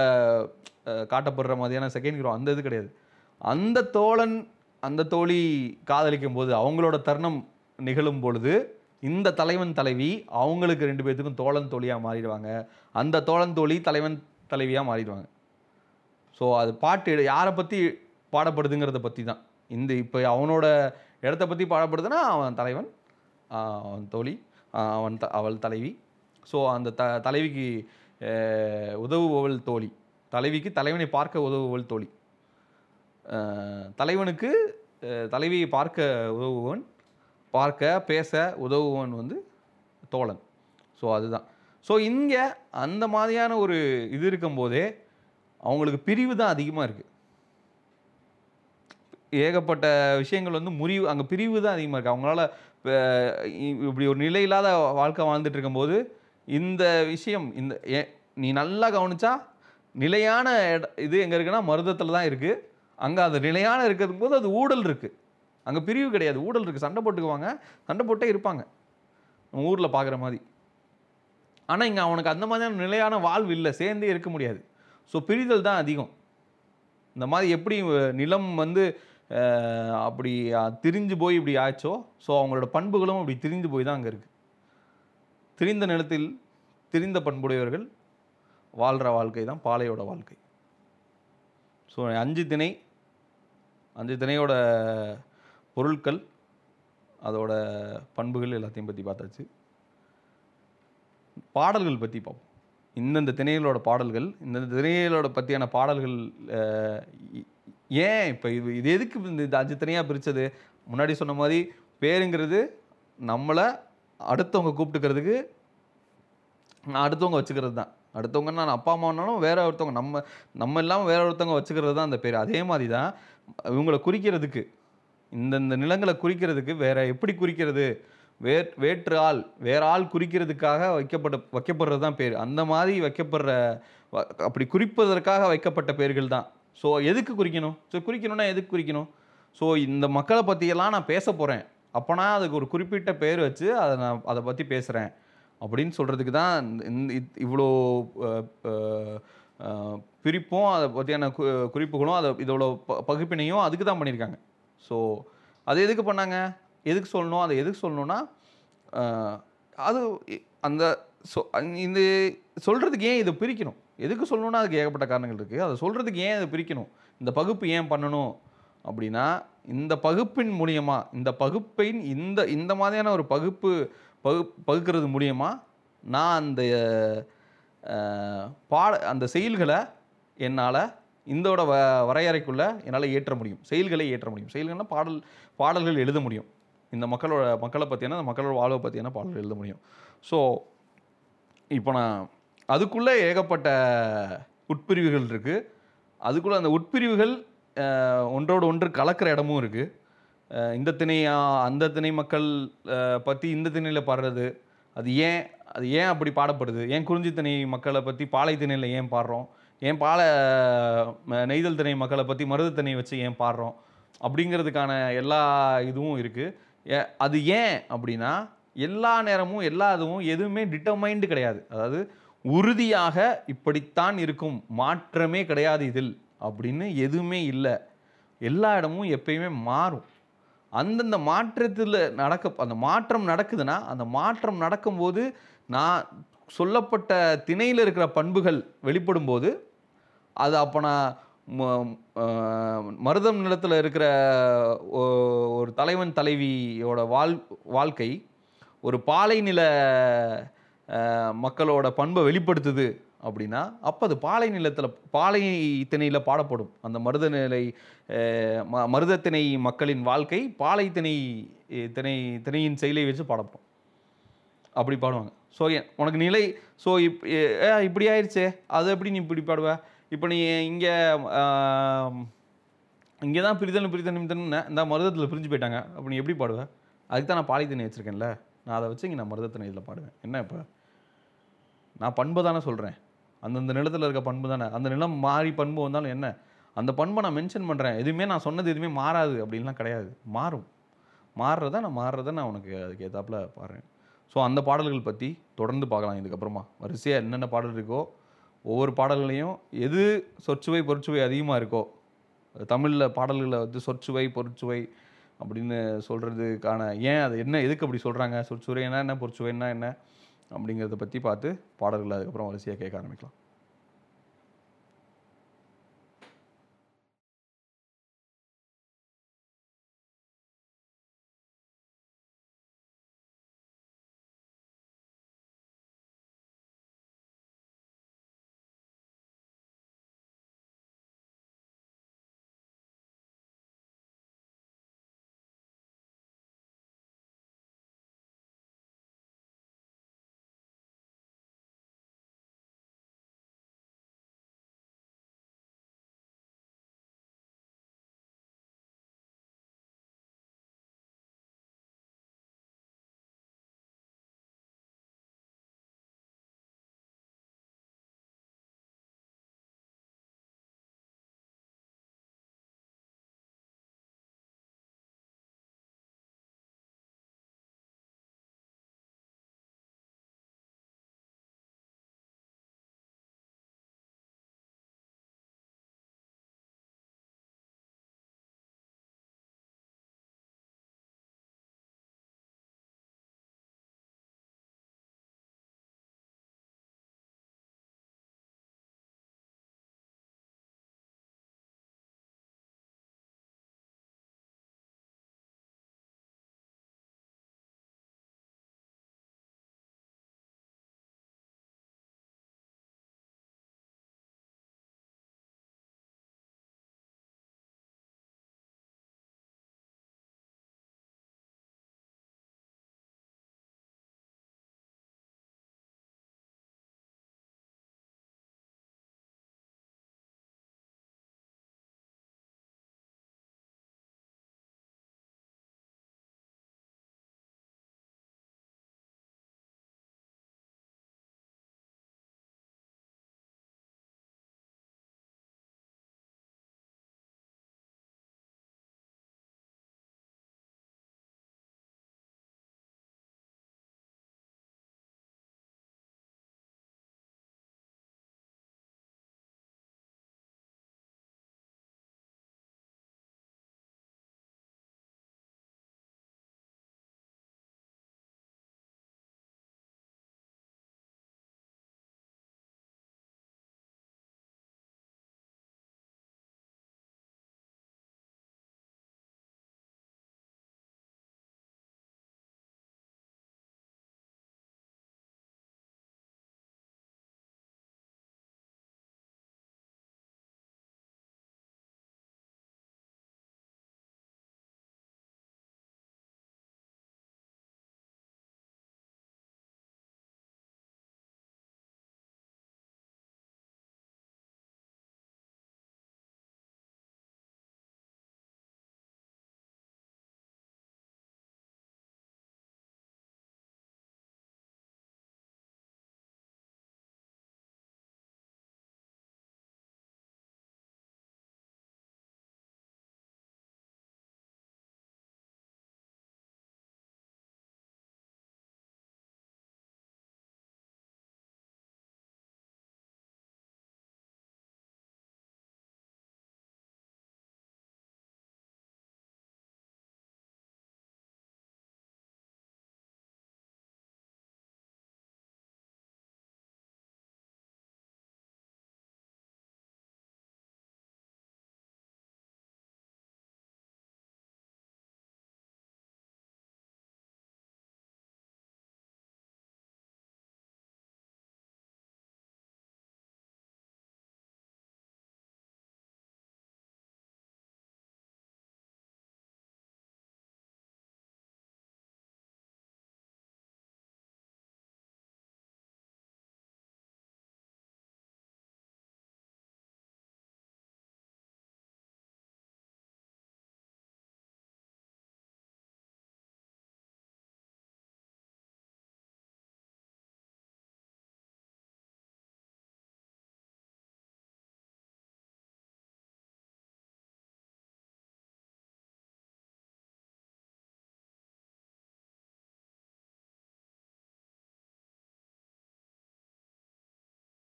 காட்டப்படுற மாதிரியான செகண்ட் ஹீரோ அந்த இது கிடையாது. அந்த தோழன் அந்த தோழி காதலிக்கும் போது அவங்களோட தருணம் நிகழும் பொழுது இந்த தலைவன் தலைவி அவங்களுக்கு ரெண்டு பேர்த்துக்கும் தோழன் தோழியாக மாறிடுவாங்க. அந்த தோழன் தோழி தலைவன் தலைவியாக மாறிடுவாங்க. ஸோ அது பாட்டு யாரை பற்றி பாடப்படுதுங்கிறத பற்றி தான் இந்த இப்போ அவனோட இடத்த பற்றி பாடப்படுதுன்னா அவன் தலைவன் அவன் தோழி அவன் த அவள் தலைவி. ஸோ அந்த த தலைவிக்கு உதவுபவள் தோழி. தலைவிக்கு தலைவனை பார்க்க உதவுபவள் தோழி. தலைவனுக்கு தலைவியை பார்க்க உதவுபவன் பார்க்க பேச உதவுபவன் வந்து தோழன். ஸோ அதுதான். ஸோ இங்கே அந்த மாதிரியான ஒரு இது இருக்கும்போதே அவங்களுக்கு பிரிவு தான் அதிகமாக இருக்குது ஏகப்பட்ட விஷயங்கள் வந்து முறிவு அங்கே பிரிவு தான் அதிகமாக இருக்குது அவங்களால இ- இப்படி ஒரு நிலை இல்லாத வாழ்க்கை வாழ்ந்துட்டு இருக்கும்போது இந்த விஷயம் இந்த நீ நல்லா கவனிச்சா நிலையான இட இது எங்கே இருக்குன்னா மருதத்தில் தான் இருக்குது அங்கே அது நிலையான இருக்கிறது போது அது ஊழல் இருக்குது அங்கே பிரிவு கிடையாது. ஊழல் இருக்குது சண்டை போட்டுக்குவாங்க. சண்டை போட்டே இருப்பாங்க. நம்ம ஊரில் பார்க்குற மாதிரி. ஆனால் இங்கே அவனுக்கு அந்த மாதிரியான நிலையான வாழ்வு இல்லை. சேர்ந்தே இருக்க முடியாது. ஸோ பிரிதல் தான் அதிகம். இந்த மாதிரி எப்படி நிலம் வந்து அப்படி திரிஞ்சு போய் இப்படி ஆச்சோ ஸோ அவங்களோட பண்புகளும் அப்படி திரிஞ்சு போய் தான் அங்கே இருக்குது திரிந்த நிலத்தில் திரிந்த பண்புடையவர்கள் வாழ்கிற வாழ்க்கை தான் பாலையோட வாழ்க்கை. ஸோ அஞ்சு திணை அஞ்சு திணையோட பொருட்கள் அதோட பண்புகள் எல்லாத்தையும் பற்றி பார்த்தாச்சு. பாடல்கள் பற்றி பார்ப்போம். இந்தந்த திணைகளோட பாடல்கள் இந்தந்த திணைகளோட பற்றியான பாடல்கள் ஏன் இப்போ இது இது எதுக்கு இந்த இந்த அஞ்சு திணையாக பிரித்தது முன்னாடி சொன்ன மாதிரி பேருங்கிறது நம்மளை அடுத்தவங்க கூப்பிட்டுக்கிறதுக்கு நான் அடுத்தவங்க வச்சுக்கிறது தான். அடுத்தவங்க நான் அப்பா அம்மானாலும் வேற ஒருத்தவங்க நம்ம நம்ம இல்லாமல் வேற ஒருத்தவங்க வச்சுக்கிறது தான் அந்த பேர். அதே மாதிரி தான் இவங்களை குறிக்கிறதுக்கு இந்தந்த நிலங்களை குறிக்கிறதுக்கு வேற எப்படி குறிக்கிறது? வே வேற்று ஆள் வேற ஆள் குறிக்கிறதுக்காக வைக்கப்பட்ட வைக்கப்படுறது தான் பேர். அந்த மாதிரி வைக்கப்படுற வ- அப்படி குறிப்பதற்காக வைக்கப்பட்ட பேர்கள் தான். ஸோ எதுக்கு குறிக்கணும்? ஸோ குறிக்கணும்னா எதுக்கு குறிக்கணும்? ஸோ இந்த மக்களை பற்றியெல்லாம் நான் பேச போகிறேன் அப்போனா அதுக்கு ஒரு குறிப்பிட்ட பேர் வச்சு அதை நான் அதை பற்றி பேசுகிறேன் அப்படின்னு சொல்கிறதுக்கு தான் இந்த- இவ்வளோ பிரிப்பும் அதை பற்றியான கு குறிப்புகளும் அதை இதோட ப பகுப்பினையும் அதுக்கு தான் பண்ணியிருக்காங்க. ஸோ அது எதுக்கு பண்ணாங்க? எதுக்கு சொல்லணும்? அதை எதுக்கு சொல்லணும்னா அது அந்த சொ அந் இந்த சொல்கிறதுக்கு ஏன் இதை பிரிக்கணும்? எதுக்கு சொல்லணும்னா அதுக்கு ஏகப்பட்ட காரணங்கள் இருக்குது. அதை சொல்கிறதுக்கு ஏன் இதை பிரிக்கணும்? இந்த பகுப்பு ஏன் பண்ணணும்? அப்படின்னா இந்த பகுப்பின் மூலியமா இந்த பகுப்பின் இந்த இந்த மாதிரியான ஒரு பகுப்பு பகு பகுக்கிறது மூலியமாக நான் அந்த பாட அந்த செயல்களை என்னால் இந்தோட வ வரையறைக்குள்ளே என்னால் ஏற்ற முடியும். செயல்களை ஏற்ற முடியும். செயல்கள்னா பாடல் பாடல்கள் எழுத முடியும். இந்த மக்களோட மக்களை பற்றியான அந்த மக்களோட வாழ்வை பற்றியான பாடல்கள் எழுத முடியும். ஸோ இப்போ நான் அதுக்குள்ளே ஏகப்பட்ட உட்பிரிவுகள் இருக்குது அதுக்குள்ளே அந்த உட்பிரிவுகள் ஒன்றோடு ஒன்று கலக்கிற இடமும் இருக்குது இந்த திணையா அந்த திணை மக்கள் பற்றி இந்த திணையில் பாடுறது அது ஏன் அது ஏன் அப்படி பாடப்படுது? ஏன் குறிஞ்சி திணை மக்களை பற்றி பாலை திணையில் ஏன் பாடுறோம்? ஏன் பாலை நெய்தல் திணை மக்களை பற்றி மருது திணை வச்சு ஏன் பாடுறோம்? அப்படிங்கிறதுக்கான எல்லா இதுவும் இருக்குது அது ஏன் அப்படின்னா எல்லா நேரமும் எல்லா இதுவும் எதுவுமே டிட்டர்மைண்டு கிடையாது. அதாவது உறுதியாக இப்படித்தான் இருக்கும். மாற்றமே கிடையாது இதில். அப்படின்னு எதுவுமே இல்லை. எல்லா இடமும் எப்பயுமே மாறும். அந்தந்த மாற்றத்தில் நடக்க அந்த மாற்றம் நடக்குதுன்னா அந்த மாற்றம் நடக்கும்போது நான் சொல்லப்பட்ட திணையில் இருக்கிற பண்புகள் வெளிப்படும் போது அது அப்போ நான் ம- மருதம் நிலத்தில் இருக்கிற ஒரு தலைவன் தலைவியோட வாழ் வாழ்க்கை ஒரு பாலை நில மக்களோட பண்பை வெளிப்படுத்துது. அப்படின்னா அப்போ அது பாலை நிலத்தில் பாலை திணையில் பாடப்படும். அந்த மருத நிலை ம- மருத திணை மக்களின் வாழ்க்கை பாலை திணை திணை திணையின் செயலை வச்சு பாடப்படும். அப்படி பாடுவாங்க. ஸோ உனக்கு நிலை ஸோ இப் ஏ- இப்படி ஆயிடுச்சே அது எப்படி நீ இப்படி பாடுவ? இப்போ நீ இங்கே இங்கே தான் பிரிதல் பிரிதல் நிமித்தம்னு இந்த மருதத்தில் பிரிஞ்சு போயிட்டாங்க. அப்போ நீ எப்படி பாடுவ? அதுக்கு தான் நான் பாலித்தனை வச்சுருக்கேன்ல. நான் அதை வச்சு இங்கே நான் மருதத்தினை இதில் பாடுவேன். என்ன இப்போ? நான் பண்பு தானே சொல்கிறேன் அந்தந்த நிலத்தில் இருக்க பண்பு தானே. அந்த நிலம் மாறி பண்பு வந்தாலும் என்ன? அந்த பண்பை நான் மென்ஷன் பண்ணுறேன் எதுவுமே நான் சொன்னது எதுவுமே மாறாது அப்படின்லாம் கிடையாது. மாறும். மாறுறத நான் மாறுறத நான் உனக்கு அதுக்கு ஏத்தாப்புல பாடுறேன். ஸோ அந்த பாடல்கள் பற்றி தொடர்ந்து பார்க்கலாம் இதுக்கப்புறமா. வரிசையாக என்னென்ன பாடல் இருக்கோ ஒவ்வொரு பாடல்களையும் எது சொற்சுவை பொருட்சுவை அதிகமாக இருக்கோ தமிழில் பாடல்களை வந்து சொற்சுவை பொருட்சுவை அப்படின்னு சொல்கிறதுக்கான ஏன் அது என்ன எதுக்கு அப்படி சொல்கிறாங்க சொற்சுவைனா என்ன பொறுச்சுவைன்னா என்ன? அப்படிங்கிறத பற்றி பார்த்து பாடல்களை அதுக்கப்புறம் வரிசையாக கேட்க ஆரம்பிக்கலாம்.